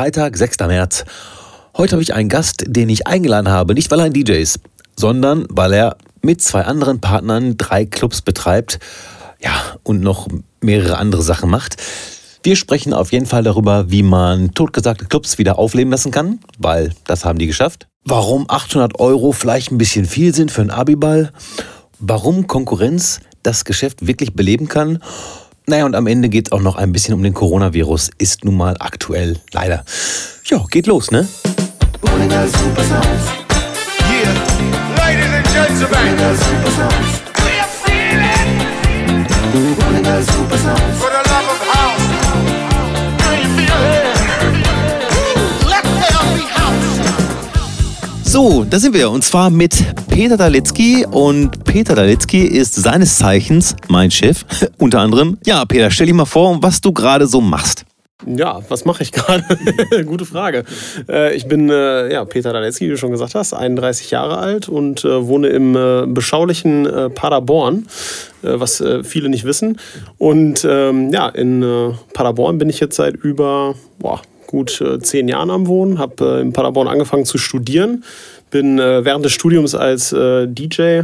Freitag, 6. März. Heute habe ich einen Gast, den ich eingeladen habe, nicht weil er ein DJ ist, sondern weil er mit zwei anderen Partnern drei Clubs betreibt, ja, und noch mehrere andere Sachen macht. Wir sprechen auf jeden Fall darüber, wie man totgesagte Clubs wieder aufleben lassen kann, weil das haben die geschafft. Warum 800 Euro vielleicht ein bisschen viel sind für einen Abiball. Warum Konkurrenz das Geschäft wirklich beleben kann. Naja, und am Ende geht es auch noch ein bisschen um den Coronavirus. Ist nun mal aktuell, leider. Ja, geht los, ne? Yeah, ladies and gentlemen, we're feeling for the So, da sind wir und zwar mit Peter Dalitzky und Peter Dalitzky ist seines Zeichens mein Chef, unter anderem. Ja, Peter, stell dich mal vor, was du gerade so machst. Ja, was mache ich gerade? Gute Frage. Äh, ich bin äh, ja, Peter Daletzky, wie du schon gesagt hast, 31 Jahre alt und äh, wohne im äh, beschaulichen äh, Paderborn, äh, was viele nicht wissen. Und ähm, ja, in Paderborn bin ich jetzt seit über boah, gut äh, zehn Jahren am Wohnen, habe äh, in Paderborn angefangen zu studieren, bin äh, während des Studiums als äh, DJ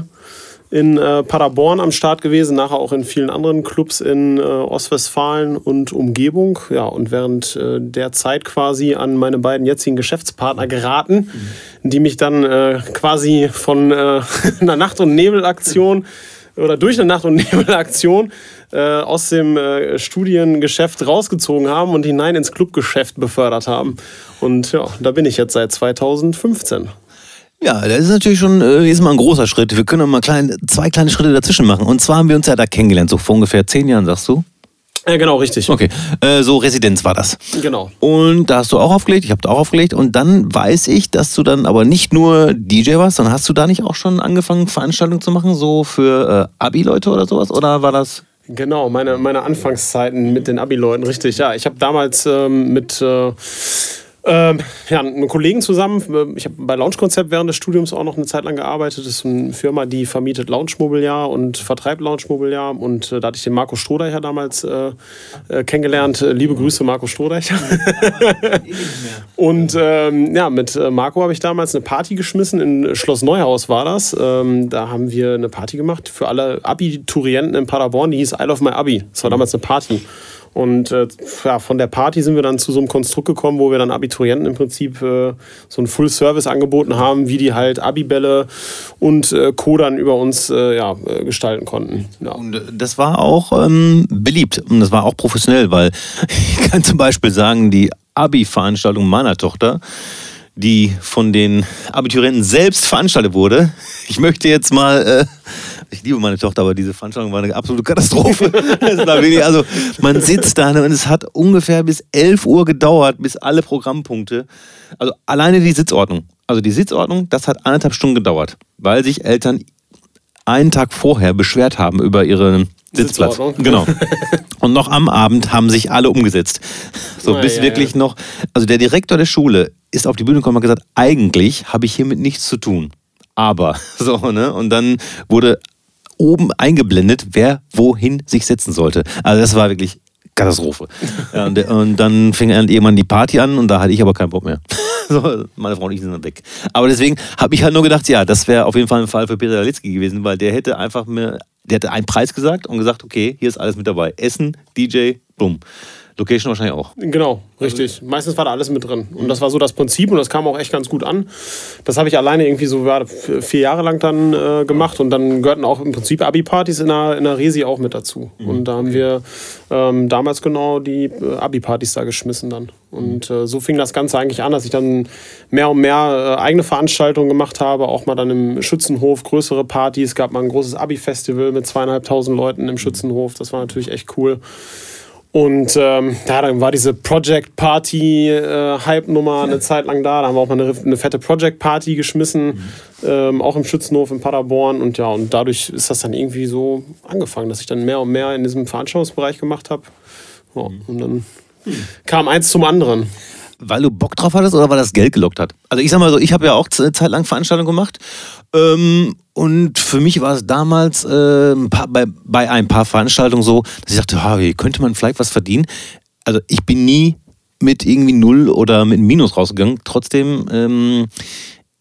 in äh, Paderborn am Start gewesen, nachher auch in vielen anderen Clubs in äh, Ostwestfalen und Umgebung. Ja, und während äh, der Zeit quasi an meine beiden jetzigen Geschäftspartner geraten, die mich dann quasi von einer Nacht- und Nebelaktion oder durch eine Nacht- und Nebelaktion äh, aus dem äh, Studiengeschäft rausgezogen haben und hinein ins Clubgeschäft befördert haben. Und ja, da bin ich jetzt seit 2015. Ja, das ist natürlich schon äh, jetzt mal ein großer Schritt. Wir können mal klein, zwei kleine Schritte dazwischen machen. Und zwar haben wir uns ja da kennengelernt, so vor ungefähr zehn Jahren, sagst du? Äh, genau, richtig. Okay, äh, so Residenz war das. Genau. Und da hast du auch aufgelegt, ich habe da auch aufgelegt. Und dann weiß ich, dass du dann aber nicht nur DJ warst, sondern hast du da nicht auch schon angefangen, Veranstaltungen zu machen, so für äh, Abi-Leute oder sowas? Oder war das... Genau, meine, meine Anfangszeiten mit den Abi-Leuten, richtig. Ja, ich habe damals ähm, mit äh, ähm, ja, einem Kollegen zusammen, ich habe bei Lounge-Konzept während des Studiums auch noch eine Zeit lang gearbeitet. Das ist eine Firma, die vermietet Lounge-Mobiliar und vertreibt Lounge-Mobiliar. Und äh, da hatte ich den Marco Strohdeicher damals äh, äh, kennengelernt. Äh, Liebe Grüße, Marco Strohdeicher. Und ähm, ja, mit äh, Marco habe ich damals eine Party geschmissen. In Schloss Neuhaus war das. Ähm, da haben wir eine Party gemagemacht für alle Abiturienten in Paderborn. Die hieß I Love My Abi. Das war damals eine Party. Und äh, ja, von der Party sind wir dann zu so einem Konstrukt gekommen, wo wir dann Abiturienten im Prinzip äh, so ein Full-Service angeboten haben, wie die halt Abibälle und äh, dann über uns äh, ja, äh, gestalten konnten. Ja. Und äh, das war auch ähm, beliebt und das war auch professionell, weil ich kann zum Beispiel sagen, die Abi-Veranstaltung meiner Tochter, die von den Abiturienten selbst veranstaltet wurde. Ich möchte jetzt mal, äh, ich liebe meine Tochter, aber diese Veranstaltung war eine absolute Katastrophe. Also man sitzt da und es hat ungefähr bis 11 Uhr gedauert, bis alle Programmpunkte, also alleine die Sitzordnung, also die Sitzordnung, das hat anderthalb Stunden gedauert, weil sich Eltern einen Tag vorher beschwert haben über ihren Sitzplatz. Genau. Und noch am Abend haben sich alle umgesetzt. So Na, bis ja, wirklich ja. noch. Also der Direktor der Schule ist auf die Bühne gekommen und hat gesagt, eigentlich habe ich hiermit nichts zu tun. Aber so, ne? Und dann wurde oben eingeblendet, wer wohin sich setzen sollte. Also das war wirklich Katastrophe. Ja, und, und dann fing dann irgendwann die Party an und da hatte ich aber keinen Bock mehr. So, meine Frau und ich sind dann weg. Aber deswegen habe ich halt nur gedacht, ja, das wäre auf jeden Fall ein Fall für Peter Dalitzky gewesen, weil der hätte einfach mir, der hätte einen Preis gesagt und gesagt, okay, hier ist alles mit dabei. Essen, DJ, bumm. Location wahrscheinlich auch. Genau, richtig. Meistens war da alles mit drin. Und das war so das Prinzip und das kam auch echt ganz gut an. Das habe ich alleine irgendwie so vier Jahre lang dann äh, gemacht und dann gehörten auch im Prinzip Abi-Partys in der, in der Resi auch mit dazu. Und da haben wir ähm, damals genau die äh, Abi-Partys da geschmissen dann. Und äh, so fing das Ganze eigentlich an, dass ich dann mehr und mehr äh, eigene Veranstaltungen gemacht habe, auch mal dann im Schützenhof größere Partys. Es gab mal ein großes Abi-Festival mit zweieinhalbtausend Leuten im Schützenhof. Das war natürlich echt cool. Und ähm, ja, dann war diese Project Party äh, Hype-Nummer eine Zeit lang da. Da haben wir auch mal eine, eine fette Project Party geschmissen, ähm, auch im Schützenhof in Paderborn. Und ja, und dadurch ist das dann irgendwie so angefangen, dass ich dann mehr und mehr in diesem Veranstaltungsbereich gemacht habe. Ja, und dann kam eins zum anderen. Weil du Bock drauf hattest oder weil das Geld gelockt hat? Also ich sag mal so, ich habe ja auch eine Zeit lang Veranstaltungen gemacht. Ähm, und für mich war es damals äh, ein paar, bei, bei ein paar Veranstaltungen so, dass ich dachte, wie könnte man vielleicht was verdienen? Also ich bin nie mit irgendwie null oder mit einem Minus rausgegangen. Trotzdem ähm,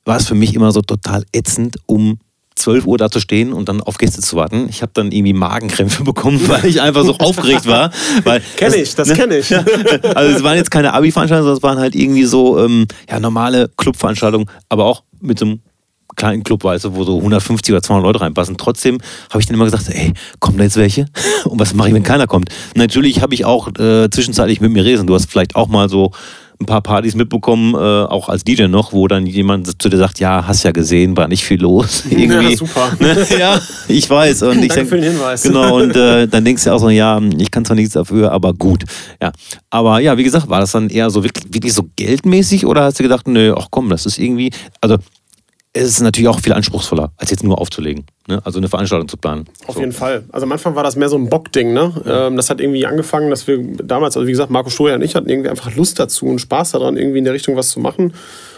war es für mich immer so total ätzend, um 12 Uhr da zu stehen und dann auf Gäste zu warten. Ich habe dann irgendwie Magenkrämpfe bekommen, weil ich einfach so aufgeregt war. Weil Kenn ich, das kenn ich. Also es waren jetzt keine Abi-Veranstaltungen, sondern es waren halt irgendwie so ähm, ja, normale Clubveranstaltungen, aber auch mit so einem kleinen Club, weißt du, wo so 150 oder 200 Leute reinpassen. Trotzdem habe ich dann immer gesagt, ey, kommen da jetzt welche? Und was mache ich, wenn keiner kommt? Natürlich habe ich auch äh, zwischenzeitlich mit mir reden. Du hast vielleicht auch mal so ein paar Partys mitbekommen, äh, auch als DJ noch, wo dann jemand zu dir sagt, ja, hast ja gesehen, war nicht viel los. Irgendwie. Ja, super. Ne? Ja, ich weiß. Und ich Danke denk, für den Hinweis. Genau, und äh, dann denkst du auch so, ja, ich kann zwar nichts dafür, aber gut. Ja. Aber ja, wie gesagt, war das dann eher so wirklich, wirklich so geldmäßig oder hast du gedacht, nö, ach komm, das ist irgendwie, also es ist natürlich auch viel anspruchsvoller, als jetzt nur aufzulegen. Ne? Also eine Veranstaltung zu planen. Auf jeden Fall. Also am Anfang war das mehr so ein Bockding. Ne? Ähm, das hat irgendwie angefangen, dass wir damals, also wie gesagt, Marco Stoja und ich hatten irgendwie einfach Lust dazu und Spaß daran, irgendwie in der Richtung was zu machen.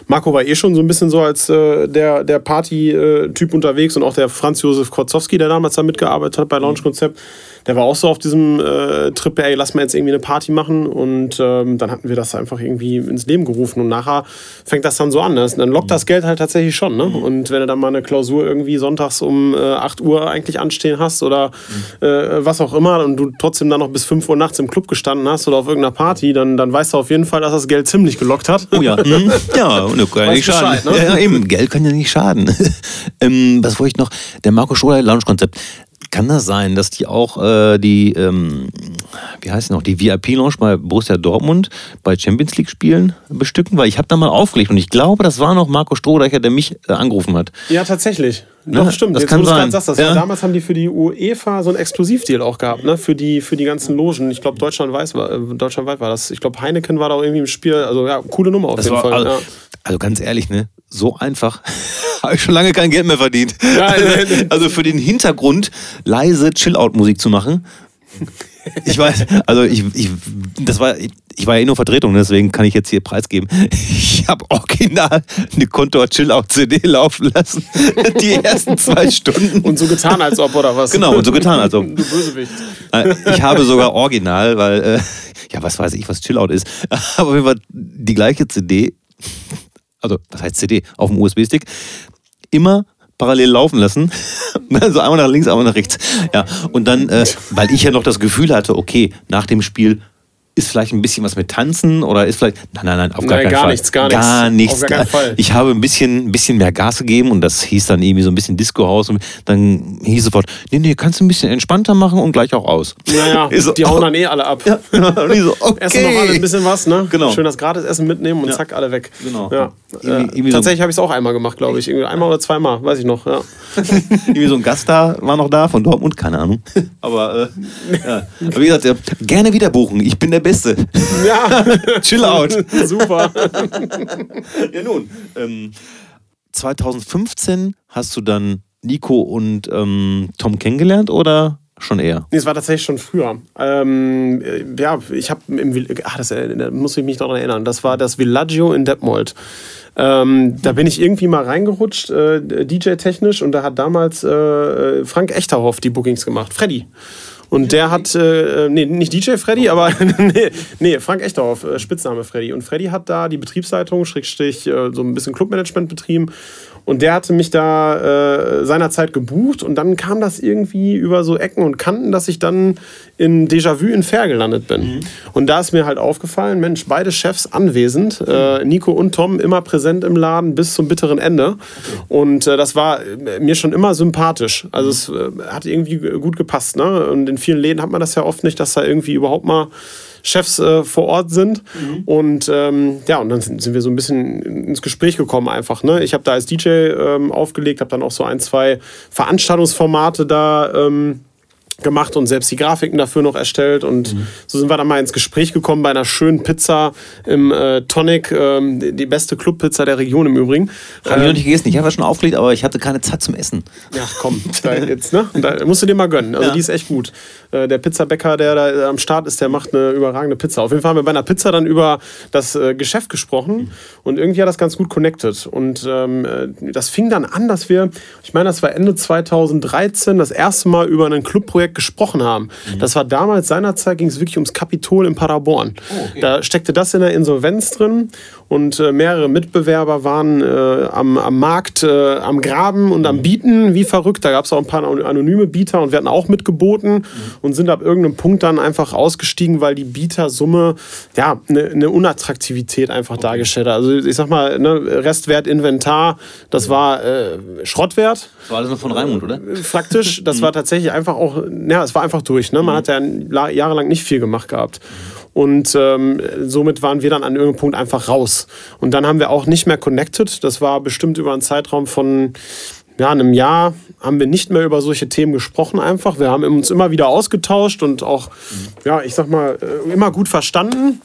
Marco war eh schon so ein bisschen so als äh, der, der Party-Typ unterwegs und auch der Franz Josef Kotzowski, der damals da mitgearbeitet hat bei Launch Konzept. Der war auch so auf diesem äh, Trip, ey, lass mal jetzt irgendwie eine Party machen. Und ähm, dann hatten wir das einfach irgendwie ins Leben gerufen. Und nachher fängt das dann so an. Ne? Dann lockt das Geld halt tatsächlich schon. Ne? Und wenn du dann mal eine Klausur irgendwie sonntags um äh, 8 Uhr eigentlich anstehen hast oder äh, was auch immer und du trotzdem dann noch bis 5 Uhr nachts im Club gestanden hast oder auf irgendeiner Party, dann, dann weißt du auf jeden Fall, dass das Geld ziemlich gelockt hat. Oh ja, hm? ja, und das kann ja nicht schaden. Bescheid, ne? Ja, eben, Geld kann ja nicht schaden. ähm, was wollte ich noch? Der Marco Scholer Lounge-Konzept. Kann das sein, dass die auch äh, die, ähm, wie heißt noch, die VIP-Lounge bei Borussia Dortmund bei Champions League spielen bestücken? Weil ich habe da mal aufgelegt und ich glaube, das war noch Marco Strohdeicher, der mich äh, angerufen hat. Ja, tatsächlich. Ne? Doch, stimmt. Das Jetzt, kann sein. sagst, das Ja. war, damals haben die für die UEFA so einen Exklusivdeal auch gehabt, ne? Für die, für die ganzen Logen. Ich glaube, deutschlandweit war, äh, deutschlandweit war das. Ich glaube, Heineken war da auch irgendwie im Spiel. Also ja, coole Nummer auf Das jeden war, Fall. also, ja. Also ganz ehrlich, ne? So einfach habe ich schon lange kein Geld mehr verdient. Ja, äh, also für den Hintergrund leise Chill-Out-Musik zu machen. Ich weiß, also ich, ich, das war, ich war ja eh nur Vertretung, deswegen kann ich jetzt hier preisgeben. Ich habe original eine Kontor Chill-Out-CD laufen lassen. Die ersten zwei Stunden. Und so getan, als ob, oder was? Genau, und so getan, als ob. Du Bösewicht. Äh, Ich habe sogar original, weil, äh, ja, was weiß ich, was Chillout ist. Aber auf jeden Fall die gleiche CD, also, was heißt CD, auf dem USB-Stick, immer parallel laufen lassen. Also einmal nach links, einmal nach rechts. Ja, und dann, äh, weil ich ja noch das Gefühl hatte, okay, nach dem Spiel ist vielleicht ein bisschen was mit Tanzen oder ist vielleicht. Nein, nein, nein, auf gar Nein, keinen gar Fall. nichts, gar Gar nichts. nichts. Auf gar keinen Fall. Ich habe ein bisschen, ein bisschen mehr Gas gegeben und das hieß dann irgendwie so ein bisschen Disco-Haus. Und dann hieß sofort, nee, nee, kannst du ein bisschen entspannter machen und gleich auch aus. Naja, so, die hauen dann eh alle ab. Ja, ich so, okay. Essen noch alle ein bisschen was, ne? Genau. Schön das Gratisessen mitnehmen und Ja. zack, alle weg. Genau. Ja. Äh, irgendwie so- tatsächlich habe ich es auch einmal gemacht, glaube ich. Irgendwie Einmal oder zweimal, weiß ich noch. Ja. Irgendwie so ein Gast da war noch da von Dortmund, keine Ahnung. Aber, äh, ja. Aber wie gesagt, ja, gerne wieder buchen. Ich bin der Beste. ja. Chill out. Super. ja, nun. Ähm, 2015 hast du dann Nico und ähm, Tom kennengelernt oder schon eher? Nee, es war tatsächlich schon früher. Ähm, äh, ja, ich habe im ah, das äh, da muss ich mich daran erinnern. Das war das Villaggio in Detmold. Ähm, da bin ich irgendwie mal reingerutscht, äh, DJ-technisch, und da hat damals äh, Frank Echterhoff die Bookings gemacht. Freddy. Und der hat, äh, nee, nicht DJ Freddy, aber nee, nee, Frank Echterhoff, äh, Spitzname Freddy. Und Freddy hat da die Betriebsleitung, Schrägstrich, äh, so ein bisschen Clubmanagement betrieben. Und der hatte mich da äh, seinerzeit gebucht und dann kam das irgendwie über so Ecken und Kanten, dass ich dann in Déjà-vu in Fair gelandet bin. Und da ist mir halt aufgefallen, Mensch, beide Chefs anwesend, äh, Nico und Tom immer präsent im Laden bis zum bitteren Ende. Und äh, das war äh, mir schon immer sympathisch. Also es äh, hat irgendwie gut gepasst. Ne? Und in vielen Läden hat man das ja oft nicht, dass da irgendwie überhaupt mal Chefs äh, vor Ort sind. Und ähm, ja, und dann sind, sind wir so ein bisschen ins Gespräch gekommen einfach. Ne? Ich habe da als DJ ähm, aufgelegt, habe dann auch so ein, zwei Veranstaltungsformate da ähm, gemacht und selbst die Grafiken dafür noch erstellt. Und so sind wir dann mal ins Gespräch gekommen bei einer schönen Pizza im äh, Tonic, ähm, die, die beste Clubpizza der Region im Übrigen. Habe ich noch nicht gegessen. Ich habe ja schon aufgelegt, aber ich hatte keine Zeit zum Essen. Ja, komm, da jetzt, ne? Da musst du dir mal gönnen. Also Ja. die ist echt gut. Äh, Der Pizzabäcker, der da am Start ist, der macht eine überragende Pizza. Auf jeden Fall haben wir bei einer Pizza dann über das äh, Geschäft gesprochen und irgendwie hat das ganz gut connected. Und ähm, äh, das fing dann an, dass wir, ich meine, das war Ende 2013, das erste Mal über ein Clubprojekt Projekt gesprochen haben. Das war damals, seinerzeit ging es wirklich ums Kapitol in Paderborn. Da steckte das in der Insolvenz drin und äh, mehrere Mitbewerber waren äh, am, am Markt, äh, am Graben und am Bieten, wie verrückt. Da gab es auch ein paar anonyme Bieter und wir hatten auch mitgeboten und sind ab irgendeinem Punkt dann einfach ausgestiegen, weil die Bietersumme ja eine eine Unattraktivität einfach dargestellt hat. Also ich sag mal, ne, Restwert Inventar, das war äh, Schrottwert Das war alles noch von Raimund, oder? faktisch. Das war tatsächlich einfach auch, ja, es war einfach durch. Ne? Man hat ja la- jahrelang nicht viel gemacht gehabt. Und ähm, somit waren wir dann an irgendeinem Punkt einfach raus. Und dann haben wir auch nicht mehr connected. Das war bestimmt über einen Zeitraum von ja, einem Jahr haben wir nicht mehr über solche Themen gesprochen einfach. Wir haben uns immer wieder ausgetauscht und auch, ja, ich sag mal, äh, immer gut verstanden.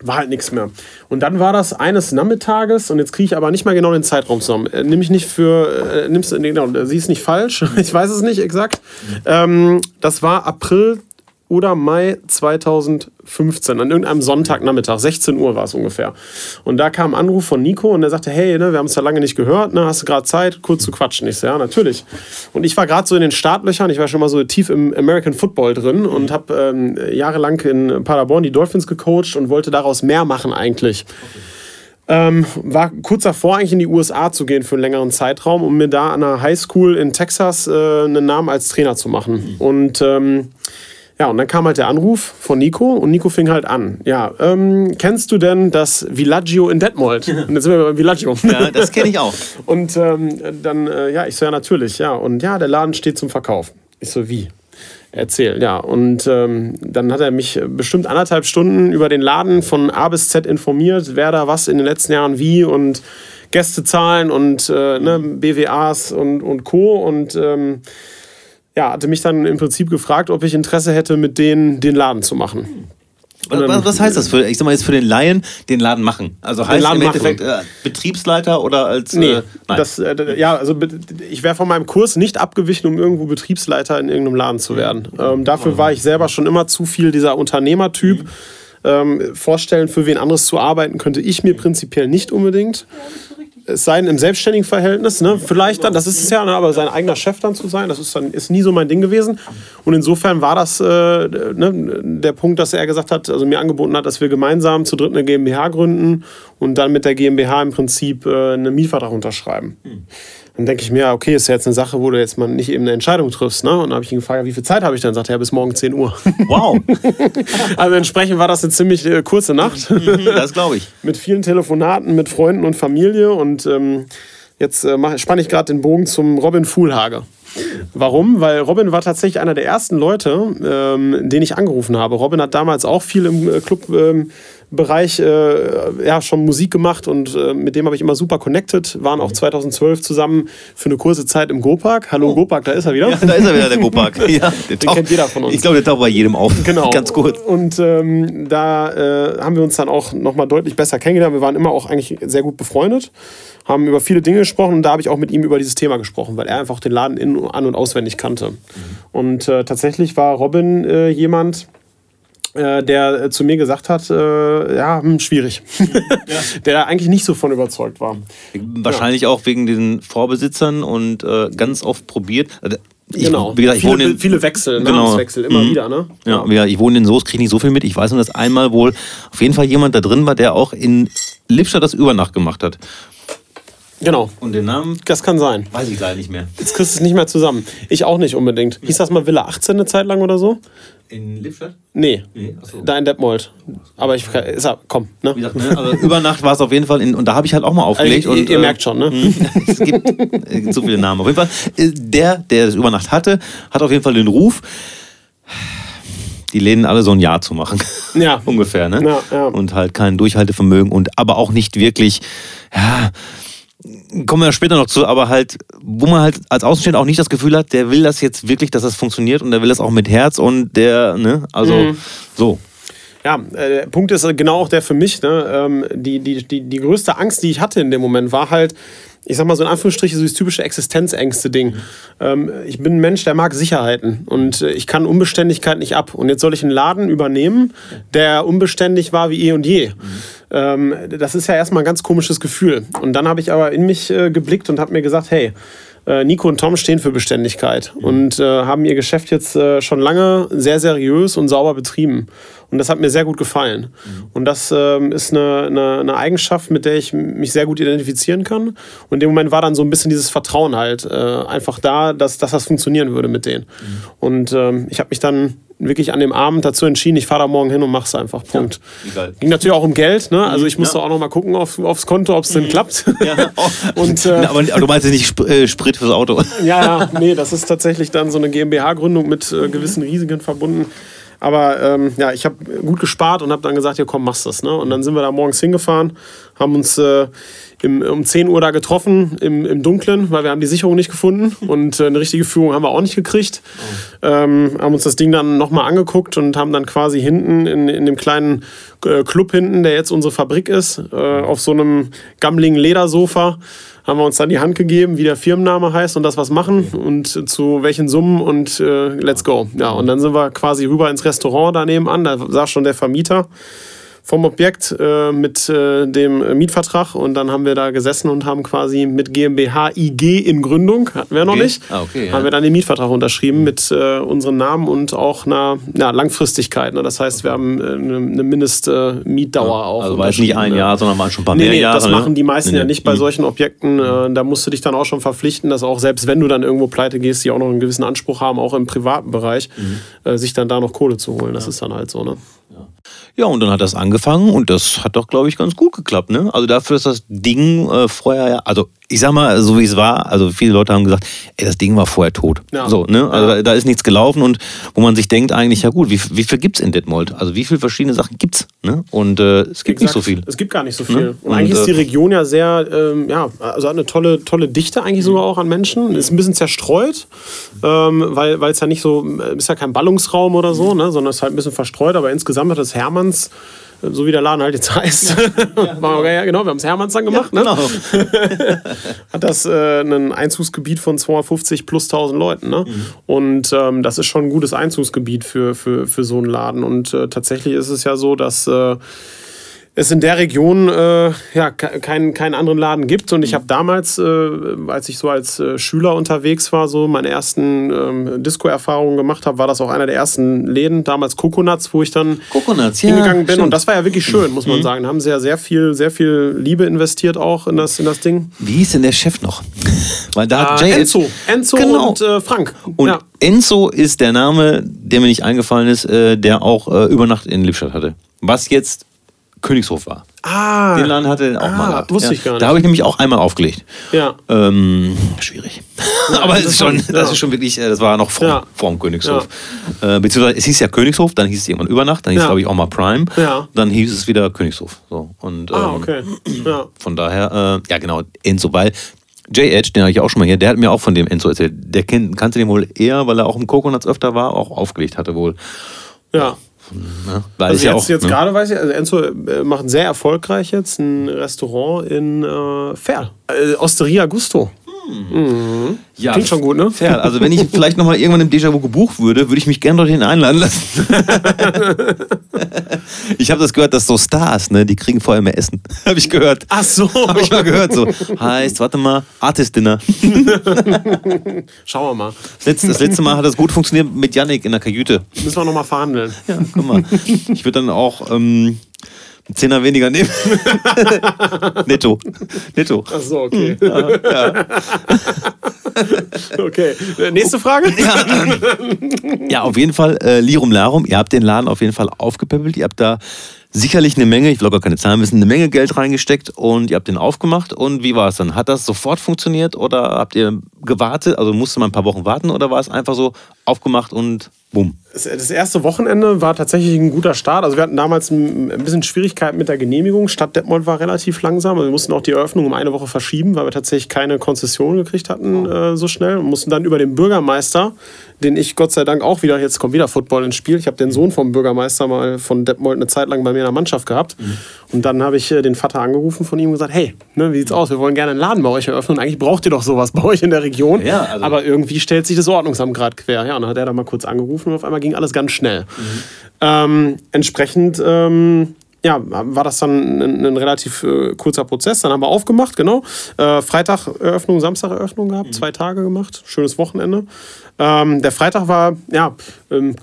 War halt nichts mehr. Und dann war das eines Nachmittages, und jetzt kriege ich aber nicht mal genau den Zeitraum zusammen. Äh, Nimm ich nicht für, äh, nimmst, nee, genau, sie ist nicht falsch, ich weiß es nicht exakt. Ähm, das war April oder Mai 2015, an irgendeinem Sonntagnachmittag, 16 Uhr war es ungefähr. Und da kam ein Anruf von Nico und der sagte, hey, ne, wir haben es ja lange nicht gehört, ne, hast du gerade Zeit, kurz zu quatschen? Ich so, ja, natürlich. Und ich war gerade so in den Startlöchern, ich war schon mal so tief im American Football drin und habe ähm, jahrelang in Paderborn die Dolphins gecoacht und wollte daraus mehr machen eigentlich. Ähm, war kurz davor, eigentlich in die USA zu gehen für einen längeren Zeitraum, um mir da an einer Highschool in Texas äh, einen Namen als Trainer zu machen. Und ähm, ja, und dann kam halt der Anruf von Nico und Nico fing halt an. Ja, ähm, kennst du denn das Villaggio in Detmold? Und jetzt sind wir beim Villaggio. Ja, das kenne ich auch. Und ähm, dann, äh, ja, ich so, ja, natürlich, ja. Und ja, der Laden steht zum Verkauf. Ich so, wie? Erzähl, ja. Und ähm, dann hat er mich bestimmt anderthalb Stunden über den Laden von A bis Z informiert, wer da was in den letzten Jahren wie und Gästezahlen und äh, ne, BWAs und, und Co. Und ähm, ja, hatte mich dann im Prinzip gefragt, ob ich Interesse hätte, mit denen den Laden zu machen. Was, was, was heißt das für, ich sag mal jetzt für den Laien, den Laden machen? Also heißt Laden im. Endeffekt äh, Betriebsleiter oder als. Nee, äh, nein. das, äh, ja, also ich wäre von meinem Kurs nicht abgewichen, um irgendwo Betriebsleiter in irgendeinem Laden zu werden. Ähm, dafür war ich selber schon immer zu viel dieser Unternehmertyp. Ähm, vorstellen, für wen anderes zu arbeiten, könnte ich mir prinzipiell nicht unbedingt. Es sei denn im selbstständigen Verhältnis, ne? vielleicht dann, das ist es ja, ne? aber sein eigener Chef dann zu sein, das ist dann ist nie so mein Ding gewesen. Und insofern war das äh, ne, der Punkt, dass er gesagt hat, also mir angeboten hat, dass wir gemeinsam zu dritt eine GmbH gründen und dann mit der GmbH im Prinzip äh, einen Mietvertrag unterschreiben. Dann denke ich mir, ja, okay, ist ja jetzt eine Sache, wo du jetzt mal nicht eben eine Entscheidung triffst. Ne? Und dann habe ich ihn gefragt, wie viel Zeit habe ich dann? Sagt er, ja, bis morgen 10 Uhr. wow, also entsprechend war das eine ziemlich äh, kurze Nacht. Mhm, das glaube ich. mit vielen Telefonaten mit Freunden und Familie und ähm, jetzt äh, spanne ich gerade den Bogen zum Robin Fuhlhage. Warum? Weil Robin war tatsächlich einer der ersten Leute, ähm, den ich angerufen habe. Robin hat damals auch viel im äh, Clubbereich äh, ja, schon Musik gemacht und äh, mit dem habe ich immer super connected. Waren auch 2012 zusammen für eine kurze Zeit im Go-Park. Hallo Go-Park, da ist er wieder. Ja, da ist er wieder, der Gopak. Ja, der taucht- kennt jeder von uns. Ich glaube, der taucht bei jedem auf. Genau. Ganz kurz. Und ähm, da äh, haben wir uns dann auch nochmal deutlich besser kennengelernt. Wir waren immer auch eigentlich sehr gut befreundet, haben über viele Dinge gesprochen und da habe ich auch mit ihm über dieses Thema gesprochen, weil er einfach den Laden in, an- und auswendig kannte. Und äh, tatsächlich war Robin äh, jemand, der äh, zu mir gesagt hat, äh, ja, hm, schwierig. der da eigentlich nicht so von überzeugt war. Wahrscheinlich auch wegen den Vorbesitzern und äh, ganz oft probiert. Also, Ich, genau. Wie gesagt, ich viele, wohne in, viele Wechsel, Genau. Namenswechsel, immer Mhm. wieder, ne? Ja, ja, ich wohne in Soest, kriege nicht so viel mit. Ich weiß nur, dass einmal wohl auf jeden Fall jemand da drin war, der auch in Lippstadt das Übernacht gemacht hat. Genau. Und den Namen Das kann sein. weiß ich leider nicht mehr. Jetzt kriegst du es nicht mehr zusammen. Ich auch nicht unbedingt. Hieß das mal Villa 18 eine Zeit lang oder so? In Lippstadt? Nee. Nee, so. Da in Detmold. Aber ich ist komm, ne? Wie gesagt, ne? Also Übernacht war es auf jeden Fall in, und da habe ich halt auch mal Also, aufgelegt. ihr, und, ihr äh, merkt schon, ne? es gibt äh, zu viele Namen. Auf jeden Fall, äh, der, der das Übernacht hatte, hat auf jeden Fall den Ruf, die Läden alle so ein Jahr zu machen. Ja. Ungefähr, ne? Ja, ja. Und halt kein Durchhaltevermögen und aber auch nicht wirklich, ja, kommen wir später noch zu, aber halt, wo man halt als Außenstehender auch nicht das Gefühl hat, der will das jetzt wirklich, dass das funktioniert und der will das auch mit Herz und der, ne, also Mhm. so. Ja, äh, der Punkt ist genau auch der für mich. Ne? Ähm, die, die, die, die größte Angst, die ich hatte in dem Moment, war halt, ich sag mal so in Anführungsstrichen, so das typische Existenzängste-Ding. Ähm, ich bin ein Mensch, der mag Sicherheiten und äh, ich kann Unbeständigkeit nicht ab. Und jetzt soll ich einen Laden übernehmen, der unbeständig war wie eh und je. Ähm, das ist ja erstmal ein ganz komisches Gefühl. Und dann habe ich aber in mich äh, geblickt und habe mir gesagt, hey, äh, Nico und Tom stehen für Beständigkeit und äh, haben ihr Geschäft jetzt äh, schon lange sehr seriös und sauber betrieben. Und das hat mir sehr gut gefallen. Und das ähm, ist eine, eine, eine Eigenschaft, mit der ich mich sehr gut identifizieren kann. Und in dem Moment war dann so ein bisschen dieses Vertrauen halt äh, einfach da, dass, dass das funktionieren würde mit denen. Und ähm, ich habe mich dann wirklich an dem Abend dazu entschieden, ich fahre da morgen hin und mach's einfach. Punkt. egal. Ging natürlich auch um Geld, ne? Also ich musste Ja. auch noch mal gucken auf, aufs Konto, ob es denn klappt. Ja. Und äh, aber du meinst ja nicht Sp äh, Sprit fürs Auto. ja, ja, nee, das ist tatsächlich dann so eine GmbH-Gründung mit äh, gewissen Risiken verbunden. Aber ähm, ja, ich habe gut gespart und habe dann gesagt, ja komm, machst das. Ne? Und dann sind wir da morgens hingefahren, haben uns äh, im, um 10 Uhr da getroffen im, im Dunkeln, weil wir haben die Sicherung nicht gefunden und äh, eine richtige Führung haben wir auch nicht gekriegt. Ähm, haben uns das Ding dann nochmal angeguckt und haben dann quasi hinten in, in dem kleinen äh, Club hinten, der jetzt unsere Fabrik ist, äh, auf so einem gammeligen Ledersofa, haben wir uns dann die Hand gegeben, wie der Firmenname heißt und das was machen und zu welchen Summen und äh, let's go. Ja, und dann sind wir quasi rüber ins Restaurant daneben an, da saß schon der Vermieter vom Objekt äh, mit äh, dem Mietvertrag und dann haben wir da gesessen und haben quasi mit GmbH IG in Gründung, hatten wir noch Okay. nicht, Ah, okay, ja. haben wir dann den Mietvertrag unterschrieben mit äh, unseren Namen und auch einer ja, Langfristigkeit. Ne? Das heißt, wir haben äh, eine, eine Mindestmietdauer auch. Also war es nicht ein ne? Jahr, sondern waren schon ein paar Nee, mehr nee, Jahre. das ne? machen die meisten Nee, ja nicht bei Mhm. solchen Objekten. Äh, da musst du dich dann auch schon verpflichten, dass auch selbst wenn du dann irgendwo pleite gehst, die auch noch einen gewissen Anspruch haben, auch im privaten Bereich, Mhm. äh, sich dann da noch Kohle zu holen. Das ist dann halt so, ne? Ja, und dann hat das angefangen und das hat doch, glaube ich, ganz gut geklappt. Ne? Also dafür ist das Ding äh, vorher ja, also ich sag mal, so wie es war, also viele Leute haben gesagt, ey, das Ding war vorher tot. Ja. So, ne? Also da, da ist nichts gelaufen und wo man sich denkt eigentlich, ja gut, wie, wie viel gibt's in Detmold? Also wie viele verschiedene Sachen gibt's? Ne? Und äh, es gibt nicht so viel. Es gibt gar nicht so viel. Ne? Und eigentlich Und, ist die äh, Region ja sehr, ähm, ja, also hat eine tolle, tolle Dichte eigentlich sogar auch an Menschen. Ist ein bisschen zerstreut, ähm, weil es ja nicht so, ist ja kein Ballungsraum oder so, ne, sondern es ist halt ein bisschen verstreut. Aber insgesamt hat das Hermanns, äh, so wie der Laden halt jetzt heißt, ja, ja, genau, wir haben es Hermanns dann gemacht, Genau. ne? hat das äh, ein Einzugsgebiet von 250 plus 1000 Leuten. Ne? Und ähm, das ist schon ein gutes Einzugsgebiet für, für, für so einen Laden. Und äh, tatsächlich ist es ja so, dass äh, es in der Region äh, ja, ke- keinen, keinen anderen Laden gibt. Und ich habe damals, äh, als ich so als äh, Schüler unterwegs war, so meine ersten ähm, Disco-Erfahrungen gemacht habe, war das auch einer der ersten Läden, damals Coconuts, wo ich dann Coconuts, ja, hingegangen bin. stimmt. Und das war ja wirklich schön, muss man sagen. Da haben sie ja sehr viel, sehr viel Liebe investiert auch in das, in das Ding. Wie hieß denn der Chef noch? Weil da hat Äh, Jay Enzo. Enzo Genau. und äh, Frank. Und ja. Enzo ist der Name, der mir nicht eingefallen ist, äh, der auch äh, über Nacht in Lippstadt hatte. Was jetzt Königshof war. Ah, Den Laden hatte er auch Ah, mal gehabt. wusste ja. ich gar nicht. Da habe ich nämlich auch einmal aufgelegt. ja. Ähm, schwierig. Aber es ist schon, interessant, das ja. ist schon wirklich, äh, das war noch vor, Ja. vor dem Königshof. Äh, beziehungsweise es hieß ja Königshof, dann hieß es irgendwann über Nacht, dann hieß es Ja. glaube ich auch mal Prime, Ja. dann hieß es wieder Königshof. So. Und, Ah, ähm, okay. Ja. Von daher, äh, ja genau, Enzo, weil Jay Edge, den habe ich auch schon mal hier, der hat mir auch von dem Enzo erzählt. Der kennt, kannte den wohl eher, weil er auch im Coconuts öfter war, auch aufgelegt hatte wohl. ja. Ne? Weil Also ja jetzt, auch, jetzt ne? gerade weiß ich, also Enzo äh, macht sehr erfolgreich jetzt ein Restaurant in äh, Ferl. Äh, Osteria Gusto. Ja, Klingt schon gut, ne? Fair. Also wenn ich vielleicht nochmal irgendwann im Déjà-vu gebucht würde, würde ich mich gerne dorthin einladen lassen. ich habe das gehört, dass so Stars, ne, die kriegen vorher mehr Essen. habe ich gehört. Ach so. Habe ich mal gehört. So heißt, warte mal, Artist Dinner. Schauen wir mal. Das letzte, das letzte Mal hat das gut funktioniert mit Yannick in der Kajüte. Müssen wir nochmal verhandeln. Ja, guck mal. Ich würde dann auch ähm, Zehner weniger nehmen. Netto. Netto. Ach so, okay. okay. Äh, Nächste Frage? Ja, auf jeden Fall äh, Lirum Larum. Ihr habt den Laden auf jeden Fall aufgepäppelt. Ihr habt da sicherlich eine Menge, ich will auch gar keine Zahlen wissen, eine Menge Geld reingesteckt und ihr habt den aufgemacht. Und wie war es dann? Hat das sofort funktioniert oder habt ihr gewartet? Also musste man ein paar Wochen warten oder war es einfach so, aufgemacht und bumm. Das- erste Wochenende war tatsächlich ein guter Start. Also wir hatten damals ein bisschen Schwierigkeiten mit der Genehmigung. Stadt Detmold war relativ langsam. Also wir mussten auch die Eröffnung um eine Woche verschieben, weil wir tatsächlich keine Konzession gekriegt hatten äh, so schnell. Und mussten dann über den Bürgermeister, den ich Gott sei Dank auch wieder, jetzt kommt wieder Football ins Spiel. Ich habe den Sohn vom Bürgermeister mal von Detmold eine Zeit lang bei mir in der Mannschaft gehabt. Und dann habe ich äh, den Vater angerufen von ihm und gesagt, hey, ne, wie sieht's aus? Wir wollen gerne einen Laden bei euch eröffnen. Eigentlich braucht ihr doch sowas bei euch in der Region. Ja, also- Aber irgendwie stellt sich das Ordnungsamt gerade quer. Ja, und dann hat er da mal kurz angerufen und auf einmal ging alles ganz schnell. Ähm, entsprechend ähm, ja, war das dann ein, ein relativ äh, kurzer Prozess. Dann haben wir aufgemacht, genau. Äh, Freitag Eröffnung, Samstag Eröffnung gehabt, zwei Tage gemacht. Schönes Wochenende. Ähm, der Freitag war, ja, ähm,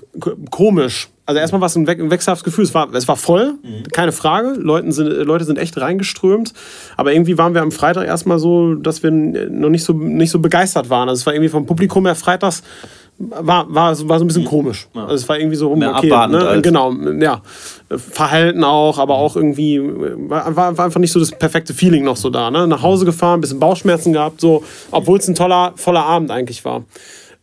komisch. Also erstmal war es ein, we ein wechselhaftes Gefühl. Es war, es war voll, keine Frage. Leuten sind, Leute sind echt reingeströmt. Aber irgendwie waren wir am Freitag erstmal so, dass wir noch nicht so, nicht so begeistert waren. Also es war irgendwie vom Publikum her freitags war, war, so- war so ein bisschen komisch. Also es war irgendwie so rum, Mehr okay, ne? als- genau, ja. Verhalten auch, aber auch irgendwie, war, war einfach nicht so das perfekte Feeling noch so da. Ne? Nach Hause gefahren, bisschen Bauchschmerzen gehabt, so, obwohl es ein toller, voller Abend eigentlich war.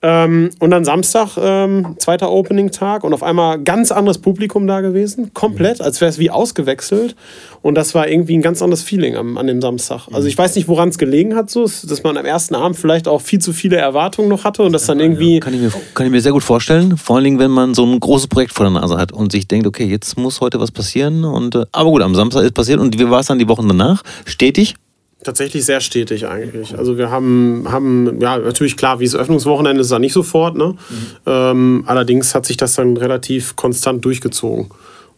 Ähm, und dann Samstag, ähm, zweiter Opening-Tag und auf einmal ganz anderes Publikum da gewesen. Komplett, als wäre es wie ausgewechselt. Und das war irgendwie ein ganz anderes Feeling am, an dem Samstag. Also ich weiß nicht, woran es gelegen hat, so, dass man am ersten Abend vielleicht auch viel zu viele Erwartungen noch hatte und das dann irgendwie. Kann ich, mir, kann ich mir sehr gut vorstellen. Vor allen Dingen, wenn man so ein großes Projekt vor der Nase hat und sich denkt, okay, jetzt muss heute was passieren. Und, äh, aber gut, am Samstag ist passiert. Und wie war es dann die Wochen danach? Stetig? Tatsächlich sehr stetig eigentlich. Also wir haben, haben ja natürlich klar, wie es Öffnungswochenende ist, da nicht sofort. Ne? Ähm, allerdings hat sich das dann relativ konstant durchgezogen.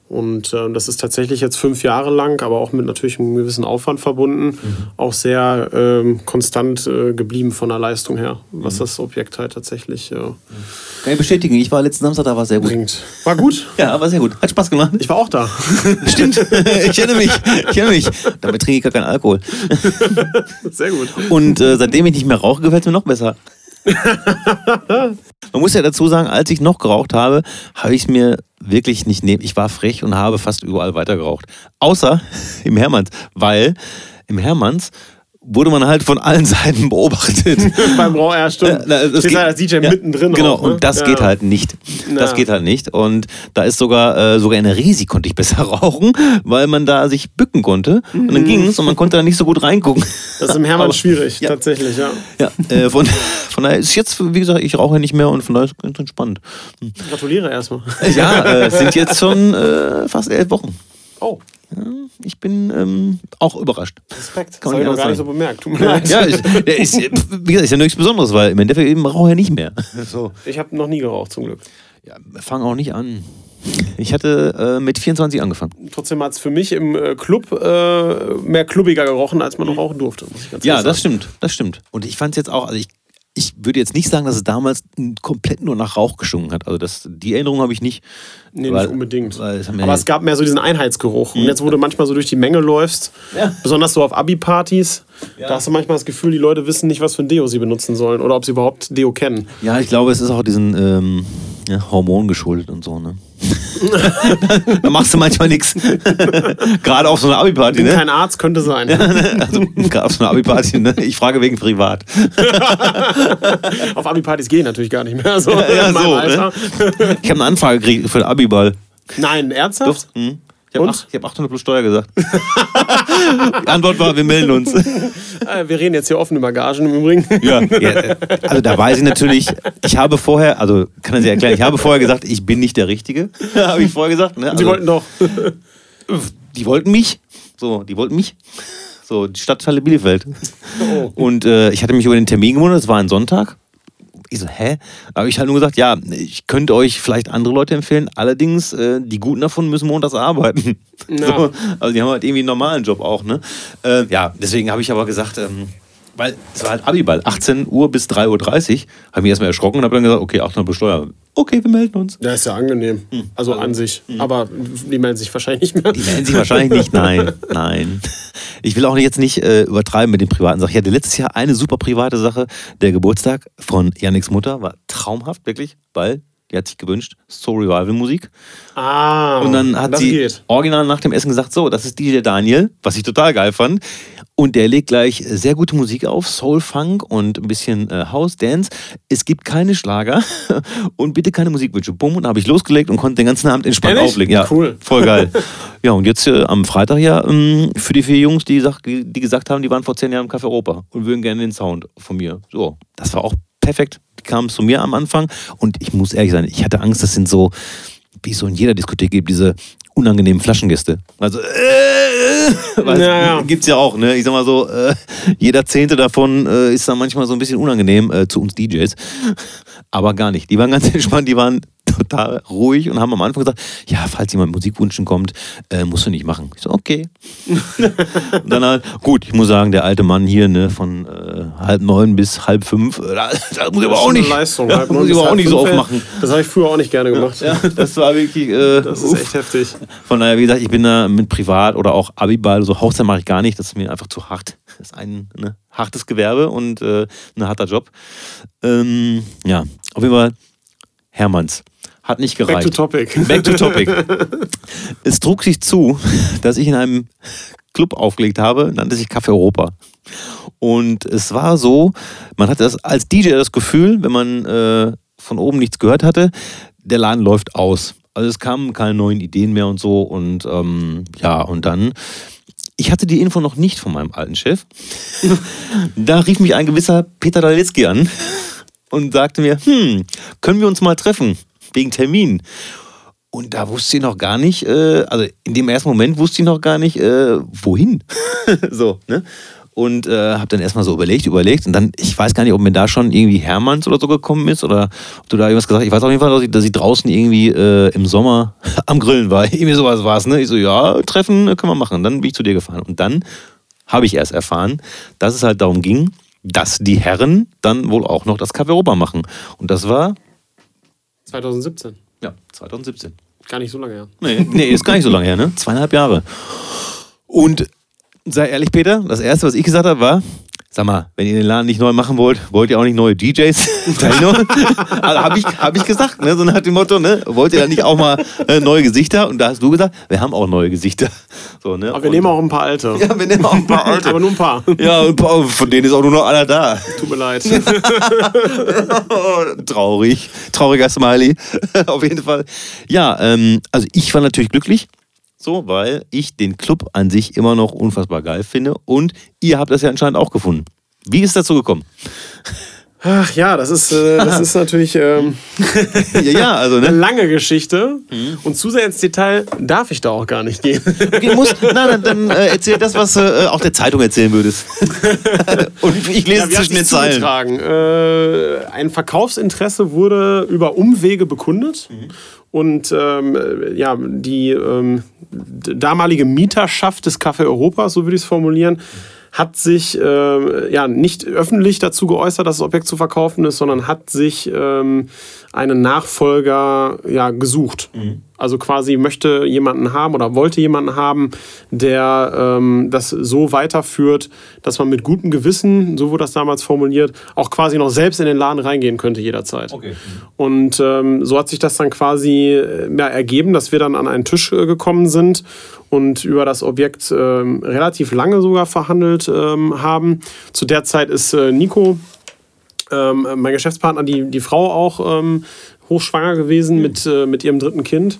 Und ähm, das ist tatsächlich jetzt fünf Jahre lang, aber auch mit natürlich einem gewissen Aufwand verbunden, auch sehr ähm, konstant äh, geblieben von der Leistung her, was das Objekt halt tatsächlich äh, Kann ich bestätigen. Ich war letzten Samstag da, war sehr gut. bringt. War gut. Ja, war sehr gut. Hat Spaß gemacht. Ich war auch da. Stimmt. ich erinnere mich. Ich erinnere mich. Damit trinke ich gar keinen Alkohol. Sehr gut. Und äh, seitdem ich nicht mehr rauche, gefällt es mir noch besser. Man muss ja dazu sagen, als ich noch geraucht habe, habe ich es mir wirklich nicht nehmen. Ich war frech und habe fast überall weitergeraucht. Außer im Hermanns, weil im Hermanns wurde man halt von allen Seiten beobachtet. Beim Brau, ja, stimmt. Na, das geht- als DJ ja, mittendrin. Genau, auch, ne? und das ja. geht halt nicht. Das Ja. geht halt nicht. Und da ist sogar, äh, sogar in der Resi konnte ich besser rauchen, weil man da sich bücken konnte. Und dann ging es und man konnte da nicht so gut reingucken. Das ist im Hermann Aber- schwierig, Ja. tatsächlich, ja. Ja, äh, von, von daher ist jetzt, wie gesagt, ich rauche nicht mehr und von daher ist es ganz entspannt. Gratuliere erstmal. Ja, äh, es sind jetzt schon äh, fast elf Wochen. Oh, Ich bin ähm, auch überrascht. Respekt. Kann Das habe ich noch gar nicht so bemerkt. Tut mir leid. Ja, ist, der ist, wie gesagt, ist ja nichts Besonderes, weil im Endeffekt eben rauche ich ja nicht mehr. So. Ich habe noch nie geraucht, zum Glück. Ja, fang auch nicht an. Ich hatte äh, mit 24 angefangen. Trotzdem hat es für mich im äh, Club äh, mehr klubbiger gerochen, als man noch rauchen durfte, muss ich ganz Ja, das stimmt, das stimmt. Und ich fand es jetzt auch, also ich, ich würde jetzt nicht sagen, dass es damals komplett nur nach Rauch gestunken hat. Also das, die Erinnerung habe ich nicht. Nee, Weil- nicht unbedingt. weil es ja- Aber es gab mehr so diesen Einheitsgeruch. Und jetzt, wo du manchmal so durch die Menge läufst, Ja. besonders so auf Abi-Partys, da hast du manchmal das Gefühl, die Leute wissen nicht, was für ein Deo sie benutzen sollen oder ob sie überhaupt Deo kennen. Ja, ich glaube, es ist auch diesen ähm, ja, Hormonen geschuldet und so, ne? da machst du manchmal nichts. Gerade auf so einer Abi-Party, ne? Kein Arzt könnte sein. Also, gerade auf so einer Abi-Party, ne? Ich frage wegen privat. auf Abi-Partys gehen natürlich gar nicht mehr. So, Ja, meinem so, Alter. Ich habe eine Anfrage gekriegt für den Abi-Ball. Nein, ernsthaft? Hm? Ich habe hab 800 plus Steuer gesagt. Die Antwort war, wir melden uns. Äh, Wir reden jetzt hier offen über Gagen im Übrigen. Ja, ja, äh, also da weiß ich natürlich, ich habe vorher, also kann er sich erklären, ich habe vorher gesagt, ich bin nicht der Richtige. habe ich vorher gesagt. Ne? Sie Also, wollten doch. die wollten mich. So, die wollten mich. So, die Stadthalle Bielefeld. Oh. Und äh, ich hatte mich über den Termin gewundert, es war ein Sonntag. Ich so, hä? Habe ich halt nur gesagt, ja, ich könnte euch vielleicht andere Leute empfehlen, allerdings, äh, die Guten davon müssen montags arbeiten. Ja. So, also die haben halt irgendwie einen normalen Job auch, ne? Äh, ja, deswegen habe ich aber gesagt, ähm, weil es war halt Abiball, 18 Uhr bis 3.30 Uhr, habe mich erstmal erschrocken und habe dann gesagt, okay, 800 Besteuer. Okay, wir melden uns. Ja, ist ja angenehm. Also an sich. Aber die melden sich wahrscheinlich nicht mehr. Die melden sich wahrscheinlich nicht. Nein, nein. Ich will auch jetzt nicht äh, übertreiben mit den privaten Sachen. Ich hatte letztes Jahr eine super private Sache. Der Geburtstag von Yannicks Mutter war traumhaft, wirklich, weil die hat sich gewünscht, Soul Revival Musik. Ah, Und dann hat sie geht. original nach dem Essen gesagt, so, das ist DJ Daniel, was ich total geil fand. Und der legt gleich sehr gute Musik auf, Soul Funk und ein bisschen äh, House Dance. Es gibt keine Schlager und bitte keine Musikwünsche. Bumm, und habe ich losgelegt und konnte den ganzen Abend entspannt Ehrlich? auflegen. Ja, Cool. voll geil. ja, und jetzt äh, am Freitag ja ähm, für die vier Jungs, die die gesagt haben, die waren vor zehn Jahren im Café Europa und würden gerne den Sound von mir. So, das war auch perfekt. Kamen zu mir am Anfang und ich muss ehrlich sein, ich hatte Angst, das sind so, wie es so in jeder Diskothek gibt, diese unangenehmen Flaschengäste. Also, äh, äh, Ja, ja. gibt's ja auch, ne? Ich sag mal so, äh, jeder Zehnte davon äh, ist dann manchmal so ein bisschen unangenehm äh, zu uns DJs. Aber gar nicht. Die waren ganz entspannt, die waren total ruhig und haben am Anfang gesagt, ja, falls jemand Musikwünschen kommt, äh, musst du nicht machen. Ich so, okay. und dann halt, gut, ich muss sagen, der alte Mann hier, ne, von äh, halb neun bis halb fünf, äh, da, da muss ich aber auch nicht, Leistung. ja, muss ich aber auch nicht so aufmachen. Das habe ich früher auch nicht gerne gemacht. Ja, das war wirklich. Äh, Das ist uff. echt heftig. Von daher, wie gesagt, ich bin da mit Privat oder auch Abiball, so Hochzeit mache ich gar nicht, das ist mir einfach zu hart. Das ist ein ne, hartes Gewerbe und äh, ein harter Job. Ähm, ja, auf jeden Fall, Hermanns. Hat nicht gereicht. Back to topic. Back to topic. es trug sich zu, dass ich in einem Club aufgelegt habe, nannte sich Café Europa. Und es war so, man hatte das als DJ das Gefühl, wenn man äh, von oben nichts gehört hatte, der Laden läuft aus. Also es kamen keine neuen Ideen mehr und so. Und ähm, ja, und dann, ich hatte die Info noch nicht von meinem alten Chef. da rief mich ein gewisser Peter Dalitzky an und sagte mir, hm, können wir uns mal treffen? Wegen Termin. Und da wusste ich noch gar nicht, äh, also in dem ersten Moment wusste ich noch gar nicht, äh, wohin. so, ne? Und äh, habe dann erstmal so überlegt, überlegt. Und dann, ich weiß gar nicht, ob mir da schon irgendwie Hermanns oder so gekommen ist oder ob du da irgendwas gesagt hast. Ich weiß auf jeden Fall, dass ich, dass ich draußen irgendwie äh, im Sommer am Grillen war. Irgendwie sowas war es, ne? Ich so, ja, Treffen äh, können wir machen. Dann bin ich zu dir gefahren. Und dann habe ich erst erfahren, dass es halt darum ging, dass die Herren dann wohl auch noch das Café Europa machen. Und das war, 2017. ja, 2017. Gar nicht so lange her. Nee, nee, ist gar nicht so lange her, ne? Zweieinhalb Jahre. Und sei ehrlich, Peter, das erste, was ich gesagt habe, war, sag mal, wenn ihr den Laden nicht neu machen wollt, wollt ihr auch nicht neue DJs? also habe ich, hab ich gesagt, ne? So nach dem Motto, ne? Wollt ihr da nicht auch mal äh, neue Gesichter? Und da hast du gesagt, wir haben auch neue Gesichter. So, ne? Aber wir Und- nehmen auch ein paar alte. ja, wir nehmen auch ein paar alte. Aber nur ein paar. Ja, ein paar- von denen ist auch nur noch einer da. Tut mir leid. Traurig. Trauriger Smiley. Auf jeden Fall. Ja, ähm, also ich war natürlich glücklich. So, weil ich den Club an sich immer noch unfassbar geil finde. Und ihr habt das ja anscheinend auch gefunden. Wie ist dazu gekommen? Ach ja, das ist, äh, das ist natürlich ähm, ja, also, eine ne? lange Geschichte. Mhm. Und zu sehr ins Detail darf ich da auch gar nicht gehen. Okay, muss, nein, dann, äh, erzähl das, was äh, auch der Zeitung erzählen würdest. Und ich lese Ja, zwischen den Zeilen. Äh, ein Verkaufsinteresse wurde über Umwege bekundet. Mhm. Und ähm, äh, ja, die ähm, damalige Mieterschaft des Café Europas, so würde ich es formulieren, hat sich äh, ja nicht öffentlich dazu geäußert, dass das Objekt zu verkaufen ist, sondern hat sich ähm, einen Nachfolger ja, gesucht. Also quasi möchte jemanden haben oder wollte jemanden haben, der ähm, das so weiterführt, dass man mit gutem Gewissen, so wurde das damals formuliert, auch quasi noch selbst in den Laden reingehen könnte jederzeit. Okay. Und ähm, so hat sich das dann quasi äh, ja, ergeben, dass wir dann an einen Tisch äh, gekommen sind und über das Objekt ähm, relativ lange sogar verhandelt ähm, haben. Zu der Zeit ist äh, Nico, ähm, mein Geschäftspartner, die, die Frau auch ähm, hochschwanger gewesen mit, äh, mit ihrem dritten Kind.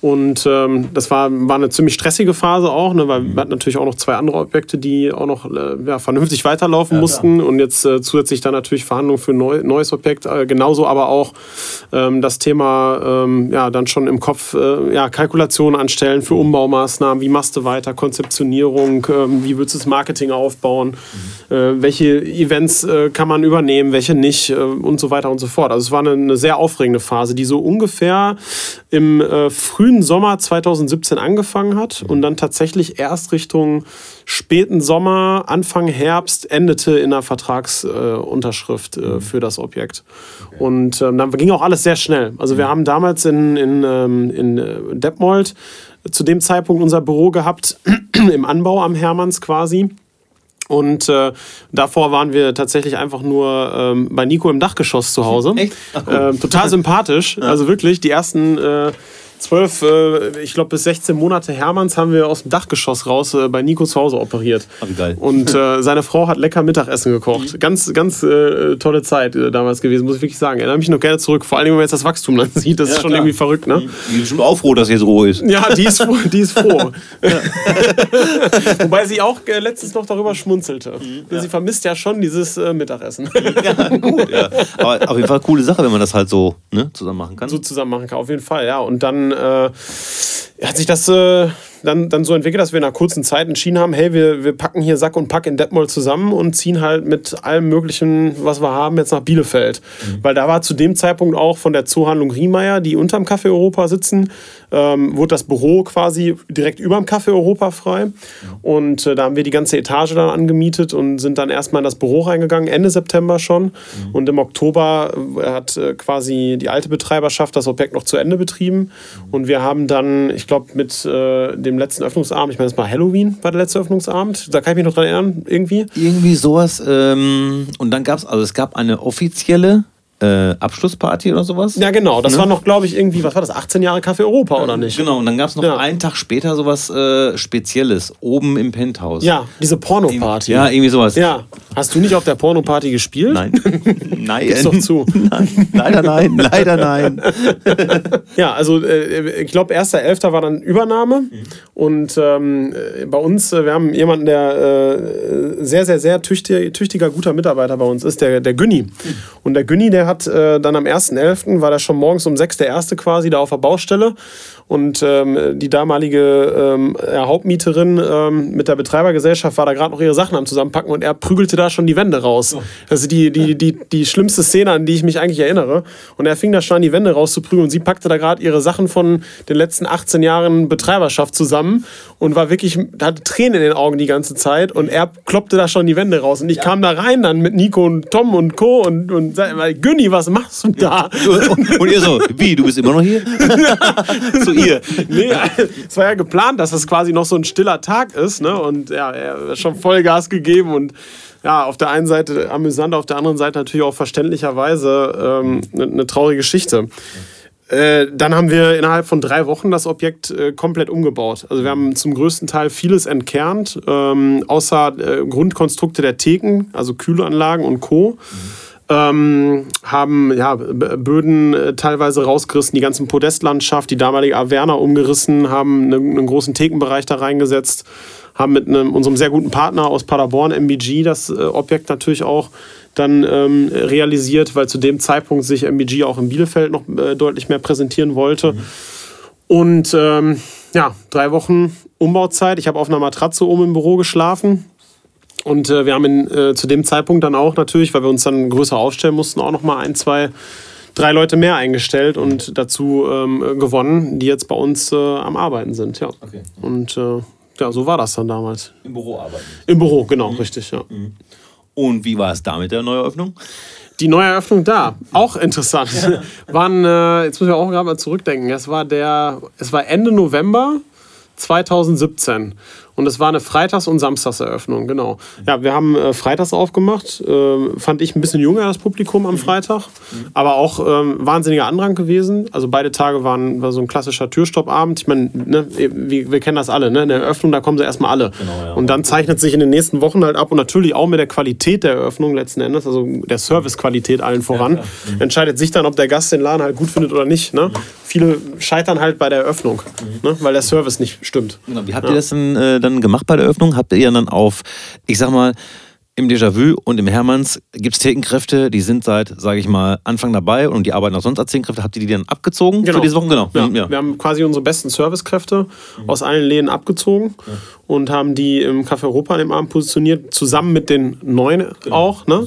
Und ähm, das war, war eine ziemlich stressige Phase auch, ne, weil wir hatten natürlich auch noch zwei andere Objekte, die auch noch äh, ja, vernünftig weiterlaufen mussten. Und jetzt äh, zusätzlich dann natürlich Verhandlungen für ein neu, neues Objekt. Äh, genauso aber auch ähm, das Thema, ähm, ja, dann schon im Kopf, äh, ja, Kalkulationen anstellen für Umbaumaßnahmen. Wie machst du weiter? Konzeptionierung, ähm, wie willst du das Marketing aufbauen? Äh, welche Events äh, kann man übernehmen, welche nicht äh, und so weiter und so fort. Also es war eine, eine sehr aufregende Phase, die so ungefähr im äh, frühen Sommer 2017 angefangen hat und dann tatsächlich erst Richtung späten Sommer, Anfang Herbst endete in einer Vertragsunterschrift äh, äh, für das Objekt. Und ähm, dann ging auch alles sehr schnell. Also wir haben damals in, in, ähm, in äh, Detmold zu dem Zeitpunkt unser Büro gehabt, im Anbau am Hermanns quasi. Und äh, davor waren wir tatsächlich einfach nur ähm, bei Nico im Dachgeschoss zu Hause. Echt? Ähm, total sympathisch. Also wirklich, die ersten äh, zwölf, äh, ich glaube bis 16 Monate Hermanns haben wir aus dem Dachgeschoss raus äh, bei Nico zu Hause operiert. Wie geil. Und äh, seine Frau hat lecker Mittagessen gekocht. Ganz, ganz äh, tolle Zeit äh, damals gewesen, muss ich wirklich sagen. Erinnere mich noch gerne zurück. Vor allem, wenn man jetzt das Wachstum dann sieht, das ist schon klar. irgendwie verrückt, ne? Die ist bestimmt auch froh, dass jetzt Ruhe ist. Ja, die ist, froh- die ist froh. Wobei sie auch äh, letztens noch darüber schmunzelte. Sie vermisst ja schon dieses Mittagessen. Ja, gut. Ja. Aber auf jeden Fall coole Sache, wenn man das halt so ne, zusammen machen kann. so zusammen machen kann, auf jeden Fall, ja. Und dann äh, hat sich das äh, dann, dann so entwickelt, dass wir in einer kurzen Zeit entschieden haben, hey, wir, wir packen hier Sack und Pack in Detmold zusammen und ziehen halt mit allem möglichen, was wir haben, jetzt nach Bielefeld. Weil da war zu dem Zeitpunkt auch von der Zoohandlung Riemeyer, die unterm Café Europa sitzen, ähm, wurde das Büro quasi direkt überm Café Europa frei. Und äh, da haben wir die ganze Etage dann angemietet und sind dann erstmal in das Büro reingegangen, Ende September schon. Und im Oktober äh, hat äh, quasi die alte Betreiberschaft das Objekt noch zu Ende betrieben. Und wir haben dann, ich glaube, mit äh, dem letzten Öffnungsabend, ich meine, das war Halloween, war der letzte Öffnungsabend, da kann ich mich noch dran erinnern, irgendwie. Irgendwie sowas. Ähm, und dann gab es, also es gab eine offizielle äh, Abschlussparty oder sowas. Ja, genau. Das Ne? war noch, glaube ich, irgendwie, was war das, 18 Jahre Café Europa, oder nicht? Genau, und dann gab es noch Ja. einen Tag später sowas äh, Spezielles, oben im Penthouse. Ja, diese Porno-Party. Ja, irgendwie sowas. Ja. Hast du nicht auf der Porno-Party gespielt? Nein. Nein. Gib's doch zu. Nein. Leider nein, leider nein. Ja, also äh, ich glaube, 1.11. war dann Übernahme. Und ähm, äh, bei uns, äh, wir haben jemanden, der äh, sehr, sehr, sehr tüchtig, tüchtiger, guter Mitarbeiter bei uns ist, der, der Günni. Und der Günni, der hat äh, dann am 1.11. war der schon morgens um 6 der erste quasi da auf der Baustelle. Und ähm, die damalige ähm, ja, Hauptmieterin ähm, mit der Betreibergesellschaft war da gerade noch ihre Sachen am Zusammenpacken und er prügelte da schon die Wände raus. Das ist die, die, die, die schlimmste Szene, an die ich mich eigentlich erinnere. Und er fing da schon an, die Wände rauszuprügeln und sie packte da gerade ihre Sachen von den letzten 18 Jahren Betreiberschaft zusammen und war wirklich, hatte Tränen in den Augen die ganze Zeit und er kloppte da schon die Wände raus. Und ich kam da rein dann mit Nico und Tom und Co. und, und sagte, Günni, was machst du da? Und, und ihr so, wie, du bist immer noch hier? Zu ihr. Nee, es war ja geplant, dass das quasi noch so ein stiller Tag ist, ne? Und ja, er hat schon Vollgas gegeben und ja, auf der einen Seite amüsant, auf der anderen Seite natürlich auch verständlicherweise ähm, eine ne traurige Geschichte. Äh, dann haben wir innerhalb von drei Wochen das Objekt äh, komplett umgebaut. Also wir haben zum größten Teil vieles entkernt, ähm, außer äh, Grundkonstrukte der Theken, also Kühlanlagen und Co. Ähm, haben ja, Böden äh, teilweise rausgerissen, die ganzen Podestlandschaft, die damalige Averna umgerissen, haben einen, einen großen Thekenbereich da reingesetzt, haben mit einem, unserem sehr guten Partner aus Paderborn, MBG, das äh, Objekt natürlich auch dann ähm, realisiert, weil zu dem Zeitpunkt sich MBG auch in Bielefeld noch äh, deutlich mehr präsentieren wollte. Und ähm, ja, drei Wochen Umbauzeit. Ich habe auf einer Matratze oben im Büro geschlafen. Und äh, wir haben in, äh, zu dem Zeitpunkt dann auch natürlich, weil wir uns dann größer aufstellen mussten, auch noch mal ein, zwei, drei Leute mehr eingestellt und dazu ähm, gewonnen, die jetzt bei uns äh, am Arbeiten sind. Ja. Okay. Und äh, ja, so war das dann damals. Im Büro arbeiten. Im Büro, genau, richtig, ja. Und wie war es da mit der Neueröffnung? Die Neueröffnung da, auch interessant. Waren, äh, jetzt müssen wir auch gerade mal zurückdenken. Es war der, es war Ende November 2017. Und es war eine Freitags- und Samstagseröffnung, genau. Ja, wir haben äh, freitags aufgemacht. Äh, fand ich ein bisschen jünger, das Publikum am Freitag. Aber auch ähm, wahnsinniger Andrang gewesen. Also beide Tage waren war so ein klassischer Türstoppabend. Ich meine, ne, wir, wir kennen das alle. Ne? In der Eröffnung, da kommen sie erstmal alle. ja. Und dann zeichnet sich in den nächsten Wochen halt ab und natürlich auch mit der Qualität der Eröffnung letzten Endes, also der Servicequalität allen voran, entscheidet sich dann, ob der Gast den Laden halt gut findet oder nicht. Ne? Viele scheitern halt bei der Eröffnung, ne? weil der Service nicht stimmt. Genau, wie habt ihr das denn äh, dann gemacht bei der Öffnung? Habt ihr dann auf, ich sag mal, im Déjà-vu und im Hermanns gibt es Thekenkräfte, die sind seit, sage ich mal, Anfang dabei und die arbeiten auch sonst als Thekenkräfte. Habt ihr die dann abgezogen für diese Wochen? Genau. Ja, Mhm, ja. Wir haben quasi unsere besten Servicekräfte aus allen Läden abgezogen und haben die im Café Europa an dem Abend positioniert, zusammen mit den neuen Genau. auch. Ne?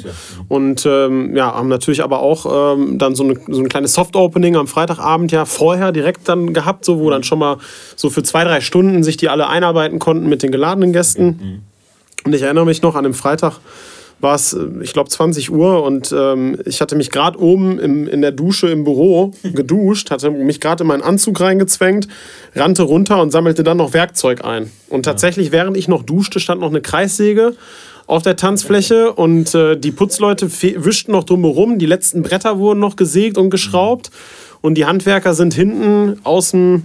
Und ähm, ja, haben natürlich aber auch ähm, dann so, eine, so ein kleines Soft-Opening am Freitagabend ja vorher direkt dann gehabt, so, wo Mhm. dann schon mal so für zwei, drei Stunden sich die alle einarbeiten konnten mit den geladenen Gästen. Mhm. Und ich erinnere mich noch an dem Freitag, war es, äh, ich glaube, 20 Uhr und ähm, ich hatte mich gerade oben im, in der Dusche im Büro geduscht, hatte mich gerade in meinen Anzug reingezwängt, rannte runter und sammelte dann noch Werkzeug ein. Und tatsächlich, während ich noch duschte, stand noch eine Kreissäge auf der Tanzfläche und äh, die Putzleute wischten noch drumherum. Die letzten Bretter wurden noch gesägt und geschraubt und die Handwerker sind hinten aus dem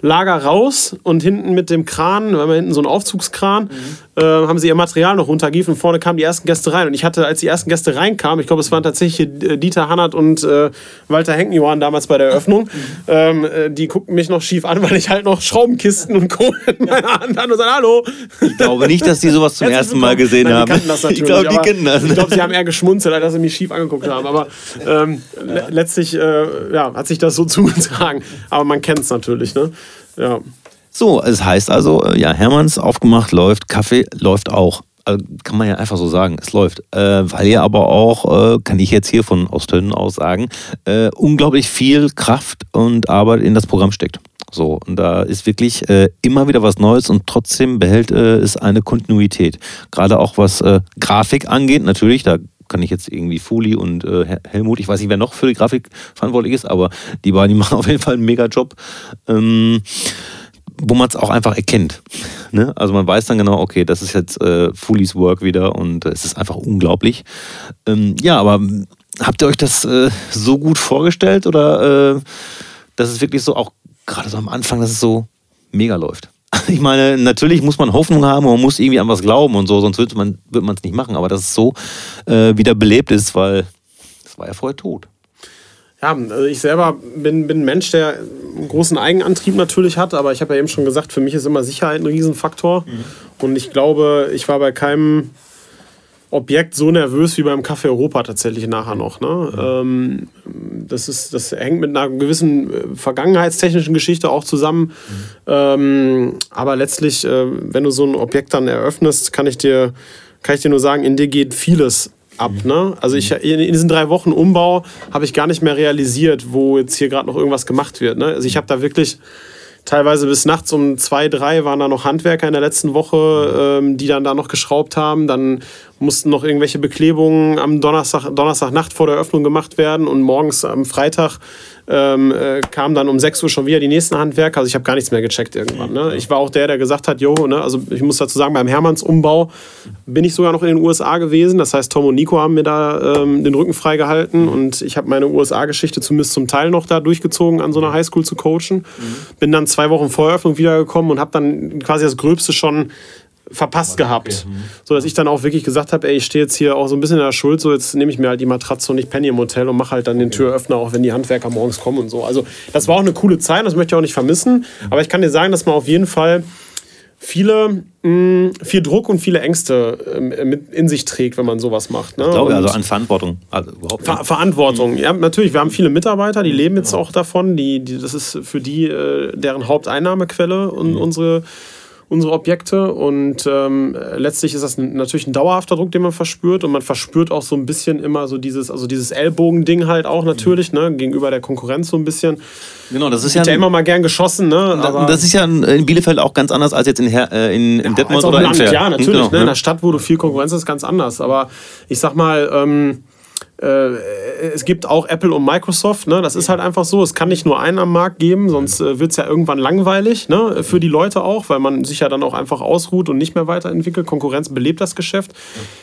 Lager raus und hinten mit dem Kran, wir haben ja hinten so einen Aufzugskran, äh, haben sie ihr Material noch runtergegeben und vorne kamen die ersten Gäste rein. Und ich hatte, als die ersten Gäste reinkamen, ich glaube, es waren tatsächlich äh, Dieter Hannert und äh, Walter Henkenjohann damals bei der Eröffnung, ähm, äh, die guckten mich noch schief an, weil ich halt noch Schraubenkisten und Kohle in meiner Hand hatte und sagten, hallo. Ich glaube nicht, dass die sowas zum ersten Mal gesehen Nein, haben. Ich glaube, die kennen das. Ich glaube, sie haben eher geschmunzelt, als dass sie mich schief angeguckt haben. Aber ähm, le letztlich äh, ja, hat sich das so zugetragen. Aber man kennt es natürlich. Ne? Ja. So, es heißt also, äh, ja, Hermanns aufgemacht, läuft, Kaffee läuft auch. Also, kann man ja einfach so sagen, es läuft. Äh, weil ihr aber auch, äh, kann ich jetzt hier von Ostönen aus sagen, äh, unglaublich viel Kraft und Arbeit in das Programm steckt. So, und da ist wirklich äh, immer wieder was Neues und trotzdem behält äh, es eine Kontinuität. Gerade auch was Grafik angeht, natürlich, da kann ich jetzt irgendwie Fuli und äh, Hel- Helmut, ich weiß nicht, wer noch für die Grafik verantwortlich ist, aber die beiden, die machen auf jeden Fall einen Mega-Job. Ähm, wo man es auch einfach erkennt. Ne? Also man weiß dann genau, okay, das ist jetzt äh, Fulis Work wieder und äh, es ist einfach unglaublich. Ähm, ja, aber habt ihr euch das äh, so gut vorgestellt oder äh, dass es wirklich so auch gerade so am Anfang, dass es so mega läuft? Ich meine, natürlich muss man Hoffnung haben, man muss irgendwie an was glauben und so, sonst würde man es nicht machen. Aber dass es so äh, wieder belebt ist, weil es war ja vorher tot. Ja, also ich selber bin, bin ein Mensch, der einen großen Eigenantrieb natürlich hat, aber ich habe ja eben schon gesagt, für mich ist immer Sicherheit ein Riesenfaktor. Und ich glaube, ich war bei keinem Objekt so nervös wie beim Café Europa tatsächlich nachher noch. Ne? Ähm, das, ist, das hängt mit einer gewissen äh, vergangenheitstechnischen Geschichte auch zusammen. Ähm, aber letztlich, äh, wenn du so ein Objekt dann eröffnest, kann ich dir, kann ich dir nur sagen, in dir geht vieles ab. Ne? Also ich, in in diesen drei Wochen Umbau habe ich gar nicht mehr realisiert, wo jetzt hier gerade noch irgendwas gemacht wird. Ne? Also ich habe da wirklich teilweise bis nachts um zwei, drei waren da noch Handwerker in der letzten Woche, ähm, die dann da noch geschraubt haben. Dann mussten noch irgendwelche Beklebungen am Donnerstag, Donnerstagnacht vor der Öffnung gemacht werden und morgens am Freitag ähm, äh, kamen dann um 6 Uhr schon wieder die nächsten Handwerker. Also ich habe gar nichts mehr gecheckt irgendwann. Ne? Ich war auch der, der gesagt hat, jo, ne? also ich muss dazu sagen, beim Hermanns Umbau bin ich sogar noch in den USA gewesen. Das heißt, Tom und Nico haben mir da ähm, den Rücken freigehalten und ich habe meine USA-Geschichte zumindest zum Teil noch da durchgezogen, an so einer Highschool zu coachen. Bin dann zwei Wochen vor Eröffnung wiedergekommen und habe dann quasi das Gröbste schon verpasst gehabt. So dass ich dann auch wirklich gesagt habe, ey, ich stehe jetzt hier auch so ein bisschen in der Schuld, so jetzt nehme ich mir halt die Matratze und ich penne im Hotel und mache halt dann den Türöffner, auch wenn die Handwerker morgens kommen und so. Also das war auch eine coole Zeit, das möchte ich auch nicht vermissen. Aber ich kann dir sagen, dass man auf jeden Fall viele, mh, viel Druck und viele Ängste ähm, mit in sich trägt, wenn man sowas macht. Ne? Ich glaube, Und- also an Verantwortung. Also überhaupt Ver. Verantwortung. Ja, natürlich. Wir haben viele Mitarbeiter, die leben jetzt auch davon. Die, die, das ist für die äh, deren Haupteinnahmequelle und unsere, unsere Objekte. Und ähm, letztlich ist das natürlich ein dauerhafter Druck, den man verspürt. Und man verspürt auch so ein bisschen immer so dieses, also dieses Ellbogending halt auch natürlich, ne, gegenüber der Konkurrenz so ein bisschen. Genau, das ist ja ja, immer mal gern geschossen, ne? Aber das ist ja in Bielefeld auch ganz anders als jetzt in, Her äh, in, in Detmold als auf oder in Land, ja, natürlich. Genau, ne? In ja. der Stadt, wo du viel Konkurrenz hast, ganz anders. Aber ich sag mal, ähm, äh, es gibt auch Apple und Microsoft. Ne? Das ist halt einfach so. Es kann nicht nur einen am Markt geben, sonst äh, wird es ja irgendwann langweilig. Ne? Für die Leute auch, weil man sich ja dann auch einfach ausruht und nicht mehr weiterentwickelt. Konkurrenz belebt das Geschäft.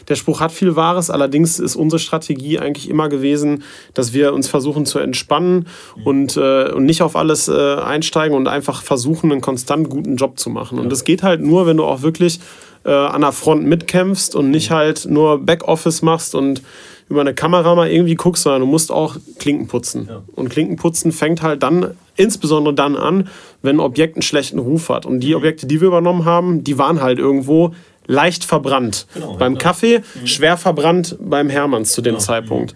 Der Spruch hat viel Wahres. Allerdings ist unsere Strategie eigentlich immer gewesen, dass wir uns versuchen zu entspannen und, äh, und nicht auf alles äh, einsteigen und einfach versuchen, einen konstant guten Job zu machen. Und das geht halt nur, wenn du auch wirklich äh, an der Front mitkämpfst und nicht halt nur Backoffice machst und über eine Kamera mal irgendwie guckst, sondern du musst auch Klinken putzen. Und Klinken putzen fängt halt dann, insbesondere dann an, wenn ein Objekt einen schlechten Ruf hat. Und die Objekte, die wir übernommen haben, die waren halt irgendwo leicht verbrannt. beim Kaffee, schwer verbrannt beim Hermanns zu dem Zeitpunkt.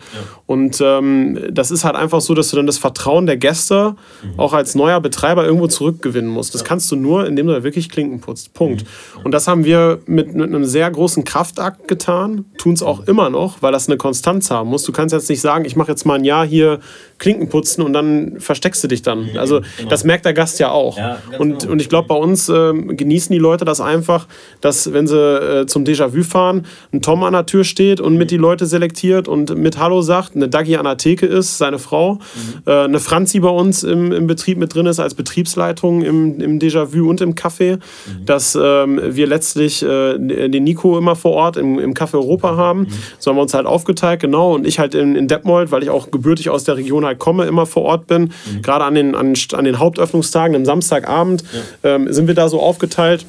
Und ähm, das ist halt einfach so, dass du dann das Vertrauen der Gäste auch als neuer Betreiber irgendwo zurückgewinnen musst. Das kannst du nur, indem du da wirklich Klinken putzt. Punkt. Und das haben wir mit, mit einem sehr großen Kraftakt getan, tun es auch immer noch, weil das eine Konstanz haben muss. Du kannst jetzt nicht sagen, ich mache jetzt mal ein Jahr hier Klinken putzen und dann versteckst du dich dann. Also das merkt der Gast ja auch. Ja, und, genau. und ich glaube, bei uns ähm, genießen die Leute das einfach, dass wenn sie äh, zum Déjà-vu fahren, ein Tom an der Tür steht und mit die Leute selektiert und mit Hallo sagt, eine Dagi an der Theke ist, seine Frau, äh, eine Franzi bei uns im, im Betrieb mit drin ist als Betriebsleitung im, im Déjà-vu und im Café, dass ähm, wir letztlich äh, den Nico immer vor Ort im, im Café Europa haben. So haben wir uns halt aufgeteilt, genau, und ich halt in, in Detmold, weil ich auch gebürtig aus der Region halt komme, immer vor Ort bin. Gerade an den, an, an den Hauptöffnungstagen, am Samstagabend, ähm, sind wir da so aufgeteilt.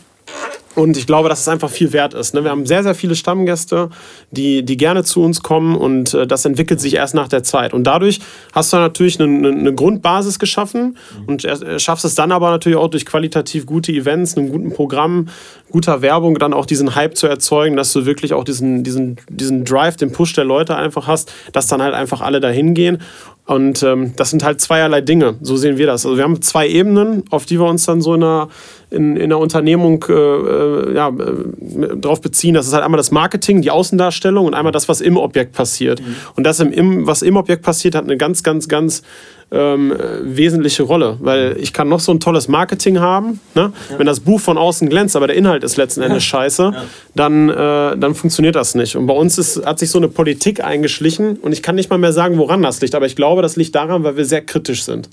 Und ich glaube, dass es einfach viel wert ist. Ne? Wir haben sehr, sehr viele Stammgäste, die, die gerne zu uns kommen und äh, das entwickelt sich erst nach der Zeit. Und dadurch hast du natürlich eine, eine Grundbasis geschaffen und äh, schaffst es dann aber natürlich auch durch qualitativ gute Events, einem guten Programm, guter Werbung dann auch diesen Hype zu erzeugen, dass du wirklich auch diesen, diesen, diesen Drive, den Push der Leute einfach hast, dass dann halt einfach alle dahin gehen. Und ähm, das sind halt zweierlei Dinge. So sehen wir das. Also wir haben zwei Ebenen, auf die wir uns dann so in einer, in, in einer Unternehmung äh, äh, ja, äh, drauf beziehen. Das ist halt einmal das Marketing, die Außendarstellung und einmal das, was im Objekt passiert. Und das, im, was im Objekt passiert, hat eine ganz, ganz, ganz ähm, wesentliche Rolle, weil ich kann noch so ein tolles Marketing haben, ne? wenn das Buch von außen glänzt, aber der Inhalt ist letzten Endes scheiße, dann, äh, dann funktioniert das nicht. Und bei uns ist, hat sich so eine Politik eingeschlichen und ich kann nicht mal mehr sagen, woran das liegt, aber ich glaube, das liegt daran, weil wir sehr kritisch sind.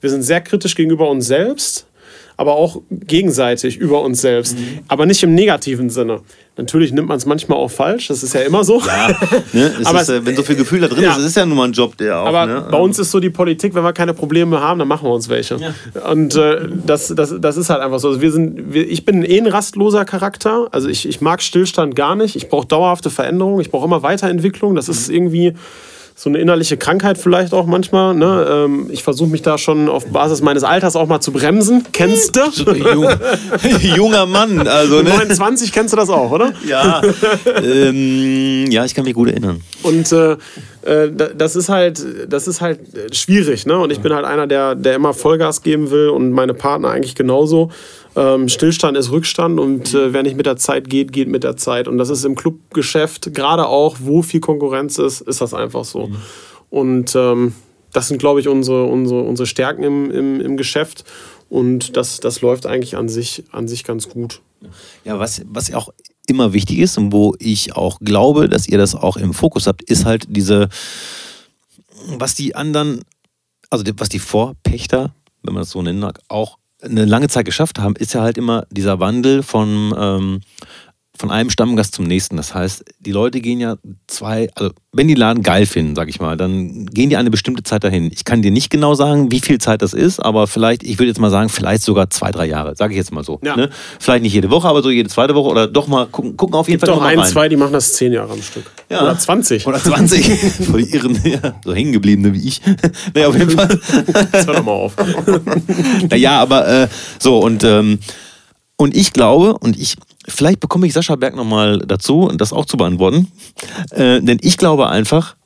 Wir sind sehr kritisch gegenüber uns selbst, aber auch gegenseitig über uns selbst, aber nicht im negativen Sinne. Natürlich nimmt man es manchmal auch falsch, das ist ja immer so. Ne? Es Aber ist, äh, wenn so viel Gefühl da drin ja. ist, es ist ja nun mal ein Job, der auch. Aber ne? bei uns ist so die Politik, wenn wir keine Probleme haben, dann machen wir uns welche. Und äh, das, das, das ist halt einfach so. Also wir sind, wir, ich bin eh ein rastloser Charakter. Also ich, ich mag Stillstand gar nicht. Ich brauche dauerhafte Veränderung. Ich brauche immer Weiterentwicklung. Das ist irgendwie so eine innerliche Krankheit vielleicht auch manchmal. Ne? Ähm, ich versuche mich da schon auf Basis meines Alters auch mal zu bremsen. Kennst du? Jung, junger Mann, also ne? 29 kennst du das auch, oder? Ja, ähm, ja, ich kann mich gut erinnern. Und äh, äh, da- das ist halt, das ist halt schwierig, ne? Und ich bin halt einer, der, der immer Vollgas geben will und meine Partner eigentlich genauso. Ähm, Stillstand ist Rückstand und äh, wer nicht mit der Zeit geht, geht mit der Zeit. Und das ist im Clubgeschäft, gerade auch, wo viel Konkurrenz ist, ist das einfach so. Und ähm, das sind, glaube ich, unsere, unsere, unsere Stärken im, im, im Geschäft. Und das, das läuft eigentlich an sich, an sich ganz gut. Ja, was, was auch immer wichtig ist und wo ich auch glaube, dass ihr das auch im Fokus habt, ist halt diese, was die anderen, also was die Vorpächter, wenn man das so nennen mag, auch eine lange Zeit geschafft haben, ist ja halt immer dieser Wandel von, ähm, von einem Stammgast zum nächsten. Das heißt, die Leute gehen ja zwei, also wenn die Laden geil finden, sag ich mal, dann gehen die eine bestimmte Zeit dahin. Ich kann dir nicht genau sagen, wie viel Zeit das ist, aber vielleicht, ich würde jetzt mal sagen, vielleicht sogar zwei, drei Jahre, sage ich jetzt mal so. Ja. Ne? Vielleicht nicht jede Woche, aber so jede zweite Woche oder doch mal gucken, gucken auf jeden Gibt Fall mal ein, rein. zwei, die machen das zehn Jahre am Stück. Ja. Oder 20. Oder 20. Voll irren, ja, so hängengebliebene wie ich. naja, auf jeden Fall. Jetzt hör doch mal auf. naja, aber äh, so und, ähm, und ich glaube, und ich, vielleicht bekomme ich Sascha Berg nochmal dazu, das auch zu beantworten. Äh, denn ich glaube einfach,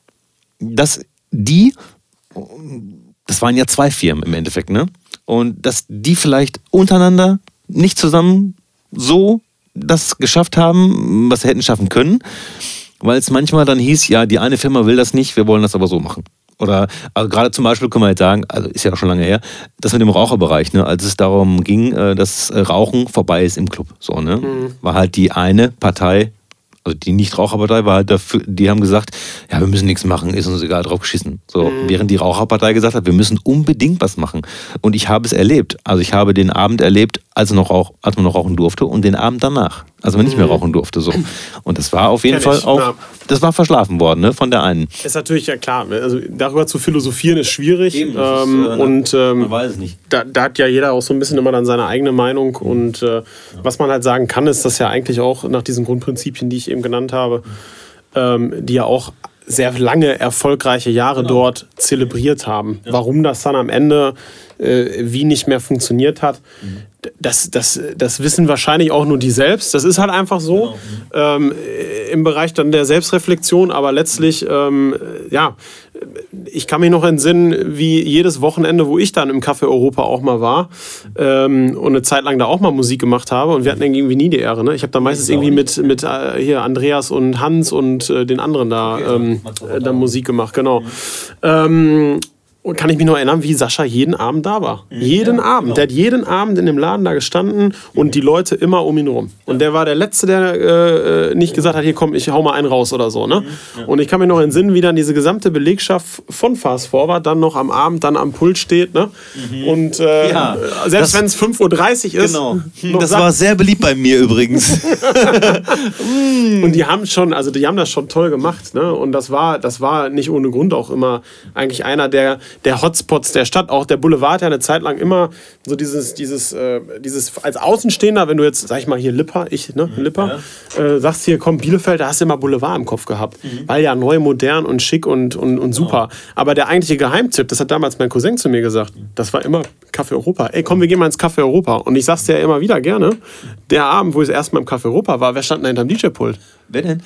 dass die, das waren ja zwei Firmen im Endeffekt, ne? Und dass die vielleicht untereinander nicht zusammen so das geschafft haben, was sie hätten schaffen können, weil es manchmal dann hieß, ja, die eine Firma will das nicht, wir wollen das aber so machen. Oder also gerade zum Beispiel können wir jetzt sagen, also ist ja auch schon lange her, das mit dem Raucherbereich, ne, als es darum ging, äh, dass äh, Rauchen vorbei ist im Club. So, ne? War halt die eine Partei, also die Nichtraucherpartei war halt dafür, die haben gesagt, ja, wir müssen nichts machen, ist uns egal, drauf geschissen. So, während die Raucherpartei gesagt hat, wir müssen unbedingt was machen. Und ich habe es erlebt. Also ich habe den Abend erlebt, als, noch rauch, als man noch rauchen durfte und den Abend danach, als man nicht mehr rauchen durfte. So. Und das war auf jeden Fall auch, ja. das war verschlafen worden, ne, von der einen. Ist natürlich ja klar. Also darüber zu philosophieren ist schwierig. Eben, das ist, ähm, äh, und ähm, weiß es nicht. da, da hat ja jeder auch so ein bisschen immer dann seine eigene Meinung. Und äh, was man halt sagen kann, ist, dass ja eigentlich auch nach diesen Grundprinzipien, die ich eben genannt habe, ähm, die ja auch sehr lange erfolgreiche Jahre dort zelebriert haben. Warum das dann am Ende äh, wie nicht mehr funktioniert hat, das, das, das wissen wahrscheinlich auch nur die selbst. Das ist halt einfach so ähm, im Bereich dann der Selbstreflexion, aber letztlich, ähm, ja, ich kann mich noch entsinnen, wie jedes Wochenende, wo ich dann im Café Europa auch mal war ähm, und eine Zeit lang da auch mal Musik gemacht habe und wir hatten irgendwie nie die Ehre. Ne? Ich habe da meistens irgendwie mit, mit äh, hier Andreas und Hans und äh, den anderen da, ähm, äh, da Musik gemacht, genau. Ähm, und kann ich mich noch erinnern, wie Sascha jeden Abend da war. jeden Abend. Der hat jeden Abend in dem Laden da gestanden und die Leute immer um ihn rum. Und der war der Letzte, der äh, äh, nicht gesagt hat, hier komm, ich hau mal einen raus oder so. Ne? Und ich kann mich noch entsinnen, wie dann diese gesamte Belegschaft von Fast Forward dann noch am Abend dann am Pult steht. Ne? Und äh, Ja, selbst wenn es 5.30 Uhr ist, Genau. Das sagt- war sehr beliebt bei mir übrigens. Und die haben schon, also die haben das schon toll gemacht, ne? Und das war, das war nicht ohne Grund auch immer eigentlich einer der, der Hotspots der Stadt. Auch der Boulevard ja eine Zeit lang immer so dieses, dieses, äh, dieses als Außenstehender, wenn du jetzt, sag ich mal hier Lipper, ich, ne, Lipper, äh, sagst hier, komm, Bielefeld, da hast du immer Boulevard im Kopf gehabt. Weil ja neu, modern und schick und, und, und super. Aber der eigentliche Geheimtipp, das hat damals mein Cousin zu mir gesagt, das war immer Café Europa. Ey, komm, wir gehen mal ins Café Europa. Und ich sag's dir ja immer wieder gerne, der Abend, wo ich das erste Mal im Café Europa war, wer stand denn hinterm DJ-Pult? Wer denn?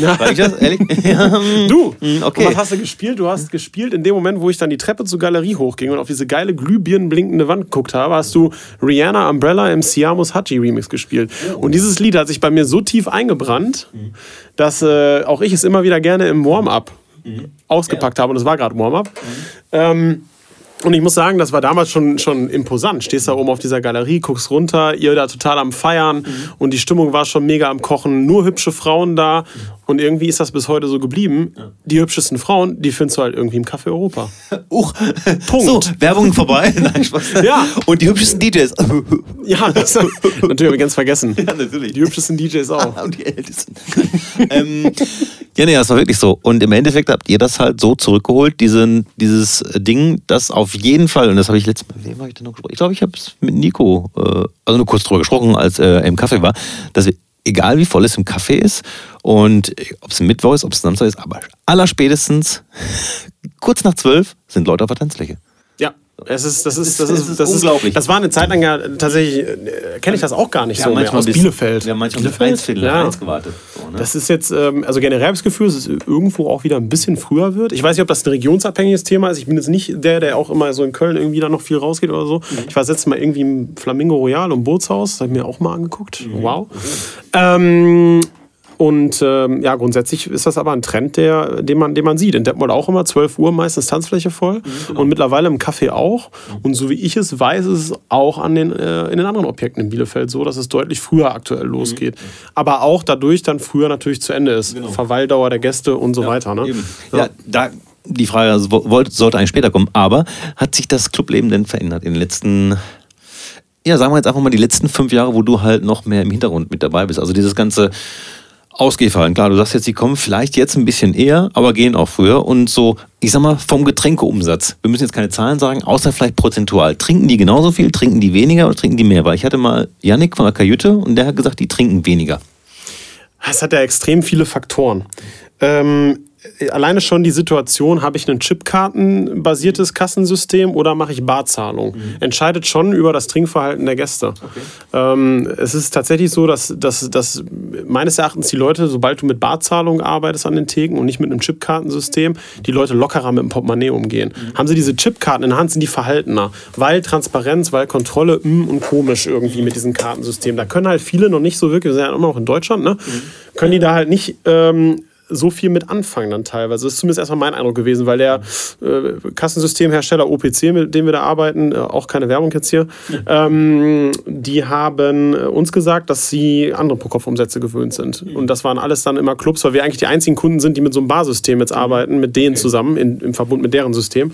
Ja. War ich das? Ehrlich? Ja, Du! mm, okay. Und was hast du gespielt? Du hast gespielt in dem Moment, wo ich dann die Treppe zur Galerie hochging und auf diese geile glühbirnenblinkende Wand geguckt habe, hast du Rihanna Umbrella im Siamus Haji Remix gespielt. Und dieses Lied hat sich bei mir so tief eingebrannt, dass äh, auch ich es immer wieder gerne im Warm-up ausgepackt habe. Und es war gerade Warm-up. Ähm, und ich muss sagen, das war damals schon, schon imposant. Stehst da oben auf dieser Galerie, guckst runter, ihr da total am Feiern und die Stimmung war schon mega am Kochen. Nur hübsche Frauen da und irgendwie ist das bis heute so geblieben. Die hübschesten Frauen, die findest du halt irgendwie im Café Europa. Uch. Punkt. So, Werbung vorbei. Nein, Spaß. Ja. Und die hübschesten DJs. Ja, das natürlich habe ich ganz vergessen. Ja, natürlich. Die hübschesten DJs auch. Und die Ältesten. ähm, ja, nee, das war wirklich so. Und im Endeffekt habt ihr das halt so zurückgeholt, diesen, dieses Ding, das auf jeden Fall, und das habe ich letztes Mal, mit wem habe ich denn noch gesprochen? Ich glaube, ich habe es mit Nico, äh, also nur kurz drüber gesprochen, als er im Kaffee war, dass wir, egal wie voll es im Kaffee ist und ob es Mittwoch ist, ob es Samstag ist, aber allerspätestens kurz nach zwölf sind Leute auf der Tanzfläche. Ja. Es ist, das ist, das ist, das ist unglaublich. Das war eine Zeit lang ja tatsächlich, äh, kenne ich das auch gar nicht so mehr aus bis- Bielefeld. Wir haben manchmal bis Bielefeld? eins, Viertel Ja. eins gewartet. So, ne? Das ist jetzt, ähm, also generell das Gefühl, dass es irgendwo auch wieder ein bisschen früher wird. Ich weiß nicht, ob das ein regionsabhängiges Thema ist. Ich bin jetzt nicht der, der auch immer so in Köln irgendwie da noch viel rausgeht oder so. Ich war letztes Mal irgendwie im Flamingo Royal und Bootshaus. Das habe ich mir auch mal angeguckt. Wow. Ähm, und ähm, ja, grundsätzlich ist das aber ein Trend, der, den, man, den man sieht. In Detmold auch immer 12 Uhr meistens Tanzfläche voll und mittlerweile im Café auch. Und so wie ich es weiß, ist es auch an den, äh, in den anderen Objekten in Bielefeld so, dass es deutlich früher aktuell losgeht. Aber auch dadurch dann früher natürlich zu Ende ist. Verweildauer der Gäste und so weiter. Ne? Eben. Ja, da die Frage also, sollte eigentlich später kommen, aber hat sich das Clubleben denn verändert in den letzten, ja, sagen wir jetzt einfach mal die letzten fünf Jahre, wo du halt noch mehr im Hintergrund mit dabei bist? Also dieses ganze Ausgehverhalten. Klar, du sagst jetzt, die kommen vielleicht jetzt ein bisschen eher, aber gehen auch früher. Und so, ich sag mal, vom Getränkeumsatz. Wir müssen jetzt keine Zahlen sagen, außer vielleicht prozentual. Trinken die genauso viel, trinken die weniger oder trinken die mehr? Weil ich hatte mal Yannick von der Kajüte und der hat gesagt, die trinken weniger. Es hat ja extrem viele Faktoren. Ähm, alleine schon die Situation, habe ich ein Chipkartenbasiertes Kassensystem oder mache ich Barzahlung? Entscheidet schon über das Trinkverhalten der Gäste. Ähm, es ist tatsächlich so, dass, dass, dass meines Erachtens die Leute, sobald du mit Barzahlung arbeitest an den Theken und nicht mit einem Chipkartensystem, die Leute lockerer mit dem Portemonnaie umgehen. Haben sie diese Chipkarten in der Hand, sind die verhaltener. Weil Transparenz, weil Kontrolle mm, und komisch irgendwie mit diesem Kartensystem. Da können halt viele noch nicht so wirklich, wir sind ja immer noch in Deutschland, ne? können die da halt nicht ähm, so viel mit anfangen dann teilweise. Das ist zumindest erstmal mein Eindruck gewesen, weil der äh, Kassensystemhersteller OPC, mit dem wir da arbeiten, äh, auch keine Werbung jetzt hier, ähm, die haben äh, uns gesagt, dass sie andere Pro-Kopf-Umsätze gewöhnt sind. Und das waren alles dann immer Clubs, weil wir eigentlich die einzigen Kunden sind, die mit so einem Barsystem jetzt arbeiten, mit denen zusammen, in, im Verbund mit deren System.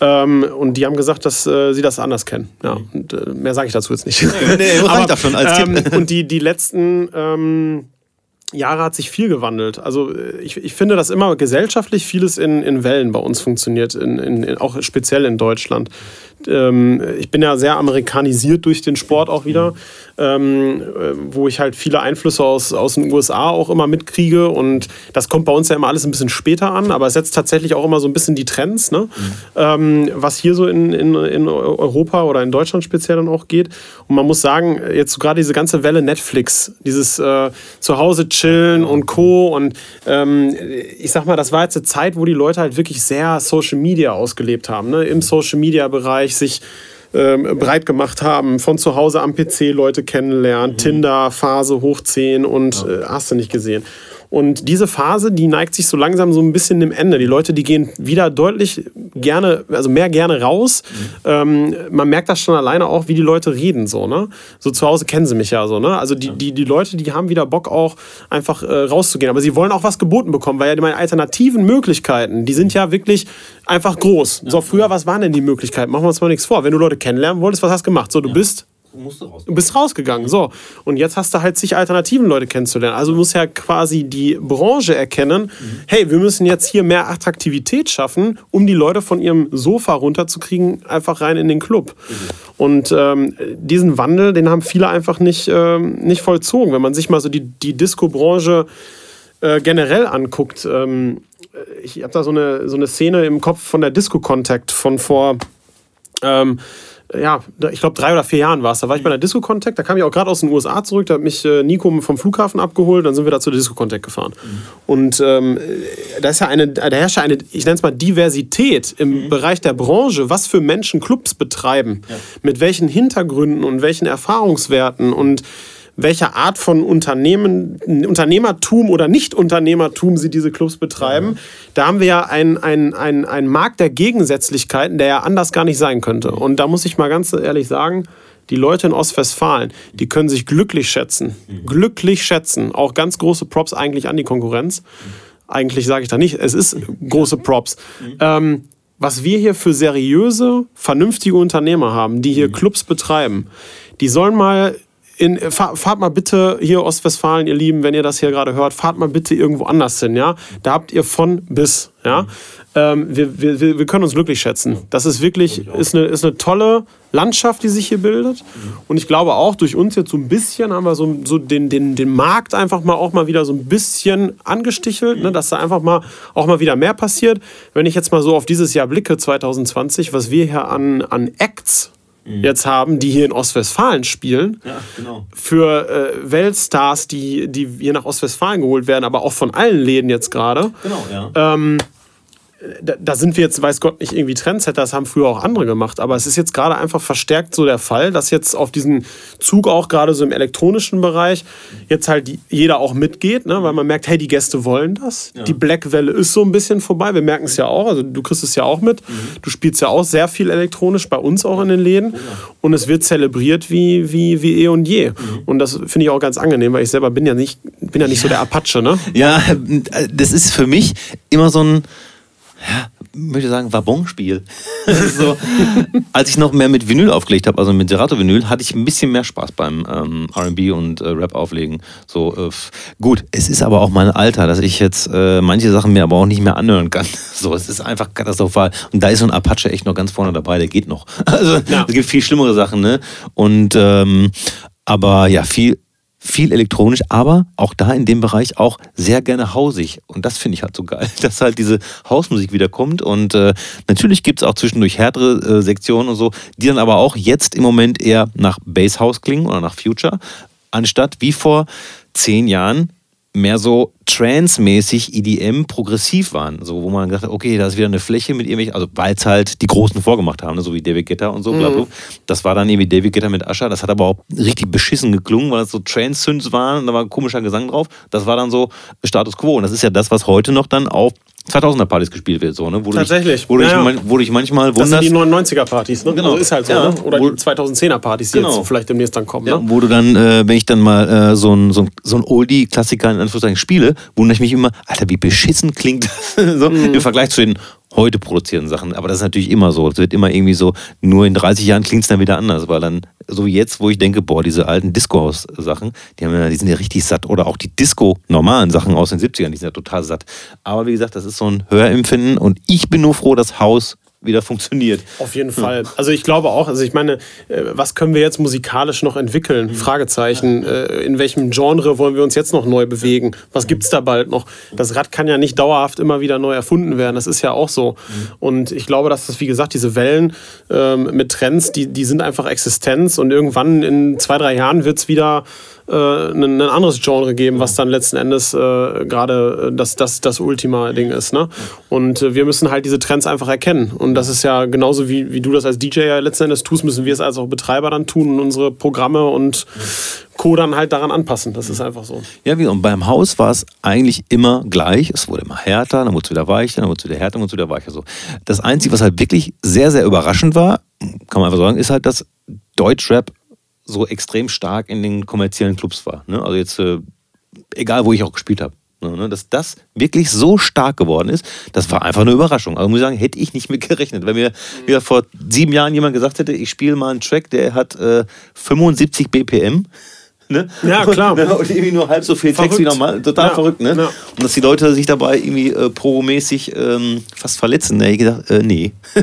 Ähm, und die haben gesagt, dass äh, sie das anders kennen. Ja, und, äh, mehr sage ich dazu jetzt nicht. nee, reicht doch schon als ähm. Und die, die letzten ähm, Jahre hat sich viel gewandelt. Also äh, ich, ich finde, dass immer gesellschaftlich vieles in, in Wellen bei uns funktioniert, in, in, auch speziell in Deutschland. Ähm, ich bin ja sehr amerikanisiert durch den Sport auch wieder, ähm, äh, wo ich halt viele Einflüsse aus, aus den USA auch immer mitkriege und das kommt bei uns ja immer alles ein bisschen später an, aber es setzt tatsächlich auch immer so ein bisschen die Trends, ne? ähm, was hier so in, in, in Europa oder in Deutschland speziell dann auch geht. Und man muss sagen, jetzt so gerade diese ganze Welle Netflix, dieses äh, Zuhause chillen und Co. Und ähm, ich sag mal, das war jetzt eine Zeit, wo die Leute halt wirklich sehr Social Media ausgelebt haben, ne? im Social Media Bereich sich ähm, breit gemacht haben, von zu Hause am PC Leute kennenlernen, Tinder-Phase hochziehen und äh, hast du nicht gesehen. Und diese Phase, die neigt sich so langsam so ein bisschen dem Ende. Die Leute, die gehen wieder deutlich gerne, also mehr gerne raus. Ähm, man merkt das schon alleine auch, wie die Leute reden. So, ne? so zu Hause kennen sie mich ja so. Ne? Also die, die, die Leute, die haben wieder Bock auch einfach äh, rauszugehen. Aber sie wollen auch was geboten bekommen, weil ja meine alternativen Möglichkeiten, die sind ja wirklich einfach groß. So, früher, was waren denn die Möglichkeiten? Machen wir uns mal nichts vor. Wenn du Leute kennenlernen wolltest, was hast du gemacht? So, du bist Du bist rausgegangen, so. Und jetzt hast du halt sich alternativen Leute kennenzulernen. Also du musst ja quasi die Branche erkennen, hey, wir müssen jetzt hier mehr Attraktivität schaffen, um die Leute von ihrem Sofa runterzukriegen, einfach rein in den Club. Und ähm, diesen Wandel, den haben viele einfach nicht, ähm, nicht vollzogen. Wenn man sich mal so die, die Disco-Branche äh, generell anguckt, ähm, ich habe da so eine, so eine Szene im Kopf von der Disco Contact von vor ähm, ja, ich glaube, drei oder vier Jahren war es. Da war ich bei einer Disco Contact, da kam ich auch gerade aus den USA zurück, da hat mich äh, Nico vom Flughafen abgeholt, dann sind wir da zur Disco Contact gefahren. Und ähm, da ist ja eine, da herrscht ja eine, ich nenne es mal Diversität im Bereich der Branche, was für Menschen Clubs betreiben, mit welchen Hintergründen und welchen Erfahrungswerten und welcher Art von Unternehmen, Unternehmertum oder Nicht-Unternehmertum sie diese Clubs betreiben. Da haben wir ja einen ein, ein Markt der Gegensätzlichkeiten, der ja anders gar nicht sein könnte. Und da muss ich mal ganz ehrlich sagen, die Leute in Ostwestfalen, die können sich glücklich schätzen. Glücklich schätzen. Auch ganz große Props eigentlich an die Konkurrenz. Eigentlich sage ich da nicht, es ist große Props. Ähm, was wir hier für seriöse, vernünftige Unternehmer haben, die hier Clubs betreiben, die sollen mal in, fahr, fahrt mal bitte hier Ostwestfalen, ihr Lieben, wenn ihr das hier gerade hört, fahrt mal bitte irgendwo anders hin, ja. Da habt ihr von bis, ja. Ähm, wir, wir, wir können uns glücklich schätzen. Das ist wirklich, ist eine, ist eine tolle Landschaft, die sich hier bildet. Und ich glaube auch, durch uns jetzt so ein bisschen haben wir so, so den, den, den Markt einfach mal auch mal wieder so ein bisschen angestichelt, ne, dass da einfach mal auch mal wieder mehr passiert. Wenn ich jetzt mal so auf dieses Jahr blicke, 2020, was wir hier an, an Acts jetzt haben, die hier in Ostwestfalen spielen, Ja, genau. für äh, Weltstars, die, die hier nach Ostwestfalen geholt werden, aber auch von allen Läden jetzt gerade. Genau, ja. Da, da sind wir jetzt, weiß Gott, nicht irgendwie Trendsetter, das haben früher auch andere gemacht, aber es ist jetzt gerade einfach verstärkt so der Fall, dass jetzt auf diesen Zug auch gerade so im elektronischen Bereich jetzt halt die, jeder auch mitgeht, ne? weil man merkt, hey, die Gäste wollen das. Die Black-Welle ist so ein bisschen vorbei, wir merken es ja auch, also du kriegst es ja auch mit. Du spielst ja auch sehr viel elektronisch, bei uns auch in den Läden und es wird zelebriert wie, wie, wie eh und je. Und das finde ich auch ganz angenehm, weil ich selber bin ja nicht, bin ja nicht so der Apache, ne? Ja, äh, das ist für mich immer so ein, ja, möchte sagen, Wabonspiel. so, als ich noch mehr mit Vinyl aufgelegt habe, also mit Serato-Vinyl, hatte ich ein bisschen mehr Spaß beim ähm, RB und äh, Rap auflegen. So, äh, gut, es ist aber auch mein Alter, dass ich jetzt äh, manche Sachen mir aber auch nicht mehr anhören kann. So, es ist einfach katastrophal. Und da ist so ein Apache echt noch ganz vorne dabei, der geht noch. Also, Ja. es gibt viel schlimmere Sachen, ne? Und, ähm, aber ja, viel, viel elektronisch, aber auch da in dem Bereich auch sehr gerne hausig. Und das finde ich halt so geil, dass halt diese Hausmusik wieder kommt. Und äh, natürlich gibt es auch zwischendurch härtere äh, Sektionen und so, die dann aber auch jetzt im Moment eher nach Basshouse klingen oder nach Future, anstatt wie vor zehn Jahren mehr so trance-mäßig EDM progressiv waren. So, wo man gesagt hat, okay, da ist wieder eine Fläche mit irgendwelchen, also weil es halt die Großen vorgemacht haben, ne, so wie David Guetta und so, bla, bla. Das war dann irgendwie David Guetta mit Ascher. Das hat aber auch richtig beschissen geklungen, weil das so Trance-Synths waren und da war ein komischer Gesang drauf. Das war dann so Status Quo. Und das ist ja das, was heute noch dann auf 2000er-Partys gespielt wird. So, ne? wo du Tatsächlich. Dich, wo, du Ja, dich, ja. man- wo du dich manchmal Das sind wunderst. die 99er-Partys, ne? Genau. Also ist halt so, Ja. ne? Oder Wo- die 2010er-Partys, die Genau. jetzt vielleicht demnächst dann kommen, Ja, ne? wo du dann, äh, wenn ich dann mal äh, so ein, so ein, so ein Oldie-Klassiker in Anführungszeichen spiele, wundere ich mich immer, Alter, wie beschissen klingt das so, Mhm. im Vergleich zu den heute produzierten Sachen. Aber das ist natürlich immer so. Es wird immer irgendwie so, nur in 30 Jahren klingt es dann wieder anders, weil dann, so wie jetzt, wo ich denke, boah, diese alten Disco-House-Sachen, die, die sind ja richtig satt. Oder auch die Disco-normalen Sachen aus den 70ern, die sind ja total satt. Aber wie gesagt, das ist so ein Hörempfinden und ich bin nur froh, dass Haus wieder funktioniert. Auf jeden Fall. Also ich glaube auch, also ich meine, äh, was können wir jetzt musikalisch noch entwickeln? Fragezeichen. Äh, In welchem Genre wollen wir uns jetzt noch neu bewegen? Was gibt es da bald noch? Das Rad kann ja nicht dauerhaft immer wieder neu erfunden werden. Das ist ja auch so. Und ich glaube, dass das, wie gesagt, diese Wellen ähm, mit Trends, die, die sind einfach Existenz und irgendwann in zwei, drei Jahren wird es wieder äh, ein, ein anderes Genre geben, was dann letzten Endes äh, gerade äh, das, das, das Ultima-Ding ist. Ne? Und äh, wir müssen halt diese Trends einfach erkennen. Und das ist ja genauso wie, wie du das als DJ ja letzten Endes tust, müssen wir es als auch Betreiber dann tun und unsere Programme und Co. dann halt daran anpassen. Das ist einfach so. Ja, wie, und beim Haus war es eigentlich immer gleich. Es wurde immer härter, dann wurde es wieder weicher, dann wurde es wieder härter, dann wurde es wieder weicher. So. Das Einzige, was halt wirklich sehr, sehr überraschend war, kann man einfach sagen, ist halt, dass Deutschrap so extrem stark in den kommerziellen Clubs war. Ne? Also jetzt, äh, egal wo ich auch gespielt habe. Ne? Dass das wirklich so stark geworden ist, das war einfach eine Überraschung. Also muss ich sagen, hätte ich nicht mit gerechnet. Wenn mir wieder vor sieben Jahren jemand gesagt hätte, ich spiele mal einen Track, der hat äh, 75 BPM. Ne? Ja, klar. Und, und irgendwie nur halb so viel Text Verrückt. wie normal. Total Ja, verrückt, ne? ja. Und dass die Leute sich dabei irgendwie äh, pro-mäßig ähm, fast verletzen. Ne? Ich gedacht, äh, nee.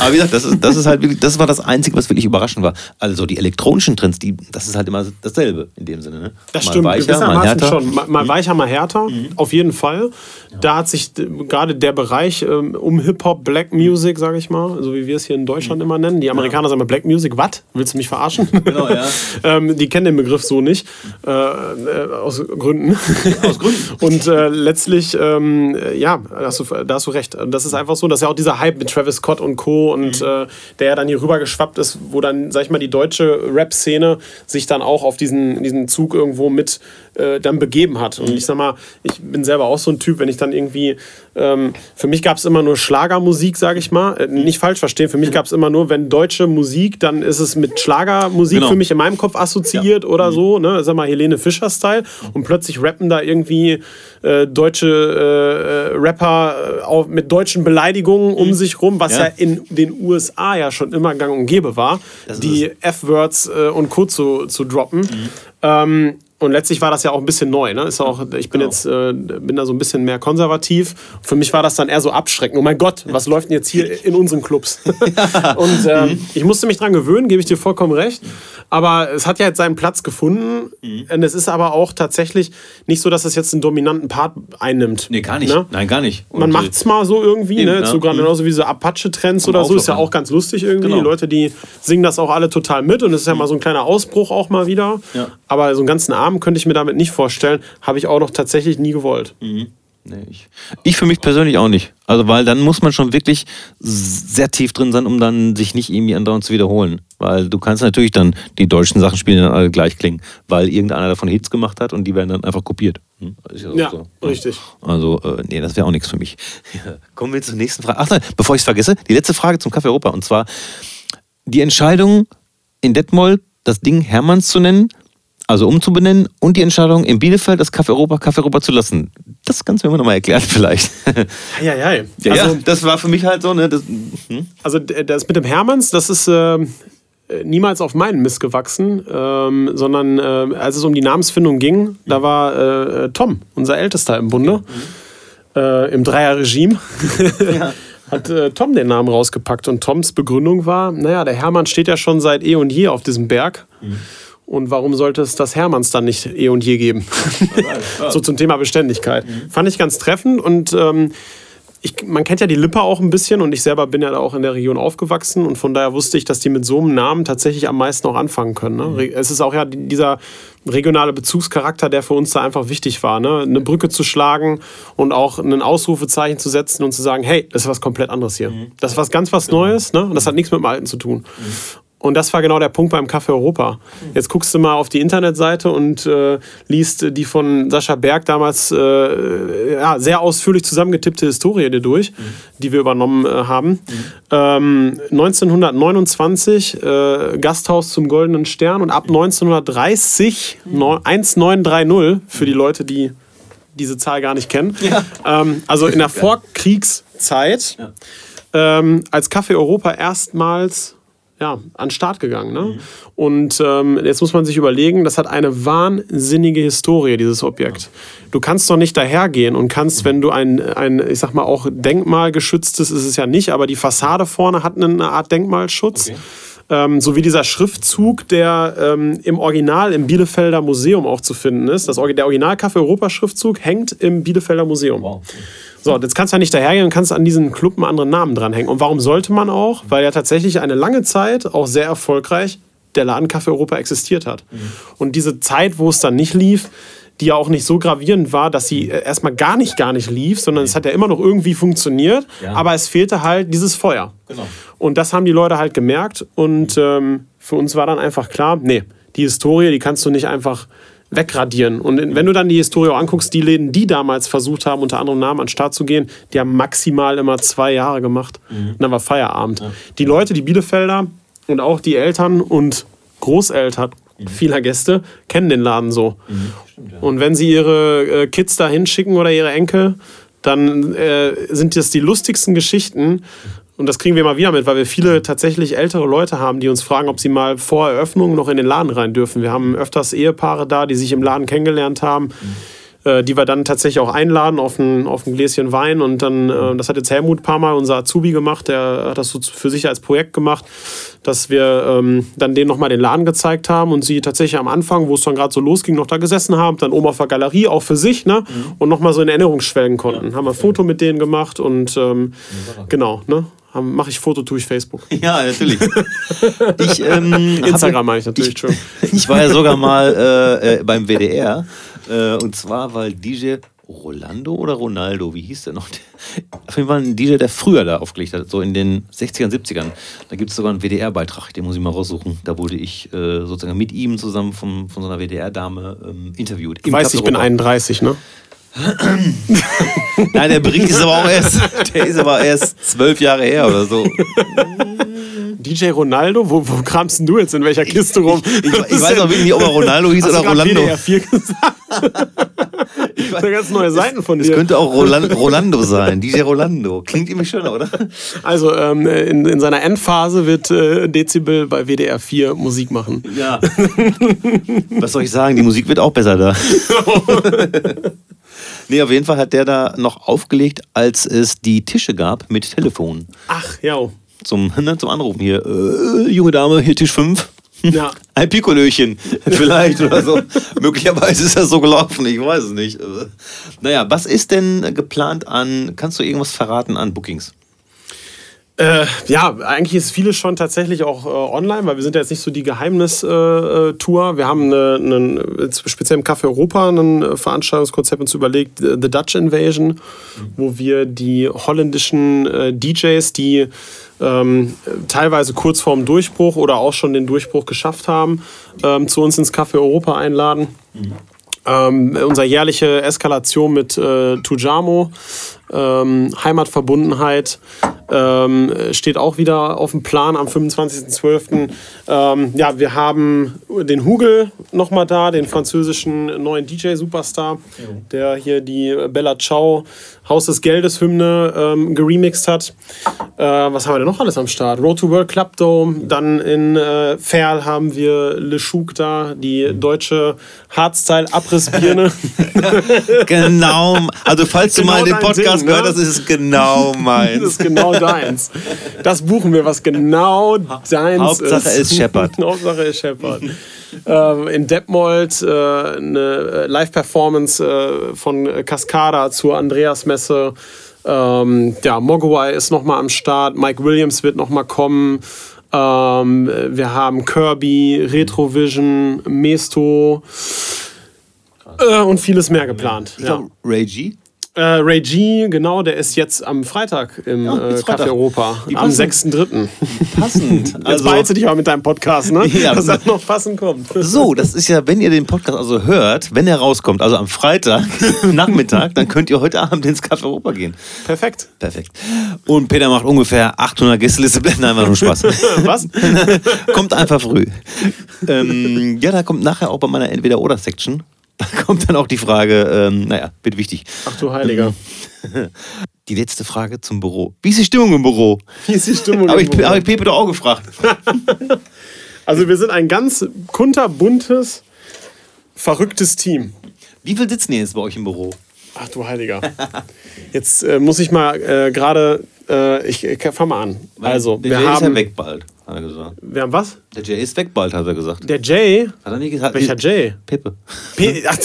Aber wie gesagt, das, ist, das ist halt wirklich, das war das Einzige, was wirklich überraschend war. Also die elektronischen Trends, die, das ist halt immer dasselbe in dem Sinne. Ne? Das mal stimmt, weicher, mal härter. schon. Mal, mal weicher, mal härter, auf jeden Fall. Da hat sich äh, gerade der Bereich ähm, um Hip-Hop, Black Music, sage ich mal, so wie wir es hier in Deutschland immer nennen. Die Amerikaner sagen mal Black Music, was? Willst du mich verarschen? Genau, ja. ähm, die kennen den Begriff so nicht, äh, äh, aus Gründen. Aus Gründen. Und äh, letztlich, ähm, äh, ja, da hast, du, da hast du recht. Das ist einfach so, dass ja auch dieser Hype mit Travis Scott und Co. und Mhm. äh, der ja dann hier rüber geschwappt ist, wo dann, sag ich mal, die deutsche Rap-Szene sich dann auch auf diesen, diesen Zug irgendwo mit äh, dann begeben hat. Mhm. Und ich sag mal, ich bin selber auch so ein Typ, wenn ich dann irgendwie, ähm, für mich gab es immer nur Schlagermusik, sage ich mal. Äh, nicht falsch verstehen, für mich gab es immer nur, wenn deutsche Musik, dann ist es mit Schlagermusik Genau. für mich in meinem Kopf assoziiert oder so, ne? Sag mal Helene Fischer-Style. Und plötzlich rappen da irgendwie äh, deutsche äh, äh, Rapper auch mit deutschen Beleidigungen um sich rum, was ja. Ja. in den USA ja schon immer gang und gäbe war, die F-Words und Co. zu, zu droppen. Ähm, und letztlich war das ja auch ein bisschen neu. Ne? Ist auch, ich bin jetzt äh, bin da so ein bisschen mehr konservativ. Für mich war das dann eher so abschreckend. Oh mein Gott, was läuft denn jetzt hier in unseren Clubs? und ähm, ich musste mich dran gewöhnen, gebe ich dir vollkommen recht. Aber es hat ja jetzt seinen Platz gefunden. Und es ist aber auch tatsächlich nicht so, dass es jetzt einen dominanten Part einnimmt. Nee, gar nicht. Ne? Nein, gar nicht. Man Und, äh, macht es mal so irgendwie, Eben, ne? ja. So gerade Mhm. genauso wie so Apache-Trends oder so, ist ja auch ganz lustig irgendwie. Genau. Die Leute, die singen das auch alle total mit und es ist ja mal so ein kleiner Ausbruch auch mal wieder. Ja. Aber so einen ganzen Abend könnte ich mir damit nicht vorstellen. Habe ich auch noch tatsächlich nie gewollt. Nee, ich, ich für mich persönlich auch nicht. Also, weil dann muss man schon wirklich sehr tief drin sein, um dann sich nicht irgendwie andauernd zu wiederholen. Weil du kannst natürlich dann die deutschen Sachen spielen, die dann alle gleich klingen, weil irgendeiner davon Hits gemacht hat und die werden dann einfach kopiert. Hm? Ja, so. richtig. Also, äh, nee, das wäre auch nichts für mich. Ja. Kommen wir zur nächsten Frage. Ach nein, bevor ich es vergesse, die letzte Frage zum Café Europa. Und zwar die Entscheidung in Detmold, das Ding Hermanns zu nennen, also umzubenennen, und die Entscheidung in Bielefeld das Café Europa Café Europa zu lassen. Das kannst du mir nochmal erklären, vielleicht. Ja, ja, ja. Ja, also, ja, das war für mich halt so, ne? Das, hm? also d- das mit dem Hermanns, das ist äh, niemals auf meinen Mist gewachsen, ähm, sondern äh, als es um die Namensfindung ging, da war äh, Tom, unser Ältester im Bunde, äh, im Dreierregime. Hat äh, Tom den Namen rausgepackt und Toms Begründung war, naja, der Hermann steht ja schon seit eh und je auf diesem Berg. Und warum sollte es das Hermanns dann nicht eh und je geben? so zum Thema Beständigkeit. Fand ich ganz treffend und ähm, ich, man kennt ja die Lippe auch ein bisschen und ich selber bin ja auch in der Region aufgewachsen und von daher wusste ich, dass die mit so einem Namen tatsächlich am meisten auch anfangen können. Ne? Re- Es ist auch ja die- dieser regionale Bezugscharakter, der für uns da einfach wichtig war. Ne? Eine Brücke zu schlagen und auch ein Ausrufezeichen zu setzen und zu sagen, hey, das ist was komplett anderes hier. Das ist was ganz was Neues ne? und das hat nichts mit dem Alten zu tun. Und das war genau der Punkt beim Café Europa. Jetzt guckst du mal auf die Internetseite und äh, liest die von Sascha Berg damals äh, ja, sehr ausführlich zusammengetippte Historie dir durch, die wir übernommen äh, haben. Ähm, 1929 äh, Gasthaus zum Goldenen Stern und ab 1930 neu- 1930 für die Leute, die diese Zahl gar nicht kennen. Ähm, also in der Vorkriegszeit ähm, als Café Europa erstmals ja, an den Start gegangen. Ne? Und ähm, jetzt muss man sich überlegen, das hat eine wahnsinnige Historie, dieses Objekt. Du kannst doch nicht dahergehen und kannst, wenn du ein, ein ich sag mal, auch denkmalgeschütztes ist es ja nicht, aber die Fassade vorne hat eine Art Denkmalschutz. Ähm, so wie dieser Schriftzug, der ähm, im Original im Bielefelder Museum auch zu finden ist. Das, der Original-Café Europa-Schriftzug hängt im Bielefelder Museum. So, jetzt kannst du ja nicht dahergehen und kannst an diesen Club einen anderen Namen dranhängen. Und warum sollte man auch? Weil ja tatsächlich eine lange Zeit auch sehr erfolgreich der Laden Café Europa existiert hat. Und diese Zeit, wo es dann nicht lief, die ja auch nicht so gravierend war, dass sie äh, erstmal gar nicht, gar nicht lief, sondern es hat ja immer noch irgendwie funktioniert, Ja. aber es fehlte halt dieses Feuer. Genau. Und das haben die Leute halt gemerkt und ähm, für uns war dann einfach klar, nee, die Historie, die kannst du nicht einfach wegradieren. Und wenn du dann die Historie auch anguckst, die Läden, die damals versucht haben, unter anderem Namen an den Start zu gehen, die haben maximal immer zwei Jahre gemacht. Und dann war Feierabend. Die Leute, die Bielefelder und auch die Eltern und Großeltern vieler Gäste kennen den Laden so. Und wenn sie ihre äh, Kids da hinschicken oder ihre Enkel, dann äh, sind das die lustigsten Geschichten. Und das kriegen wir mal wieder mit, weil wir viele tatsächlich ältere Leute haben, die uns fragen, ob sie mal vor Eröffnung noch in den Laden rein dürfen. Wir haben öfters Ehepaare da, die sich im Laden kennengelernt haben, äh, die wir dann tatsächlich auch einladen auf ein, auf ein Gläschen Wein. Und dann, äh, das hat jetzt Helmut ein paar Mal, unser Azubi, gemacht. Der hat das so für sich als Projekt gemacht, dass wir ähm, dann denen nochmal den Laden gezeigt haben und sie tatsächlich am Anfang, wo es dann gerade so losging, noch da gesessen haben, dann oben auf der Galerie, auch für sich, ne? Und nochmal so in Erinnerung schwelgen konnten. Haben wir ein Foto mit denen gemacht und ähm, genau, ne? Mache ich Foto, tue ich Facebook. Ja, natürlich. Ich, ähm, Instagram meine ich natürlich, Ich, ich war ja sogar mal äh, äh, beim WDR. Äh, und zwar, weil DJ Rolando oder Ronaldo, wie hieß der noch? Auf jeden Fall ein DJ, der früher da aufgelegt hat, so in den 60ern, 70ern. Da gibt es sogar einen WDR-Beitrag, den muss ich mal raussuchen. Da wurde ich äh, sozusagen mit ihm zusammen von, von so einer WDR-Dame ähm, interviewt. Du weißt, ich bin 31, ne? Nein, der Bericht ist aber auch erst, der ist aber erst zwölf Jahre her oder so. DJ Ronaldo? Wo, wo kramst denn du jetzt in welcher Kiste rum? Ich, ich weiß auch wirklich nicht, ob er Ronaldo hieß Hast du oder Rolando. WDR 4 gesagt? Das sind ganz neue Seiten von Es dir. könnte auch Roland, Rolando sein, DJ Rolando. Klingt irgendwie schöner, oder? Also ähm, in, in seiner Endphase wird äh, Dezibel bei WDR 4 Musik machen. Ja. Was soll ich sagen? Die Musik wird auch besser da. nee, auf jeden Fall hat der da noch aufgelegt, als es die Tische gab mit Telefon. Ach, ja. Zum, ne, zum Anrufen hier. Äh, junge Dame, hier Tisch 5. Ja. Ein Pikolöchen, vielleicht oder so. Möglicherweise ist das so gelaufen, ich weiß es nicht. Äh, Naja, was ist denn geplant an, kannst du irgendwas verraten an Bookings? Äh, ja, eigentlich ist vieles schon tatsächlich auch äh, online, weil wir sind ja jetzt nicht so die Geheimnis-Tour. Äh, Tour. wir haben eine, jetzt speziell im Café Europa ein äh, Veranstaltungskonzept uns überlegt, äh, The Dutch Invasion, wo wir die holländischen äh, DJs, die ähm, teilweise kurz vorm Durchbruch oder auch schon den Durchbruch geschafft haben, ähm, zu uns ins Café Europa einladen. Ähm, unsere jährliche Eskalation mit äh, Tujamo, ähm, Heimatverbundenheit, ähm, steht auch wieder auf dem Plan am 25.12. Ähm, ja, wir haben den Hugel nochmal da, den französischen neuen DJ-Superstar, der hier die Bella Ciao Haus des Geldes Hymne ähm, geremixed hat. Äh, was haben wir denn noch alles am Start? Road to World Club Dome, dann in äh, Ferl haben wir Le Chouk da, die deutsche Hardstyle-Abrissbirne. Genau, also falls du Genau mal den dein Podcast Ding, gehört ne? hast, ist es genau Das meins. ist genau deins. Das buchen wir, was genau deins Hauptsache ist. ist Shepard. Hauptsache ist Shepard. ähm, in Detmold äh, eine Live-Performance äh, von Cascada zur Andreas-Messe. Ähm, ja, Mogwai ist nochmal am Start. Mike Williams wird nochmal kommen. Ähm, wir haben Kirby, Retrovision, Mesto äh, und vieles mehr geplant. Ich Ja. glaube, G. Äh, Ray G, genau, der ist jetzt am Freitag im Ja, äh, Freitag. Café Europa. Wie Am passend. 6.3. Passend. Jetzt Also, beeilst du dich auch mit deinem Podcast, ne? Ja. Dass das noch passend kommt. so, das ist ja, wenn ihr den Podcast also hört, wenn er rauskommt, also am Freitag, Nachmittag, dann könnt ihr heute Abend ins Café Europa gehen. Perfekt. Perfekt. Und Peter macht ungefähr 800 Gästeliste. Nein, war nur Spaß. Was? kommt einfach früh. Ähm, ja, da kommt nachher auch bei meiner Entweder-Oder-Section, da kommt dann auch die Frage, ähm, naja, wird wichtig. Ach du Heiliger. Die letzte Frage zum Büro. Wie ist die Stimmung im Büro? Wie ist die Stimmung? Habe im ich, Büro? hab ich Pepe doch auch gefragt. Also wir sind ein ganz kunterbuntes, verrücktes Team. Wie viel sitzen jetzt bei euch im Büro? Ach du Heiliger. Jetzt äh, muss ich mal äh, gerade, äh, ich äh, fang mal an. Also, der wir Jay ist ja haben, weg bald, hat er gesagt. wir haben was? Der Jay ist weg bald, hat er gesagt. Der Jay? Hat er nicht gesagt? Welcher Jay? Pepe. Pe Ach,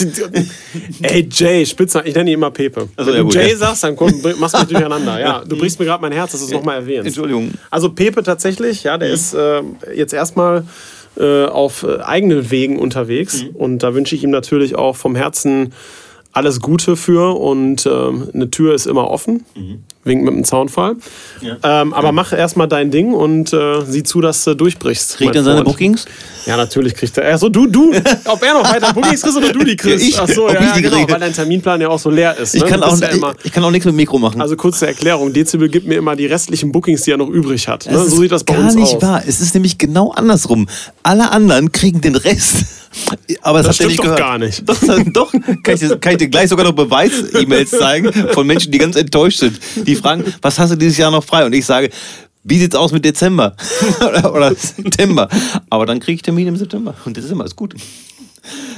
ey, Jay, Spitzname. Ich nenne ihn immer Pepe. Ach so, Wenn ja du gut, Jay ja. sagst, dann komm, machst du mich durcheinander. Ja, du brichst mir gerade mein Herz, dass du es nochmal erwähnst. Entschuldigung. Also Pepe tatsächlich, ja, der ist äh, jetzt erstmal äh, auf äh, eigenen Wegen unterwegs. Und da wünsche ich ihm natürlich auch vom Herzen alles Gute für und ähm, eine Tür ist immer offen. Wink mit dem Zaunfall. Ähm, aber mach erstmal dein Ding und äh, sieh zu, dass du durchbrichst. Kriegt er seine. Bookings? Ja, natürlich kriegt er. Achso, du, du. Ob er noch weiter Bookings kriegst oder du die kriegst. Ja, ich. Achso, ja, ich ja die genau, kriege. weil dein Terminplan ja auch so leer ist. Ich ne? kann, Du auch, ja ich, immer, ich kann auch nichts mit dem Mikro machen. also kurze Erklärung. Dezibel gibt mir immer die restlichen Bookings, die er noch übrig hat. Ne? So sieht das bei gar uns nicht aus. wahr. Es ist nämlich genau andersrum. Alle anderen kriegen den Rest. Aber das, Das habt ihr stimmt nicht doch gehört. gar nicht. Doch, doch kann, ich dir, kann ich dir gleich sogar noch Beweis-E-Mails zeigen von Menschen, die ganz enttäuscht sind. Die fragen, was hast du dieses Jahr noch frei? Und ich sage, wie sieht's aus mit Dezember oder, September? Aber dann kriege ich Termin im September. Und Dezember ist gut.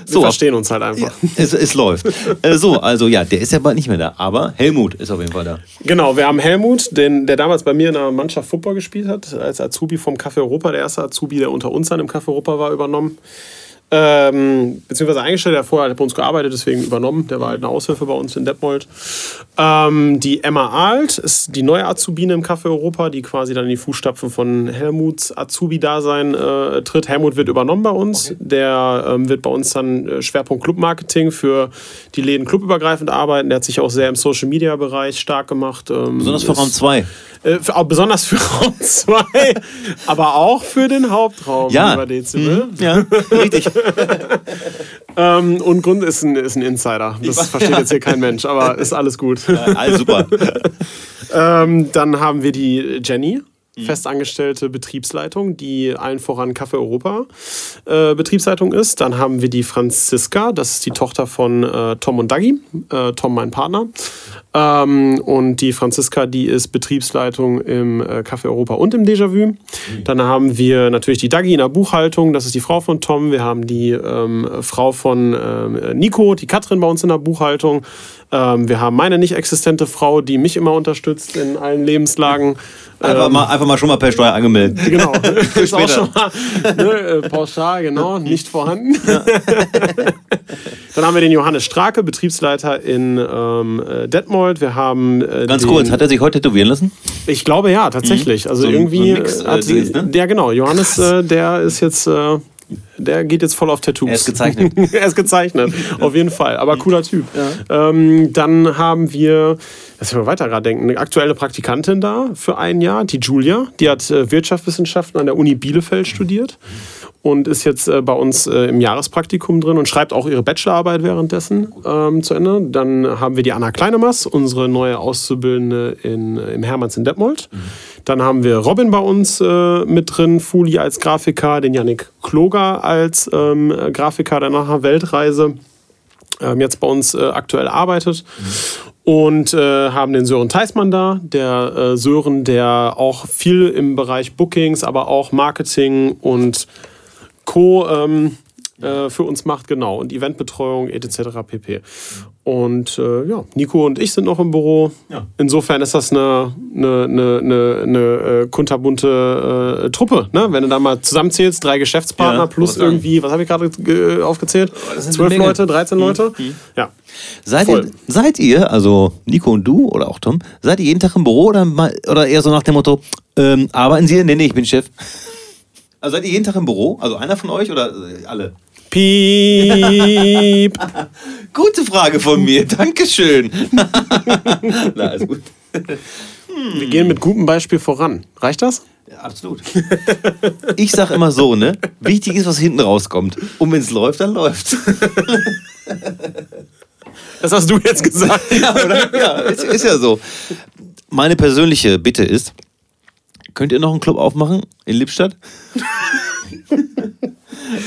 Wir verstehen uns halt einfach. Es, es läuft. Äh, so, also ja, der ist ja bald nicht mehr da. Aber Helmut ist auf jeden Fall da. Genau, wir haben Helmut, den, der damals bei mir in der Mannschaft Football gespielt hat, als Azubi vom Café Europa, der erste Azubi, der unter uns dann im Café Europa war, übernommen. Ähm, beziehungsweise eingestellt, der hat vorher bei uns gearbeitet, deswegen übernommen. Der war halt eine Aushilfe bei uns in Detmold. Ähm, die Emma Alt ist die neue Azubine im Café Europa, die quasi dann in die Fußstapfen von Helmuts Azubi-Dasein äh, tritt. Helmut wird übernommen bei uns. Der ähm, wird bei uns dann äh, Schwerpunkt Clubmarketing für die Läden clubübergreifend arbeiten. Der hat sich auch sehr im Social-Media-Bereich stark gemacht. Ähm, Besonders für ist- Raum 2. äh, für, besonders für Raum 2, aber auch für den Hauptraum, Ja. lieber Dezibel. Ja, richtig. Ähm, und Grund ist ein, ist ein Insider. Das weiß- versteht jetzt hier kein Mensch, aber ist alles gut. Alles super. Ähm, dann haben wir die Jenny. Festangestellte Betriebsleitung, die allen voran Café Europa äh, Betriebsleitung ist. Dann haben wir die Franziska, das ist die Tochter von äh, Tom und Dagi. Äh, Tom, mein Partner. Ähm, und die Franziska, die ist Betriebsleitung im äh, Café Europa und im Déjà-vu. Dann haben wir natürlich die Dagi in der Buchhaltung, das ist die Frau von Tom. Wir haben die ähm, Frau von ähm, Nico, die Katrin bei uns in der Buchhaltung. Ähm, wir haben meine nicht existente Frau, die mich immer unterstützt in allen Lebenslagen. Einfach, mal, einfach mal schon mal per Steuer angemeldet. Genau, ist auch schon mal ne, äh, pauschal, genau, nicht vorhanden. Dann haben wir den Johannes Strake, Betriebsleiter in ähm, äh, Detmold. Wir haben äh, Ganz den, kurz, hat er sich heute tätowieren lassen? Ich glaube ja, tatsächlich. Also So irgendwie so Mix, äh, hat Dings, ne? ja genau. Johannes, äh, der ist jetzt, äh, der geht jetzt voll auf Tattoos. Er ist gezeichnet. er ist gezeichnet, auf jeden Fall. Aber cooler Typ. Ähm, dann haben wir, lass mich mal weiter gerade denken, eine aktuelle Praktikantin da für ein Jahr, die Julia. Die hat äh, Wirtschaftswissenschaften an der Uni Bielefeld studiert und ist jetzt äh, bei uns äh, im Jahrespraktikum drin und schreibt auch ihre Bachelorarbeit währenddessen ähm, zu Ende. Dann haben wir die Anna Kleinemast, unsere neue Auszubildende in, im Hermanns in Detmold. Dann haben wir Robin bei uns äh, mit drin, Fuli als Grafiker, den Yannick Kloger als ähm, Grafiker der nachher Weltreise ähm, jetzt bei uns äh, aktuell arbeitet. Und äh, haben den Sören Theismann da. Der äh, Sören, der auch viel im Bereich Bookings, aber auch Marketing und Co. Ähm, äh, für uns macht, genau. Und Eventbetreuung etc. pp. Und äh, ja, Nico und ich sind noch im Büro. Ja. Insofern ist das eine, eine, eine, eine, eine äh, kunterbunte äh, Truppe. Ne? Wenn du da mal zusammenzählst, drei Geschäftspartner Ja, plus irgendwie, was habe ich gerade äh, aufgezählt? sind Zwölf. Leute, 13 Leute? Ja. Seid Voll. ihr, seid ihr, also Nico und du oder auch Tom, seid ihr jeden Tag im Büro oder, mal, oder eher so nach dem Motto, ähm, arbeiten Sie? Nee, nee, ich bin Chef. Also seid ihr jeden Tag im Büro? Also einer von euch oder äh, alle? Piep. Gute Frage von mir, Dankeschön. Na, alles gut. Wir gehen mit gutem Beispiel voran. Reicht das? Ja, absolut. Ich sag immer so, ne? Wichtig ist, was hinten rauskommt. Und wenn es läuft, dann läuft's. Das hast du jetzt gesagt. Ja, oder? Ja, ist, ist ja so. Meine persönliche Bitte ist, könnt ihr noch einen Club aufmachen in Lippstadt?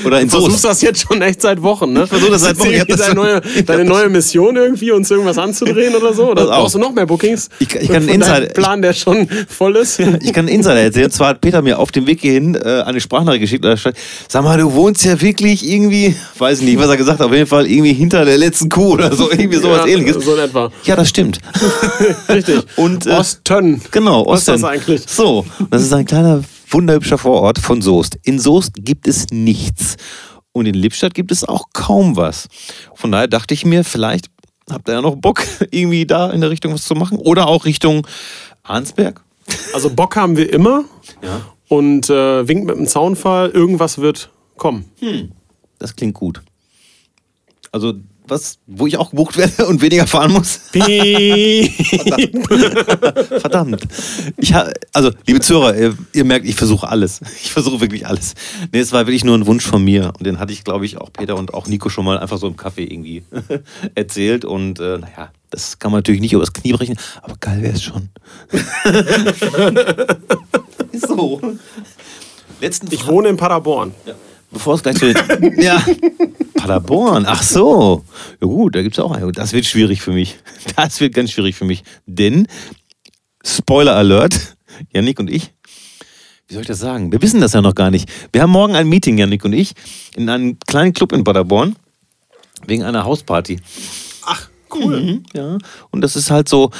Oder in Du versuchst Soest? das jetzt schon echt seit Wochen, ne? Ich versuch das seit Wochen. Ich das deine, neue, deine neue Mission irgendwie, uns irgendwas anzudrehen oder so? Oder brauchst du noch mehr Bookings? Ich- ich kann einen Insider- Plan, der schon voll ist. Ich kann einen Insider erzählen. Zwar hat Peter mir auf dem Weg hierhin äh, eine Sprachnachricht geschickt. Da stand, Sag mal, du wohnst ja wirklich irgendwie, weiß nicht, was er gesagt hat, auf jeden Fall irgendwie hinter der letzten Kuh oder so, irgendwie sowas Ja, ähnliches. So in etwa. Ja, das stimmt. Richtig. Und, äh, Ostön. Genau, Was ist das Osten. eigentlich? So, das ist ein kleiner, wunderhübscher Vorort von Soest. In Soest gibt es nichts. Und in Lippstadt gibt es auch kaum was. Von daher dachte ich mir, vielleicht habt ihr ja noch Bock, irgendwie da in der Richtung was zu machen. Oder auch Richtung Arnsberg. Also Bock haben wir immer. Ja. Und äh, winkt mit dem Zaunfall, irgendwas wird kommen. Das klingt gut. Also, was, wo ich auch gebucht werde und weniger fahren muss. Verdammt. Ich ha, also, liebe Zuhörer, ihr, ihr merkt, ich versuche alles. Ich versuche wirklich alles. Nee, es war wirklich nur ein Wunsch von mir. Und den hatte ich, glaube ich, auch Peter und auch Nico schon mal einfach so im Kaffee irgendwie erzählt. Und äh, naja, das kann man natürlich nicht übers Knie brechen, aber geil wäre es schon. Ist so. Letzten Ich wohne in Paderborn. Bevor es gleich zu ja. Paderborn, ach so. Ja gut, da gibt es auch einen. Das wird schwierig für mich. Das wird ganz schwierig für mich. Denn, Spoiler Alert, Yannick und ich, wie soll ich das sagen? Wir wissen das ja noch gar nicht. Wir haben morgen ein Meeting, Yannick und ich, in einem kleinen Club in Paderborn, wegen einer Hausparty. Ach, cool. Mhm, ja. Und das ist halt so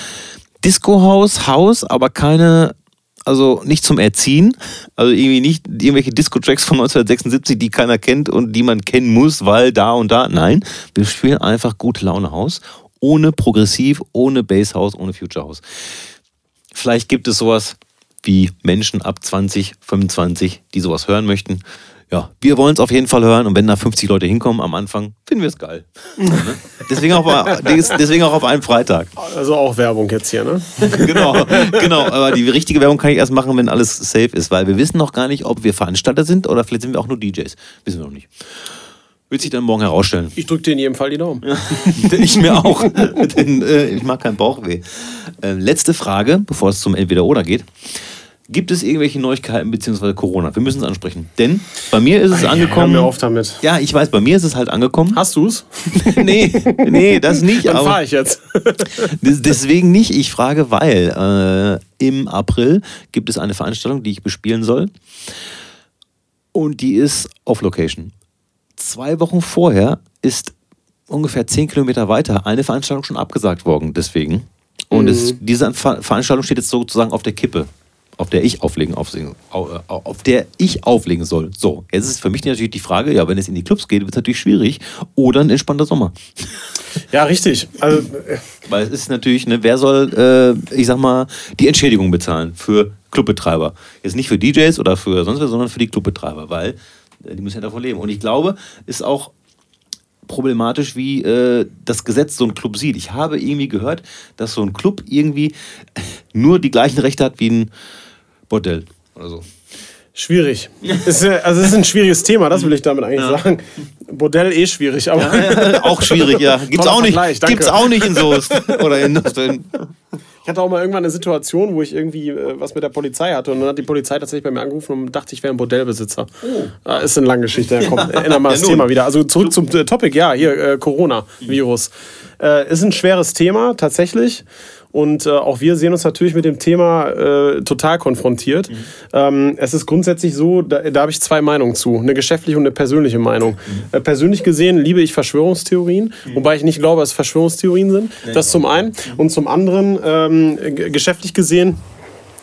Disco-Haus, Haus, aber keine, also nicht zum Erziehen. Also irgendwie nicht irgendwelche Disco-Tracks von 1976, die keiner kennt und die man kennen muss, weil da und da. Nein, wir spielen einfach gute Laune Haus. Ohne Progressiv, ohne Basshouse, ohne Future House. Vielleicht gibt es sowas wie Menschen ab 20, 25, die sowas hören möchten. Ja, wir wollen es auf jeden Fall hören und wenn da 50 Leute hinkommen am Anfang, finden wir es geil. Ne? deswegen, auch, deswegen auch auf einem Freitag. Also auch Werbung jetzt hier, ne? genau, genau. Aber die richtige Werbung kann ich erst machen, wenn alles safe ist, weil wir wissen noch gar nicht, ob wir Veranstalter sind oder vielleicht sind wir auch nur DJs. Wissen wir noch nicht. Wird sich dann morgen herausstellen. Ich drücke dir in jedem Fall die Daumen. ich mir auch. Denn äh, ich mag keinen Bauchweh. Äh, letzte Frage, bevor es zum Entweder-Oder geht. Gibt es irgendwelche Neuigkeiten bzw. Corona? Wir müssen es ansprechen. Denn bei mir ist es angekommen. Hör mir auf damit. Ja, ich weiß, bei mir ist es halt angekommen. Hast du's? nee, nee, das nicht. Dann fahre ich jetzt. Des- Deswegen nicht. Ich frage, weil äh, im April gibt es eine Veranstaltung, die ich bespielen soll. Und die ist auf Location. Zwei Wochen vorher ist ungefähr zehn Kilometer weiter eine Veranstaltung schon abgesagt worden. Deswegen. Und es, diese Ver Veranstaltung steht jetzt sozusagen auf der Kippe, auf der ich auflegen, auflegen, au- äh, auf der ich auflegen soll. So, jetzt ist für mich natürlich die Frage, ja, wenn es in die Clubs geht, wird es natürlich schwierig. Oder ein entspannter Sommer. Ja, richtig. Also, äh, Weil es ist natürlich, ne, wer soll, äh, ich sag mal, die Entschädigung bezahlen für Clubbetreiber? Jetzt nicht für DJs oder für sonst was, sondern für die Clubbetreiber, weil äh, die müssen ja davon leben. Und ich glaube, ist auch problematisch, wie äh, das Gesetz so ein Club sieht. Ich habe irgendwie gehört, dass so ein Club irgendwie nur die gleichen Rechte hat wie ein Bordell oder so. schwierig. Ist, äh, also, es ist ein schwieriges Thema, das will ich damit eigentlich sagen. Bordell eh schwierig, aber auch schwierig, ja. Gibt's auch nicht. Gibt's auch nicht in Soest oder in Osten. ich hatte auch mal irgendwann eine Situation, wo ich irgendwie äh, was mit der Polizei hatte und dann hat die Polizei tatsächlich bei mir angerufen und dachte, ich wäre ein Bordellbesitzer. Äh, ist eine lange Geschichte, ja, komm, ändern wir das Ja. Thema wieder. Also zurück zum äh, Topic, ja, hier äh, Corona-Virus. Äh, ist ein schweres Thema, tatsächlich. Und äh, auch wir sehen uns natürlich mit dem Thema äh, total konfrontiert. Ähm, es ist grundsätzlich so, da, da habe ich zwei Meinungen zu. Eine geschäftliche und eine persönliche Meinung. Äh, persönlich gesehen liebe ich Verschwörungstheorien, wobei ich nicht glaube, dass es Verschwörungstheorien sind. Das zum einen. Und zum anderen, ähm, geschäftlich gesehen,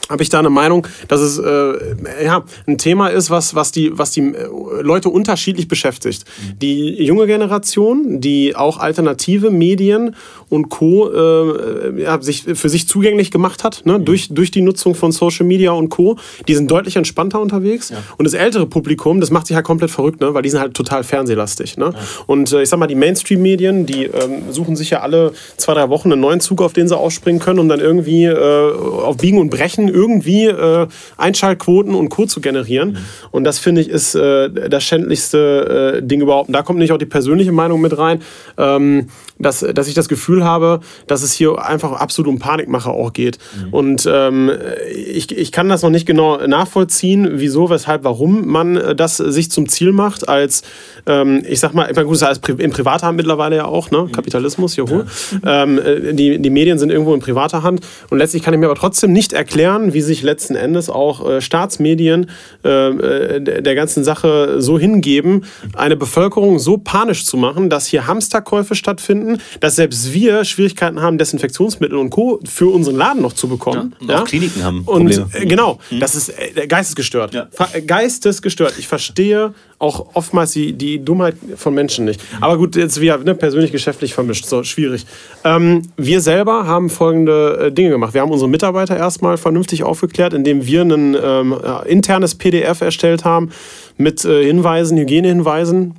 habe ich da eine Meinung, dass es äh, ja, ein Thema ist, was, was die, was die äh, Leute unterschiedlich beschäftigt. Die junge Generation, die auch alternative Medien und Co. Äh, ja, sich für sich zugänglich gemacht hat, ne, durch, durch die Nutzung von Social Media und Co., die sind deutlich entspannter unterwegs. Und das ältere Publikum, das macht sich halt komplett verrückt, ne, weil die sind halt total fernsehlastig. Ne? Und äh, ich sag mal, die Mainstream-Medien, die ähm, suchen sich ja alle zwei, drei Wochen einen neuen Zug, auf den sie aufspringen können, um dann irgendwie äh, auf Biegen und Brechen irgendwie äh, Einschaltquoten und Co. zu generieren. Und das finde ich ist äh, das schändlichste äh, Ding überhaupt. Und da kommt nicht auch die persönliche Meinung mit rein, ähm, dass, dass ich das Gefühl habe, dass es hier einfach absolut um Panikmache auch geht. Und ähm, ich, ich kann das noch nicht genau nachvollziehen, wieso, weshalb, warum man äh, das sich zum Ziel macht, als, ähm, ich sag mal, ich meine, gut, das pri in privater Hand mittlerweile ja auch, ne? Kapitalismus, juhu. Ähm, äh, die, die Medien sind irgendwo in privater Hand. Und letztlich kann ich mir aber trotzdem nicht erklären, wie sich letzten Endes auch äh, Staatsmedien äh, äh, der ganzen Sache so hingeben, eine Bevölkerung so panisch zu machen, dass hier Hamsterkäufe stattfinden, dass selbst wir Schwierigkeiten haben, Desinfektionsmittel und Co. für unseren Laden noch zu bekommen. Ja, und auch Kliniken haben Und Probleme. äh, genau, das ist äh, geistesgestört. Ja. Äh, Geistesgestört. Ich verstehe auch oftmals die, die Dummheit von Menschen nicht. Aber gut, jetzt wieder ne, persönlich, geschäftlich vermischt, so schwierig. Ähm, wir selber haben folgende äh, Dinge gemacht. Wir haben unsere Mitarbeiter erstmal vernünftig aufgeklärt, indem wir ein ähm, äh, internes PDF erstellt haben mit äh, Hinweisen, Hygienehinweisen.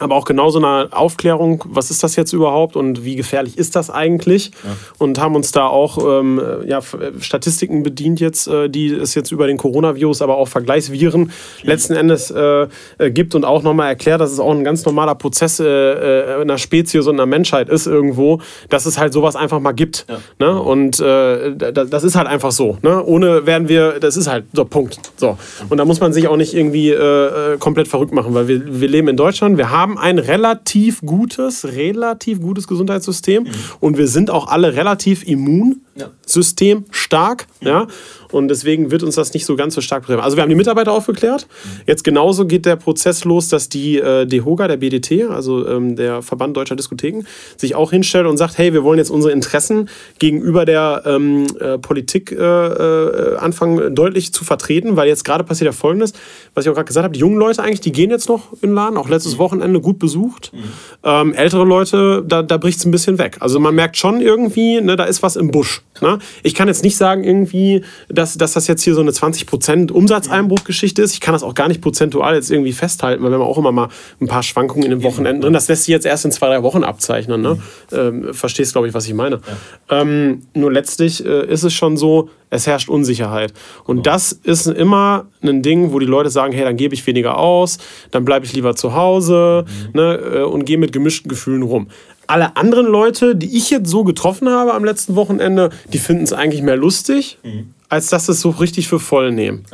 Aber auch genau so eine Aufklärung, was ist das jetzt überhaupt und wie gefährlich ist das eigentlich? Und haben uns da auch ähm, ja, F- Statistiken bedient jetzt, äh, die es jetzt über den Coronavirus, aber auch Vergleichsviren letzten Endes äh, äh, gibt und auch nochmal erklärt, dass es auch ein ganz normaler Prozess äh, äh, einer Spezies und einer Menschheit ist irgendwo, dass es halt sowas einfach mal gibt. Ne? Und äh, da- das ist halt einfach so. Ne? Ohne werden wir, das ist halt so, Punkt. So. Und da muss man sich auch nicht irgendwie äh, äh, komplett verrückt machen, weil wir, wir leben in Deutschland, wir haben ein relativ gutes, relativ gutes Gesundheitssystem und wir sind auch alle relativ immun, System stark, ja. Und deswegen wird uns das nicht so ganz so stark betreffen. Also wir haben die Mitarbeiter aufgeklärt. Jetzt genauso geht der Prozess los, dass die äh, DEHOGA, der BDT, also ähm, der Verband Deutscher Diskotheken, sich auch hinstellt und sagt, hey, wir wollen jetzt unsere Interessen gegenüber der ähm, äh, Politik äh, äh, anfangen deutlich zu vertreten, weil jetzt gerade passiert ja Folgendes, was ich auch gerade gesagt habe, die jungen Leute eigentlich, die gehen jetzt noch in den Laden, auch letztes Wochenende gut besucht. Ähm, ältere Leute, da, da bricht es ein bisschen weg. Also man merkt schon irgendwie, ne, da ist was im Busch. Ne? Ich kann jetzt nicht sagen irgendwie, dass, dass das jetzt hier so eine 20% Umsatzeinbruchgeschichte ist. Ich kann das auch gar nicht prozentual jetzt irgendwie festhalten, weil wir haben auch immer mal ein paar Schwankungen in den Wochenenden drin. Das lässt sich jetzt erst in zwei, drei Wochen abzeichnen. Ne? Ähm, verstehst, glaube ich, was ich meine. Ähm, nur letztlich äh, ist es schon so, es herrscht Unsicherheit. Und das ist immer ein Ding, wo die Leute sagen, hey, dann gebe ich weniger aus, dann bleibe ich lieber zu Hause ne, äh, und gehe mit gemischten Gefühlen rum. Alle anderen Leute, die ich jetzt so getroffen habe am letzten Wochenende, die finden es eigentlich mehr lustig, als dass sie es so richtig für voll nehmen.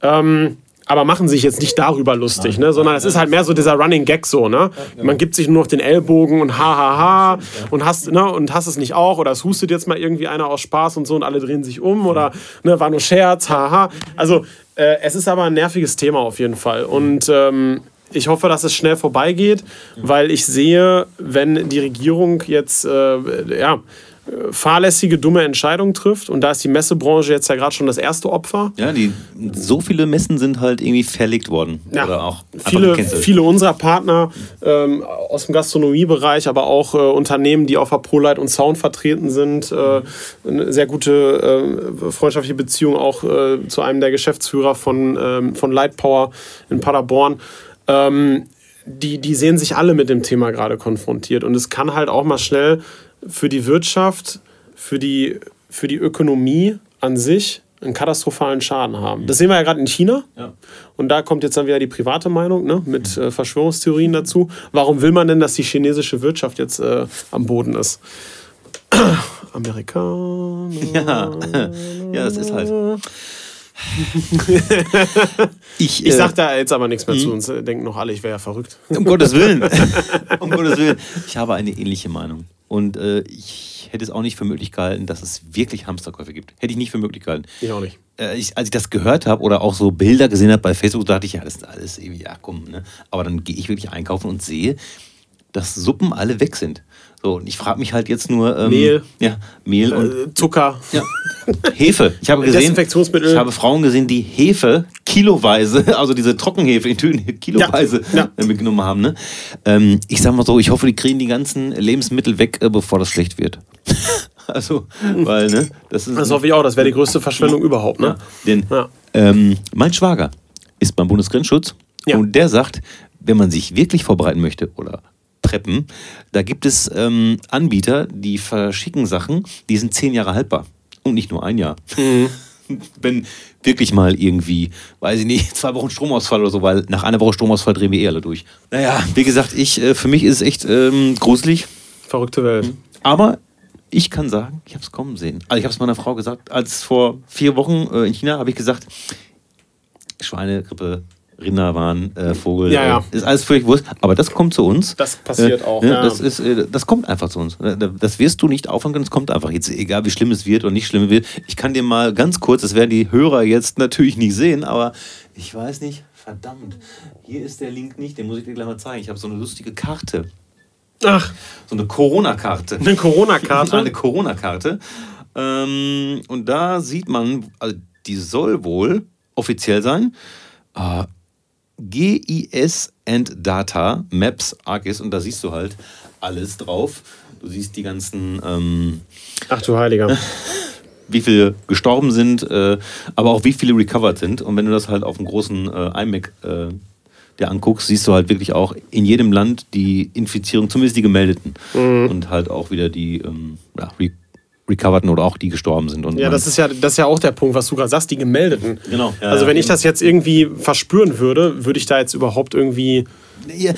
Ähm, aber machen sich jetzt nicht darüber lustig, ne? sondern es ist halt mehr so dieser Running Gag so, ne? Man gibt sich nur noch den Ellbogen und ha ha ha und hast, ne, und hast es nicht auch oder es hustet jetzt mal irgendwie einer aus Spaß und so und alle drehen sich um oder ne, war nur Scherz, ha ha. Also äh, es ist aber ein nerviges Thema auf jeden Fall und ähm, ich hoffe, dass es schnell vorbeigeht, weil ich sehe, wenn die Regierung jetzt äh, ja, fahrlässige, dumme Entscheidungen trifft und da ist die Messebranche jetzt ja gerade schon das erste Opfer. Ja, die, so viele Messen sind halt irgendwie verlegt worden. Ja. Oder auch viele, viele unserer Partner ähm, aus dem Gastronomiebereich, aber auch äh, Unternehmen, die auf der ProLight und Sound vertreten sind, äh, eine sehr gute äh, freundschaftliche Beziehung auch äh, zu einem der Geschäftsführer von, ähm, von Light Power in Paderborn. Ähm, die, die sehen sich alle mit dem Thema gerade konfrontiert. Und es kann halt auch mal schnell für die Wirtschaft, für die, für die Ökonomie an sich einen katastrophalen Schaden haben. Das sehen wir ja gerade in China. Ja. Und da kommt jetzt dann wieder die private Meinung ne, mit äh, Verschwörungstheorien dazu. Warum will man denn, dass die chinesische Wirtschaft jetzt äh, am Boden ist? Amerikaner. Ja. ja, das ist halt. Ich, Ich äh, sag da jetzt aber nichts mehr zu, uns äh, denken noch alle, ich wäre ja verrückt. Um Gottes Willen. um Gottes Willen. Ich habe eine ähnliche Meinung. Und äh, ich hätte es auch nicht für möglich gehalten, dass es wirklich Hamsterkäufe gibt. Hätte ich nicht für möglich gehalten. Ich auch nicht. Äh, ich, als ich das gehört habe oder auch so Bilder gesehen habe bei Facebook, dachte ich, ja, das ist alles irgendwie, ja, komm. Ne? Aber dann gehe ich wirklich einkaufen und sehe, dass Suppen alle weg sind. So, und ich frage mich halt jetzt nur. Ähm, Mehl. Ja, Mehl und Äh, Zucker. ja. Hefe. Ich habe gesehen, Desinfektionsmittel. ich habe Frauen gesehen, die Hefe kiloweise, also diese Trockenhefe in Tüten kiloweise Ja, äh, mitgenommen haben. Ne? Ähm, ich sag mal so, ich hoffe, die kriegen die ganzen Lebensmittel weg, äh, bevor das schlecht wird. also, weil, ne, das ist. Das hoffe ich auch, das wäre die größte Verschwendung überhaupt. Ne? ja, denn Ja. ähm, mein Schwager ist beim Bundesgrenzschutz Ja. und der sagt, wenn man sich wirklich vorbereiten möchte oder preppen, da gibt es ähm, Anbieter, die verschicken Sachen, die sind zehn Jahre haltbar und nicht nur ein Jahr. Mhm. Wenn wirklich mal irgendwie, weiß ich nicht, zwei Wochen Stromausfall oder so, weil nach einer Woche Stromausfall drehen wir eh alle durch. Naja, wie gesagt, ich, äh, für mich ist es echt ähm, gruselig, Verrückte Welt. aber ich kann sagen, ich habe es kommen sehen. Also ich habe es meiner Frau gesagt, als vor vier Wochen äh, in China habe ich gesagt, Schweinegrippe, Rinderwahn, äh, Vogel, Ja, ja. Äh, ist alles völlig wurscht. Aber das kommt zu uns. Das passiert äh, auch, ne, ja. Das, ist, äh, das kommt einfach zu uns. Äh, Das wirst du nicht auffangen können, es kommt einfach. Jetzt egal, wie schlimm es wird oder nicht schlimm wird. Ich kann dir mal ganz kurz, das werden die Hörer jetzt natürlich nicht sehen, aber ich weiß nicht, verdammt, hier ist der Link nicht, den muss ich dir gleich mal zeigen. Ich habe so eine lustige Karte. Ach, So eine Corona-Karte. eine Corona-Karte. Eine Corona-Karte. Ähm, und da sieht man, also die soll wohl offiziell sein. Äh, GIS and Data Maps ArcGIS und da siehst du halt alles drauf. Du siehst die ganzen, ähm, Ach du Heiliger. wie viele gestorben sind, äh, aber auch wie viele recovered sind. Und wenn du das halt auf einem großen äh, iMac äh, dir anguckst, siehst du halt wirklich auch in jedem Land die Infizierung, zumindest die gemeldeten. Und halt auch wieder die ähm, ja, recoverten oder auch die gestorben sind. Und Ja, das ist ja, das ist ja auch der Punkt, was du gerade sagst, die Gemeldeten. Genau, ja, also wenn ich das jetzt irgendwie verspüren würde, würde ich da jetzt überhaupt irgendwie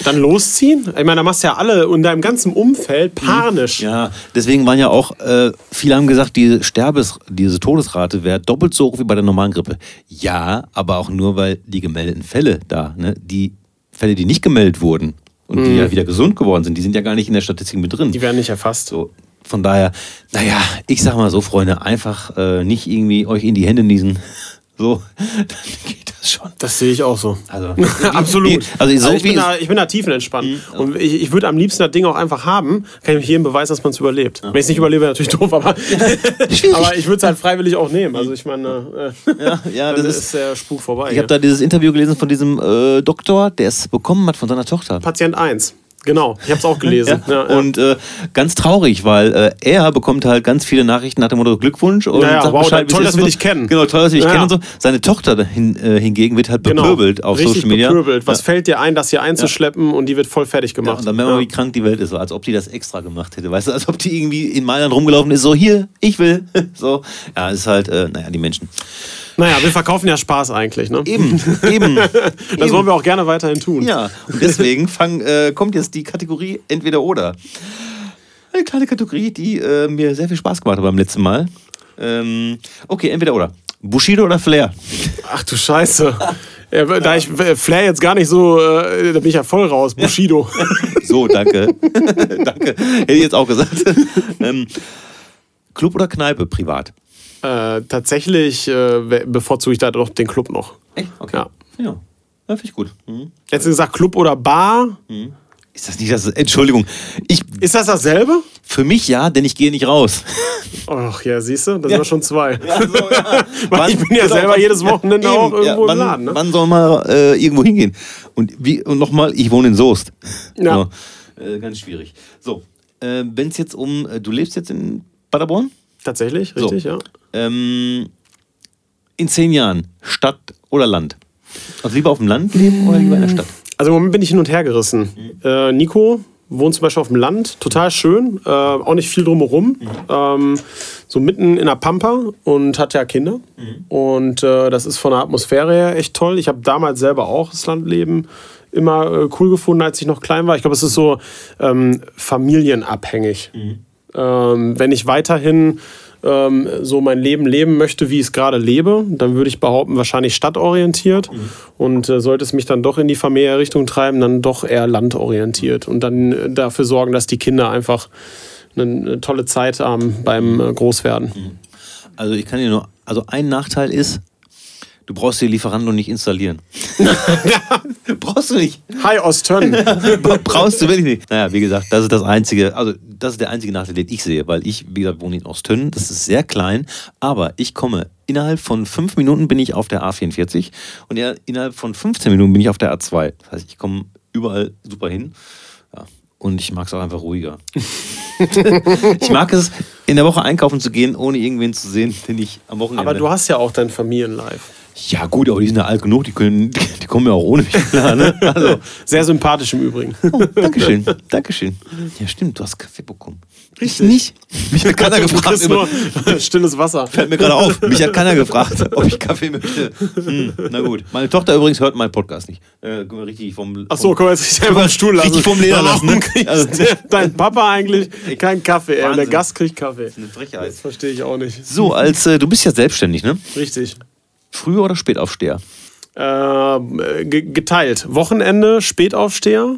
dann losziehen? Ich meine, da machst du ja alle in deinem ganzen Umfeld panisch. Ja, deswegen waren ja auch, äh, viele haben gesagt, diese Sterbes, diese Todesrate wäre doppelt so hoch wie bei der normalen Grippe. Ja, aber auch nur, weil die gemeldeten Fälle da, ne, die Fälle, die nicht gemeldet wurden und die ja wieder gesund geworden sind, die sind ja gar nicht in der Statistik mit drin. Die werden nicht erfasst. so, von daher, naja, ich sag mal so, Freunde, einfach äh, nicht irgendwie euch in die Hände niesen. So, dann geht das schon. Das sehe ich auch so. Also, Absolut. Also, so Also ich, bin da, ich bin da tiefenentspannt. Mhm. Und ich, ich würde am liebsten das Ding auch einfach haben. Kann ich jedem beweisen, dass man es überlebt. Wenn ich es nicht überlebe, wäre natürlich doof, aber, aber ich würde es halt freiwillig auch nehmen. Also ich meine, äh, ja, ja, dann das ist, ist. der Spuk vorbei. Ich ja. habe da dieses Interview gelesen von diesem äh, Doktor, der es bekommen hat von seiner Tochter. Patient 1. Genau, ich habe es auch gelesen. Ja, Ja. Und äh, ganz traurig, weil äh, er bekommt halt ganz viele Nachrichten nach dem Motto Glückwunsch und Ja, ja, sagt wow, Bescheid, toll, dass wir dich kennen. Genau, toll, dass wir dich kennen und so. Seine Tochter hin, äh, hingegen wird halt Genau. bepöbelt auf Richtig Social Media. Bepöbelt. Was fällt dir ein, das hier einzuschleppen und die wird voll fertig gemacht. und dann merkt man, wie krank die Welt ist, als ob die das extra gemacht hätte. Weißt du, als ob die irgendwie in Mailand rumgelaufen ist, so hier, ich will. So, ja, es ist halt, äh, naja, die Menschen. Naja, wir verkaufen ja Spaß eigentlich. Ne? Eben, eben. Das wollen wir auch gerne weiterhin tun. Ja, und deswegen fang, äh, kommt jetzt die Kategorie entweder oder. Eine kleine Kategorie, die äh, mir sehr viel Spaß gemacht hat beim letzten Mal. Ähm, okay, entweder oder. Bushido oder Flair? Ach du Scheiße. Ja, da ich äh, Flair jetzt gar nicht so, äh, da bin ich ja voll raus. Bushido. So, danke. danke. Hätte ich jetzt auch gesagt. ähm, Club oder Kneipe privat? Äh, tatsächlich äh, bevorzuge ich da doch den Club noch. Echt? Okay. Ja. Ja, ja finde ich gut. Mhm. Jetzt gesagt Club oder Bar. Ist das nicht das? Entschuldigung. Ich, Ist das dasselbe? für mich ja, denn ich gehe nicht raus. Ach ja, siehst du, da sind wir schon zwei. Also, ja. Weil ich bin ja selber jedes Wochenende auch irgendwo im wann, Laden, ne? Wann soll man äh, irgendwo hingehen? Und, wie, und nochmal, ich wohne in Soest. Ja. So, äh, ganz schwierig. So, äh, wenn es jetzt um, äh, du lebst jetzt in Paderborn? Tatsächlich, richtig, ja. Ähm, in zehn Jahren, Stadt oder Land? Also lieber auf dem Land leben oder lieber in der Stadt? Also im Moment bin ich hin und her gerissen. Äh, Nico wohnt zum Beispiel auf dem Land, total schön, äh, auch nicht viel drumherum, ähm, so mitten in der Pampa und hat ja Kinder. Und äh, das ist von der Atmosphäre her echt toll. Ich habe damals selber auch das Landleben immer äh, cool gefunden, als ich noch klein war. Ich glaube, es ist so ähm, familienabhängig. Ähm, wenn ich weiterhin ähm, so mein Leben leben möchte, wie ich es gerade lebe, dann würde ich behaupten, wahrscheinlich stadtorientiert. Und äh, sollte es mich dann doch in die Familienrichtung treiben, dann doch eher landorientiert. Und dann äh, dafür sorgen, dass die Kinder einfach eine, tolle Zeit haben beim äh, Großwerden. Also ich kann dir nur, also ein Nachteil ist, du brauchst dir Lieferando nicht installieren. brauchst du nicht. Hi Ostön! brauchst du wirklich nicht. Naja, wie gesagt, das ist das einzige, also das ist der einzige Nachteil, den ich sehe, weil ich, wie gesagt, wohne in Osttönn, das ist sehr klein, aber ich komme, innerhalb von fünf Minuten bin ich auf der A44 und ja, innerhalb von 15 Minuten bin ich auf der A2. Das heißt, ich komme überall super hin. Ja. Und ich mag es auch einfach ruhiger. ich mag es, in der Woche einkaufen zu gehen, ohne irgendwen zu sehen, den ich am Wochenende. Aber du hast ja auch dein Familienlife. Ja, gut, aber die sind ja alt genug, die, können, die kommen ja auch ohne mich klar. Ne? Also, Sehr sympathisch im Übrigen. Oh, Dankeschön, Dankeschön. Ja, stimmt, du hast Kaffee bekommen. Ich nicht. Mich hat keiner gefragt. Über, stilles Wasser. fällt mir gerade auf. Mich hat keiner gefragt, ob ich Kaffee möchte. Hm, na gut. Meine Tochter übrigens hört meinen Podcast nicht. Äh, richtig vom. Ach so, komm, jetzt richtig einfach Stuhl lassen. Richtig vom Leder lassen, ne? Also- dein Papa eigentlich keinen Kaffee? Ey, der. Gast kriegt Kaffee. Eine Frechheit. Das verstehe ich auch nicht. So, als äh, du bist ja selbstständig, ne? Richtig. Früher oder Spätaufsteher? Äh, ge- geteilt. Wochenende, Spätaufsteher.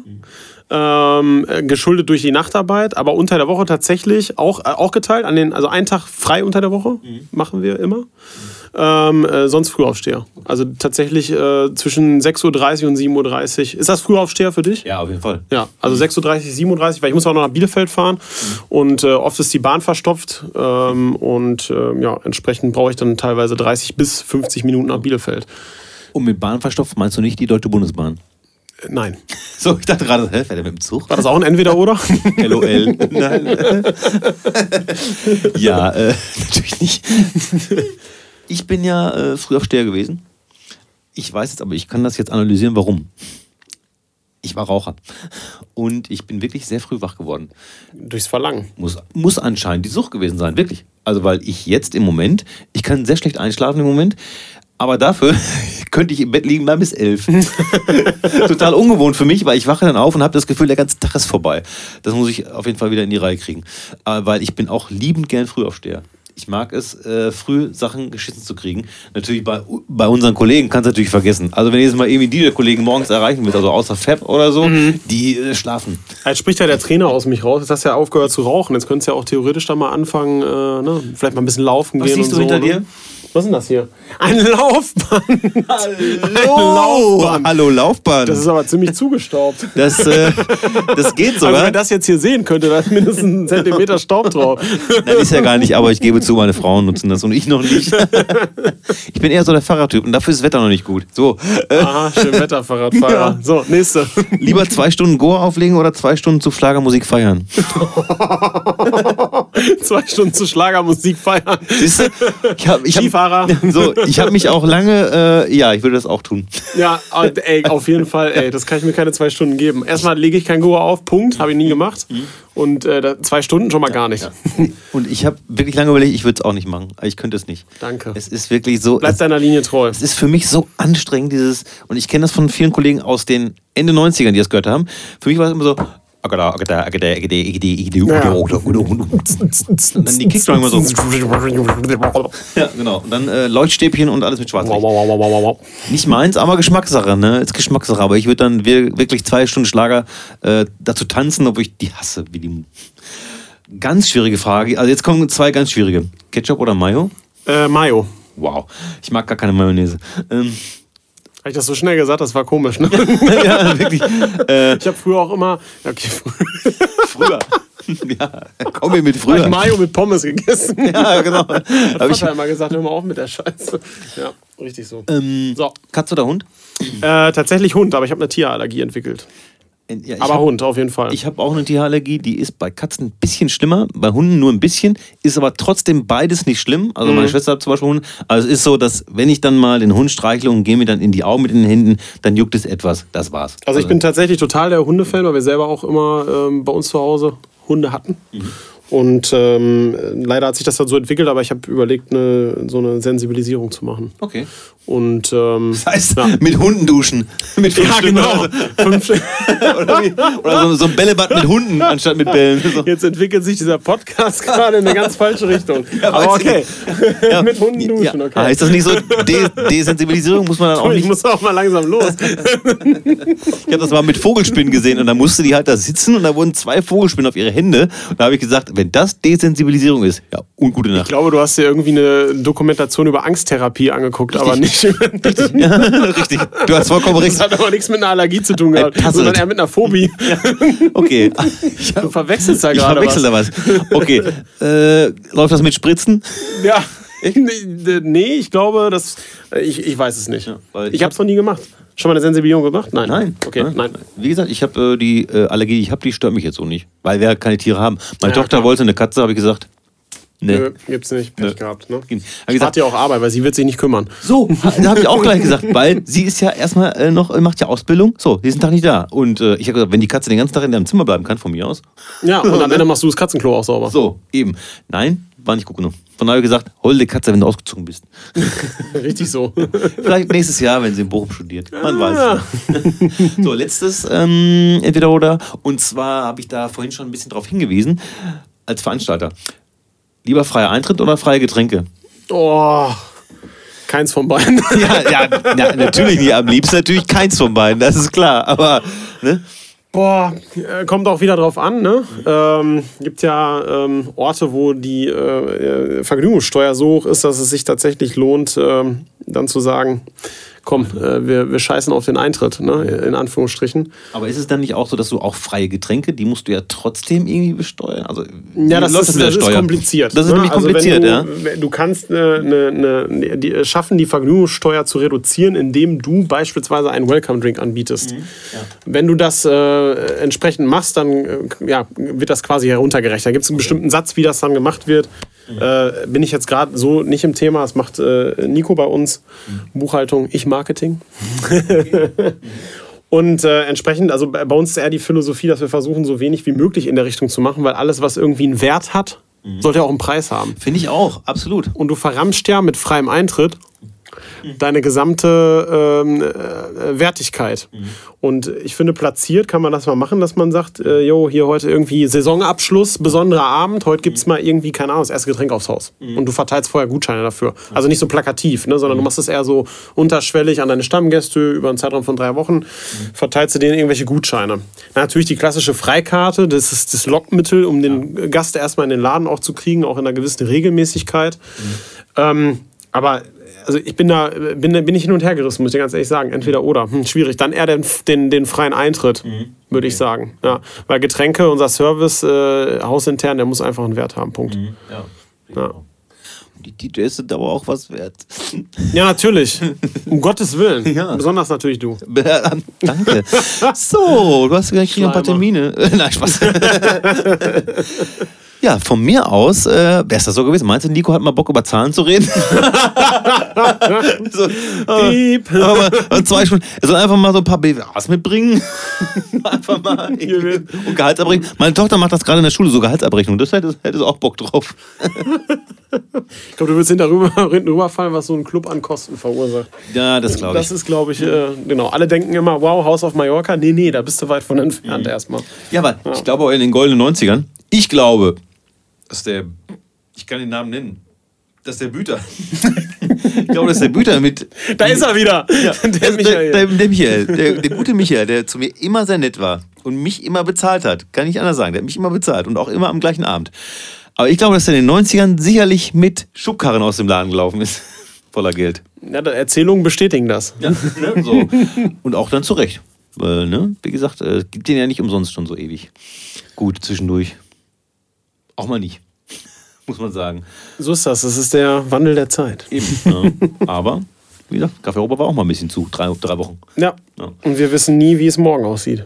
Ähm, äh, geschuldet durch die Nachtarbeit, aber unter der Woche tatsächlich auch, äh, auch geteilt. An den, also einen Tag frei unter der Woche machen wir immer. Ähm, äh, sonst Frühaufsteher. Also tatsächlich äh, zwischen 6.30 Uhr und 7.30 Uhr. Ist das Frühaufsteher für dich? Ja, auf jeden Fall. Ja, also 6.30 Uhr, 7.30 Uhr, weil ich muss auch noch nach Bielefeld fahren und äh, oft ist die Bahn verstopft ähm, und äh, ja, entsprechend brauche ich dann teilweise 30 bis 50 Minuten nach Bielefeld. Und mit Bahn verstopft meinst du nicht die Deutsche Bundesbahn? Äh, Nein. So, ich dachte gerade, hä, fährt er mit dem Zug? War das auch ein Entweder-Oder? LOL. Nein. ja, äh, natürlich nicht. Ich bin ja äh, Frühaufsteher gewesen. Ich weiß jetzt aber, ich kann das jetzt analysieren, warum. Ich war Raucher. Und ich bin wirklich sehr früh wach geworden. Durchs Verlangen. Muss, muss anscheinend die Sucht gewesen sein, wirklich. Also, weil ich jetzt im Moment, ich kann sehr schlecht einschlafen im Moment, aber dafür könnte ich im Bett liegen bleiben bis elf. Total ungewohnt für mich, weil ich wache dann auf und habe das Gefühl, der ganze Tag ist vorbei. Das muss ich auf jeden Fall wieder in die Reihe kriegen. Äh, weil ich bin auch liebend gern Frühaufsteher. Ich mag es, äh, früh Sachen geschissen zu kriegen. Natürlich bei, bei unseren Kollegen kannst du natürlich vergessen. Also wenn ihr jetzt mal irgendwie die der Kollegen morgens erreichen willst, also außer Fab oder so, die äh, schlafen. Jetzt spricht ja der Trainer aus mich raus. Jetzt hast du ja aufgehört zu rauchen. Jetzt könntest du ja auch theoretisch da mal anfangen, äh, ne? vielleicht mal ein bisschen laufen Was gehen siehst und du so. hinter ne? dir? Was ist denn das hier? Ein Laufband. Hallo, Laufband. hallo Laufbahn. Das ist aber ziemlich zugestaubt. Das, äh, das geht Also sogar. wer das jetzt hier sehen könnte, da ist mindestens ein Zentimeter Staub drauf. Nein, ist ja gar nicht, aber ich gebe zu, meine Frauen nutzen das und ich noch nicht. Ich bin eher so der Fahrradtyp und dafür ist das Wetter noch nicht gut. So, äh, Aha, schön Wetterfahrradfahrer. Ja. So, nächste. lieber zwei Stunden Goa auflegen oder zwei Stunden zu Schlagermusik feiern? Zwei Stunden zu Schlagermusik feiern. Siehst du? Ich hab, ich Skifahrer. Hab, so, ich habe mich auch lange, äh, ja, ich würde das auch tun. Ja, aber, ey, auf jeden Fall, ey, das kann ich mir keine zwei Stunden geben. Erstmal lege ich kein Goa auf, Punkt, habe ich nie gemacht. Und äh, zwei Stunden schon mal gar nicht. Und ich habe wirklich lange überlegt, ich würde es auch nicht machen. Ich könnte es nicht. Danke. Es ist wirklich so. Bleib es, deiner Linie treu. es ist für mich so anstrengend, dieses, und ich kenne das von vielen Kollegen aus den Ende 90ern, die das gehört haben. Für mich war es immer so, dann die Kickdrum immer so. Ja, genau. Und dann äh, Leuchtstäbchen und alles mit Wow, Schwarzlicht. wow, wow, wow, wow, wow. Nicht meins, aber Geschmackssache, ne? Ist Geschmackssache. Aber ich würde dann wir- wirklich zwei Stunden Schlager äh, dazu tanzen, obwohl ich die hasse. Wie die ganz schwierige Frage. Also jetzt kommen zwei ganz schwierige. Ketchup oder Mayo? Äh, Mayo. Wow. Ich mag gar keine Mayonnaise. Ähm, Habe ich das so schnell gesagt? Das war komisch, ne? ja, wirklich. Äh, Ich habe früher auch immer, okay, früher. ja, komm mir mit hab ich früher. Mayo mit Pommes gegessen. Ja, genau. Hat ich, Vater immer gesagt, hör mal auf mit der Scheiße. Ja, richtig so. ähm, So, Katze oder Hund? äh, tatsächlich Hund, aber ich habe eine Tierallergie entwickelt. Ja, ich Aber hab- Hund, auf jeden Fall. Ich habe auch eine Tierallergie, die ist bei Katzen ein bisschen schlimmer, bei Hunden nur ein bisschen, ist aber trotzdem beides nicht schlimm. Also Mhm. meine Schwester hat zum Beispiel Hunde. Also es ist so, dass wenn ich dann mal den Hund streichle und gehe mir dann in die Augen mit den Händen, dann juckt es etwas. Das war's. Also ich bin tatsächlich total der Hundefan, weil wir selber auch immer ähm, bei uns zu Hause Hunde hatten. Und ähm, leider hat sich das dann so entwickelt, aber ich habe überlegt, eine, so eine Sensibilisierung zu machen. Okay. Und ähm, Das heißt, Ja. mit Hunden duschen. Mit fünf ja, Stück genau. Oder, Fünf Stück. oder, wie, oder so, so ein Bällebad mit Hunden anstatt mit Bällen. So. Jetzt entwickelt sich dieser Podcast gerade in eine ganz falsche Richtung. Ja, aber ich okay. Ja. Mit Hunden duschen, Ja. okay. Heißt das nicht so, De Desensibilisierung muss man dann auch ich nicht muss auch mal langsam los. Ich habe das mal mit Vogelspinnen gesehen und da musste die halt da sitzen und da wurden zwei Vogelspinnen auf ihre Hände. Und da habe ich gesagt, wenn das Desensibilisierung ist, ja, und gute Ich Nacht. glaube, du hast dir irgendwie eine Dokumentation über Angsttherapie angeguckt, aber nicht. Ja, richtig. Du hast vollkommen recht. Das hat aber nichts mit einer Allergie zu tun gehabt, Puzzled. sondern eher mit einer Phobie. Okay. Ich, Du verwechselst da ich gerade verwechsel was. da was. Okay. Äh, läuft das mit Spritzen? Ja. Nee, ich glaube, das. Ich, ich weiß es nicht. weil ich ich habe es noch nie gemacht. Schon mal eine Sensibilisierung gemacht? Nein. Nein. Okay, nein. Wie gesagt, ich habe äh, die äh, Allergie, die ich habe, die stört mich jetzt so nicht. Weil wir keine Tiere haben. Meine Ja, Tochter klar. wollte eine Katze, habe ich gesagt. Nee. Nö, gibt's nicht. Pech Nö. gehabt. Ne? Gesagt, hatte ja auch Arbeit, weil sie wird sich nicht kümmern. So, da habe ich auch gleich gesagt, weil sie ist ja erstmal äh, noch, äh, macht ja Ausbildung. So, diesen Tag nicht da. Und äh, ich habe gesagt, wenn die Katze den ganzen Tag in deinem Zimmer bleiben kann, von mir aus. Ja, und am Ende machst du das Katzenklo auch sauber. So, eben. Nein, war nicht gut genug. Von daher gesagt, holde Katze, wenn du ausgezogen bist. Richtig so. Vielleicht nächstes Jahr, wenn sie in Bochum studiert. Man weiß es nicht. So, letztes ähm, entweder oder. Und zwar habe ich da vorhin schon ein bisschen drauf hingewiesen, als Veranstalter. Lieber freier Eintritt oder freie Getränke? Oh, keins von beiden. Ja, ja, ja, natürlich nicht. Am liebsten natürlich keins von beiden, das ist klar. Aber, ne? Boah, äh, kommt auch wieder drauf an, ne? Ähm, gibt ja ähm, Orte, wo die äh, äh, Vergnügungssteuer so hoch ist, dass es sich tatsächlich lohnt, ähm, dann zu sagen, komm, äh, wir, wir scheißen auf den Eintritt, ne? in Anführungsstrichen. Aber ist es dann nicht auch so, dass du auch freie Getränke, die musst du ja trotzdem irgendwie besteuern? Also, Ja, das, ist, das ist kompliziert. Das ist ne? nämlich Also kompliziert, du, ja. Du kannst eine, eine, eine, die, äh, schaffen, die Vergnügungssteuer zu reduzieren, indem du beispielsweise einen Welcome-Drink anbietest. Mhm, Wenn du das äh, entsprechend machst, dann äh, ja, wird das quasi heruntergerechnet. Da gibt es einen bestimmten Satz, wie das dann gemacht wird. Mhm. Äh, bin ich jetzt gerade so nicht im Thema. Das macht äh, Nico bei uns. Mhm. Buchhaltung, ich Marketing. Und äh, entsprechend, also bei uns ist eher die Philosophie, dass wir versuchen, so wenig wie möglich in der Richtung zu machen, weil alles, was irgendwie einen Wert hat, Mhm. sollte ja auch einen Preis haben. Finde ich auch, absolut. Und du verramschst ja mit freiem Eintritt deine gesamte ähm, äh, Wertigkeit. Und ich finde, platziert kann man das mal machen, dass man sagt, äh, jo, hier heute irgendwie Saisonabschluss, besonderer Abend, heute gibt es mal irgendwie, keine Ahnung, das erste Getränk aufs Haus. Und du verteilst vorher Gutscheine dafür. Also nicht so plakativ, ne, sondern du machst es eher so unterschwellig an deine Stammgäste über einen Zeitraum von drei Wochen, verteilst du denen irgendwelche Gutscheine. Na, natürlich die klassische Freikarte, das ist das Lockmittel, um den Gast erstmal in den Laden auch zu kriegen, auch in einer gewissen Regelmäßigkeit. Ähm, aber also ich bin da, bin, bin ich hin und her gerissen, muss ich ganz ehrlich sagen. Entweder oder. Hm, schwierig. Dann eher den, den, den freien Eintritt, würde ich sagen. Ja. Weil Getränke, unser Service, äh, hausintern, der muss einfach einen Wert haben. Punkt. Ja. Ja. Die DJs sind aber auch was wert. Ja, natürlich. Um Gottes Willen. Ja. Besonders natürlich du. Danke. So, du hast gleich noch ein paar. Termine. Nein, Spaß. Ja, von mir aus äh, wäre es das so gewesen. Meinst du, Nico hat mal Bock, über Zahlen zu reden? so, äh, aber, äh, zwei Stunden. Er soll einfach mal so ein paar BWAs mitbringen. einfach mal. Und Gehaltsabrechnung. Meine Tochter macht das gerade in der Schule, so Gehaltsabrechnung. Das hätte, hätte sie auch Bock drauf. Ich glaube, du willst hinten rüber, hinten rüberfallen, was so ein Club an Kosten verursacht. Ja, das glaube ich. Das ist, glaube ich, äh, genau. Alle denken immer, wow, Haus auf Mallorca. Nee, nee, da bist du weit von entfernt erstmal. Ja, aber ich glaube auch in den goldenen 90ern. Ich glaube, dass der. Ich kann den Namen nennen. Das ist der Büter. ich glaube, das ist der Büter mit. Da ist er wieder. Ja, der der, Michael. Der, der Michael. Der, der gute Michael, der zu mir immer sehr nett war und mich immer bezahlt hat. Kann ich anders sagen. Der hat mich immer bezahlt und auch immer am gleichen Abend. Aber ich glaube, dass er in den 90ern sicherlich mit Schubkarren aus dem Laden gelaufen ist. Voller Geld. Ja, die Erzählungen bestätigen das. Ja, ne, so. Und auch dann zurecht. Weil, ne, wie gesagt, äh, gibt den ja nicht umsonst schon so ewig. Gut, zwischendurch. Auch mal nicht. Muss man sagen. So ist das. Das ist der Wandel der Zeit. Eben. ne? Aber, wie gesagt, Café Europa war auch mal ein bisschen zu. Drei, drei Wochen. Ja. Ja. Und wir wissen nie, wie es morgen aussieht.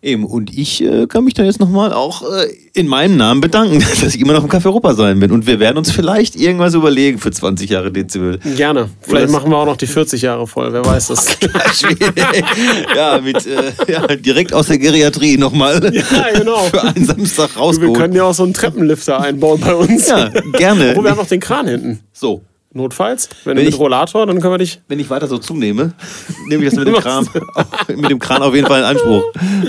Eben, und ich äh, kann mich da jetzt nochmal auch äh, in meinem Namen bedanken, dass ich immer noch im Café Europa sein bin. Und wir werden uns vielleicht irgendwas überlegen für 20 Jahre Dezibel. Gerne. Vielleicht machen wir auch noch die 40 Jahre voll. Wer weiß das. ja, mit, äh, ja, direkt aus der Geriatrie nochmal Ja, genau. für einen Samstag Wir rausgeholt. können ja auch so einen Treppenlifter einbauen bei uns. Ja, gerne. Wo wir haben noch den Kran hinten. So, Notfalls. Wenn, Wenn du mit ich- Rollator, dann können wir dich. wenn ich weiter so zunehme, nehme ich das mit dem Kran, mit dem Kran auf jeden Fall in Anspruch.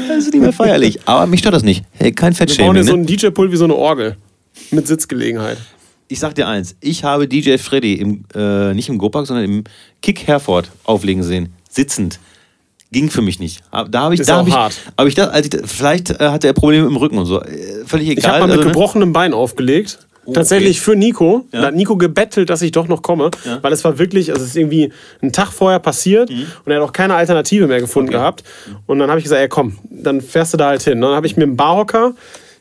Das ist nicht mehr feierlich. Aber mich stört das nicht. Hey, kein Wir bauen Fettshaming. dir so Ne? einen DJ-Pult wie so eine Orgel. Mit Sitzgelegenheit. Ich sag dir eins, ich habe DJ Freddy im, äh, nicht im Gopark, sondern im Kick Herford auflegen sehen. Sitzend. Ging für mich nicht. Da habe ich, Ist da hab ich, hab ich das, als ich, vielleicht äh, hatte er Probleme im Rücken und so. Äh, völlig egal. Ich habe mal mit also, ne? gebrochenem Bein aufgelegt. Oh, Tatsächlich okay. für Nico. Ja. Da hat Nico gebettelt, dass ich doch noch komme. Ja. Weil es war wirklich, also es ist irgendwie einen Tag vorher passiert Mhm. und er hat auch keine Alternative mehr gefunden gehabt. Und dann habe ich gesagt, ey komm, dann fährst du da halt hin. Dann habe ich mir einen Barhocker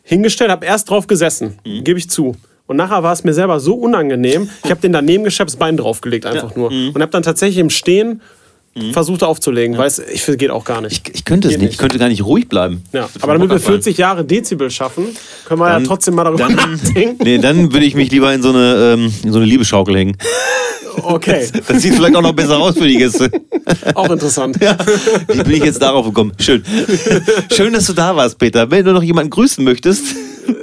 hingestellt, habe erst drauf gesessen, Mhm. gebe ich zu. Und nachher war es mir selber so unangenehm, ich habe den daneben geschleppt, das Bein draufgelegt einfach nur. Mhm. Und habe dann tatsächlich im Stehen versucht aufzulegen, weil es, ich finde, geht auch gar nicht. Ich, ich könnte es Geht nicht. Ich könnte gar nicht ruhig bleiben. Ja, Das aber damit wir Hocker fallen. 40 Jahre Dezibel schaffen, können wir Dann- ja trotzdem mal darüber nachdenken. Nee, dann würde ich mich lieber in so eine, ähm, in so eine Liebesschaukel hängen. Okay, Das sieht vielleicht auch noch besser aus für die Gäste. auch interessant. Ja, wie bin ich jetzt darauf gekommen? Schön. Schön, dass du da warst, Peter. Wenn du noch jemanden grüßen möchtest,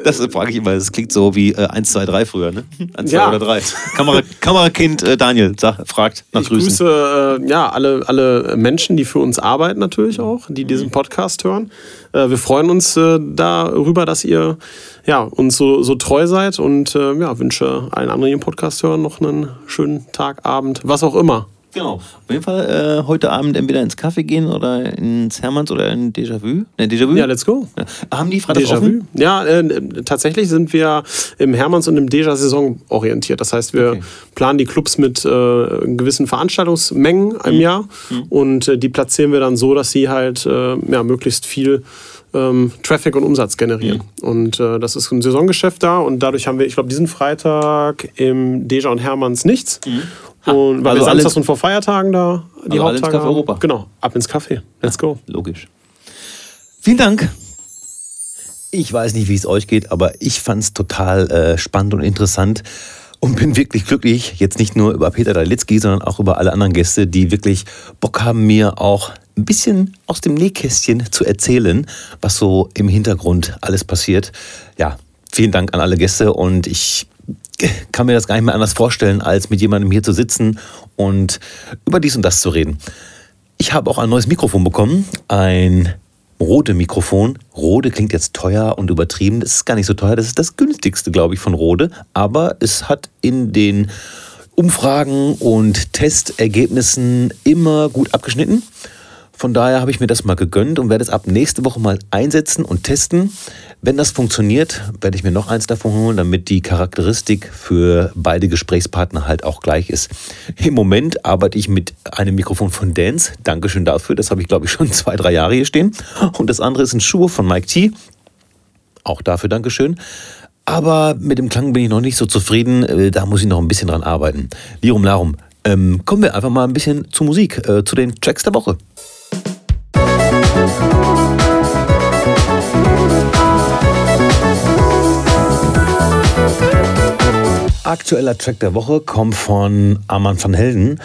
das frage ich immer, das klingt so wie äh, 1, 2, 3 früher, ne? 1, 2 Ja. oder 3. Kamera, Kamerakind äh, Daniel sag, fragt nach Ich Grüßen. grüße äh, ja, alle, alle Menschen, die für uns arbeiten natürlich auch, die diesen Podcast hören. Äh, wir freuen uns äh, darüber, dass ihr ja, uns so, so treu seid und äh, ja, wünsche allen anderen, die den Podcast hören, noch einen schönen Tag, Abend, was auch immer. Genau. Auf jeden Fall äh, heute Abend entweder ins Café gehen oder ins Hermanns oder in Déjà-vu. Ne, Déjà-vu? Ja, let's go. Ja. Haben die Freitag Déjà-vu? offen? Ja, äh, tatsächlich sind wir im Hermanns und im Déjà-Saison orientiert. Das heißt, wir Okay. planen die Clubs mit äh, gewissen Veranstaltungsmengen Mhm. im Jahr und äh, die platzieren wir dann so, dass sie halt äh, ja, möglichst viel ähm, Traffic und Umsatz generieren. Mhm. Und äh, das ist ein Saisongeschäft da und dadurch haben wir, ich glaube, diesen Freitag im Deja und Hermanns nichts. Und weil also wir alle- samstags und vor Feiertagen da die Also alle ins Haupttage Café haben. Europa. Genau, ab ins Café. Let's go. Logisch. Vielen Dank. Ich weiß nicht, wie es euch geht, aber ich fand es total äh, spannend und interessant und bin wirklich glücklich, jetzt nicht nur über Peter Dalitzky, sondern auch über alle anderen Gäste, die wirklich Bock haben, mir auch ein bisschen aus dem Nähkästchen zu erzählen, was so im Hintergrund alles passiert. Ja, vielen Dank an alle Gäste und ich kann mir das gar nicht mehr anders vorstellen, als mit jemandem hier zu sitzen und über dies und das zu reden. Ich habe auch ein neues Mikrofon bekommen, ein Rode Mikrofon. Rode klingt jetzt teuer und übertrieben. Das ist gar nicht so teuer. Das ist das günstigste, glaube ich, von Rode. Aber es hat in den Umfragen und Testergebnissen immer gut abgeschnitten. Von daher habe ich mir das mal gegönnt und werde es ab nächste Woche mal einsetzen und testen. Wenn das funktioniert, werde ich mir noch eins davon holen, damit die Charakteristik für beide Gesprächspartner halt auch gleich ist. Im Moment arbeite ich mit einem Mikrofon von Dance. Dankeschön dafür. Das habe ich, glaube ich, schon zwei, drei Jahre hier stehen. Und das andere ist ein Schuh von Mike T. Auch dafür Dankeschön. Aber mit dem Klang bin ich noch nicht so zufrieden. Äh, Da muss ich noch ein bisschen dran arbeiten. Lirum Larum. Ähm, kommen wir einfach mal ein bisschen zur Musik, äh, zu den Tracks der Woche. Aktueller Track der Woche kommt von Arman van Helden.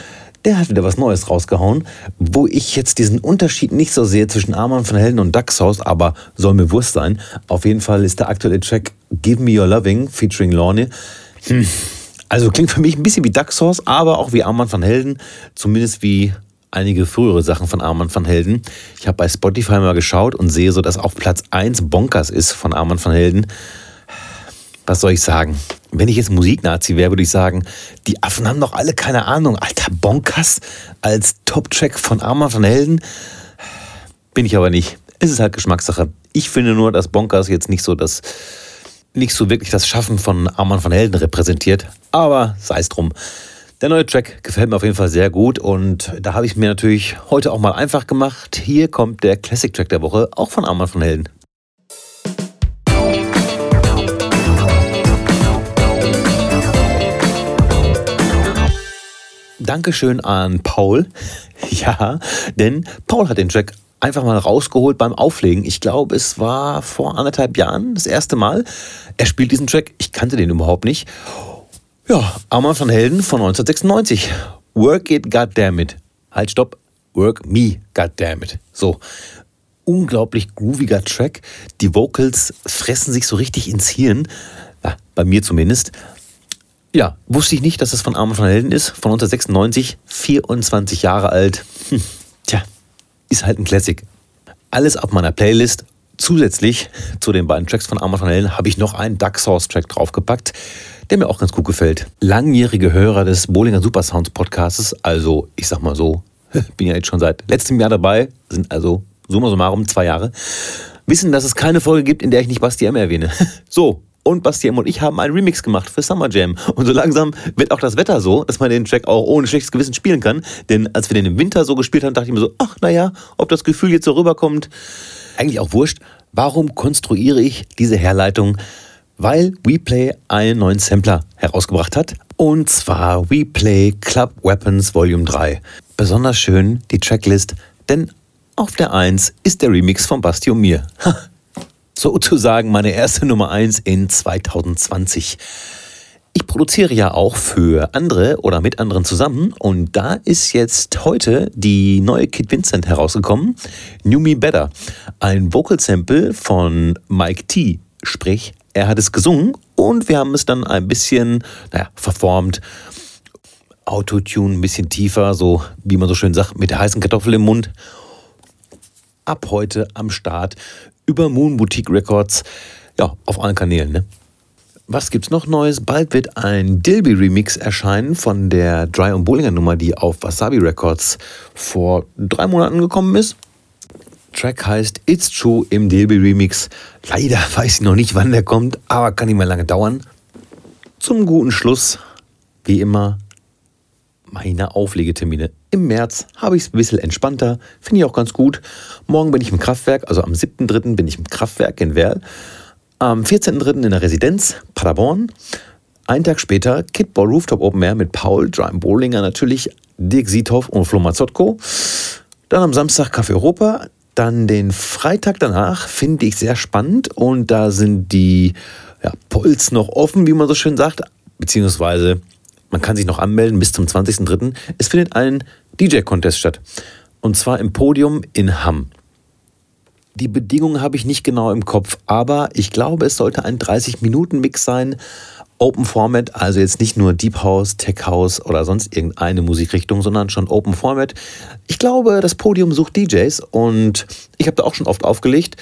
Der hat wieder was Neues rausgehauen, wo ich jetzt diesen Unterschied nicht so sehe zwischen Arman van Helden und Daxhaus, aber soll mir Wurst sein. Auf jeden Fall ist der aktuelle Track Give Me Your Loving featuring Lorne. Hm. Also klingt für mich ein bisschen wie Daxhaus, aber auch wie Arman van Helden, zumindest wie einige frühere Sachen von Arman van Helden. Ich habe bei Spotify mal geschaut und sehe so, dass auf Platz 1 Bonkers ist von Arman van Helden was soll ich sagen? Wenn ich jetzt Musiknazi wäre, würde ich sagen, die Affen haben doch alle keine Ahnung. Alter, Bonkers als Top-Track von Arma van Helden? Bin ich aber nicht. Es ist halt Geschmackssache. Ich finde nur, dass Bonkers jetzt nicht so das, nicht so wirklich das Schaffen von Arman van Helden repräsentiert. Aber sei es drum. Der neue Track gefällt mir auf jeden Fall sehr gut und da habe ich es mir natürlich heute auch mal einfach gemacht. Hier kommt der Classic Track der Woche, auch von Arman van Helden. Dankeschön an Paul. Ja, denn Paul hat den Track einfach mal rausgeholt beim Auflegen. Ich glaube, es war vor anderthalb Jahren das erste Mal. Er spielt diesen Track. Ich kannte den überhaupt nicht. Ja, Arman von Helden von 1996. Work it, goddammit. Halt, stopp. Work me, goddammit. So. Unglaublich grooviger Track. Die Vocals fressen sich so richtig ins Hirn. Ja, bei mir zumindest. Ja, wusste ich nicht, dass das von Armin von Helden ist. Von 1996, 24 Jahre alt. Hm, tja, ist halt ein Classic. Alles auf meiner Playlist. Zusätzlich zu den beiden Tracks von Armin von Helden habe ich noch einen Duck Source Track draufgepackt, der mir auch ganz gut gefällt. Langjährige Hörer des Bollinger Supersounds Podcasts, also ich sag mal so, bin ja jetzt schon seit letztem Jahr dabei, sind also summa summarum zwei Jahre, wissen, dass es keine Folge gibt, in der ich nicht Basti M erwähne. So, und Basti M und ich haben einen Remix gemacht für Summer Jam. Und so langsam wird auch das Wetter so, dass man den Track auch ohne schlechtes Gewissen spielen kann. Denn als wir den im Winter so gespielt haben, dachte ich mir so, ach naja, ob das Gefühl jetzt so rüberkommt, eigentlich auch wurscht. Warum konstruiere ich diese Herleitung? Weil WePlay einen neuen Sampler herausgebracht hat. Und zwar WePlay Club Weapons Volume 3. Besonders schön die Tracklist, denn auf der 1 ist der Remix von Basti und mir. Sozusagen meine erste Nummer 1 in 2020. Ich produziere ja auch für andere oder mit anderen zusammen. Und da ist jetzt heute die neue Kid Vincent herausgekommen, New Me Better, ein Vocal Sample von Mike T, sprich, er hat es gesungen und wir haben es dann ein bisschen, naja, verformt, Autotune ein bisschen tiefer, so wie man so schön sagt, mit der heißen Kartoffel im Mund. Ab heute am Start über Moon Boutique Records, ja, auf allen Kanälen, ne? Was gibt's noch Neues? Bald wird ein Dilby Remix erscheinen von der Dry und Bollinger Nummer, die auf Wasabi Records vor drei Monaten gekommen ist. Track heißt It's True im Dilby Remix. Leider weiß ich noch nicht, wann der kommt, aber kann nicht mehr lange dauern. Zum guten Schluss, wie immer, meine Auflegetermine. Im März habe ich es ein bisschen entspannter, finde ich auch ganz gut. Morgen bin ich im Kraftwerk, also am 7.3. bin ich im Kraftwerk in Werl. Am 14.3. in der Residenz Paderborn. Einen Tag später Kidball Rooftop Open Air mit Paul, Drime Bowlinger natürlich, Dirk Siethoff und Flo Mazzotko. Dann am Samstag Café Europa. Dann den Freitag danach finde ich sehr spannend und da sind die ja, Polls noch offen, wie man so schön sagt, beziehungsweise man kann sich noch anmelden bis zum 20.03. Es findet ein DJ-Contest statt. Und zwar im Podium in Hamm. Die Bedingungen habe ich nicht genau im Kopf, aber ich glaube, es sollte ein 30-Minuten-Mix sein. Open Format, also jetzt nicht nur Deep House, Tech House oder sonst irgendeine Musikrichtung, sondern schon Open Format. Ich glaube, das Podium sucht DJs und ich habe da auch schon oft aufgelegt.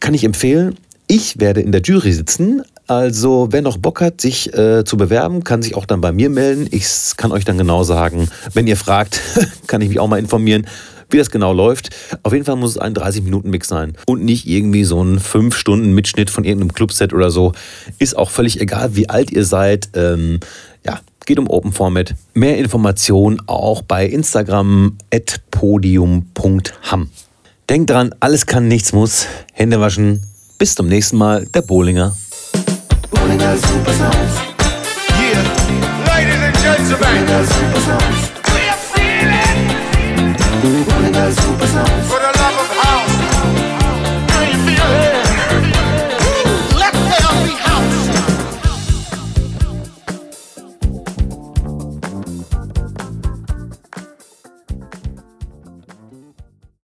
Kann ich empfehlen. Ich werde in der Jury sitzen, also wer noch Bock hat, sich äh, zu bewerben, kann sich auch dann bei mir melden. Ich kann euch dann genau sagen, wenn ihr fragt, kann ich mich auch mal informieren, wie das genau läuft. Auf jeden Fall muss es ein 30-Minuten-Mix sein und nicht irgendwie so ein 5-Stunden-Mitschnitt von irgendeinem Clubset oder so. Ist auch völlig egal, wie alt ihr seid. Ähm, ja, geht um Open Format. Mehr Informationen auch bei Instagram at podium.ham. Denkt dran, alles kann, nichts muss. Hände waschen. Bis zum nächsten Mal, der Morning Girl Super Sounds. Yeah, ladies and gentlemen. Morning Girl Super Sounds.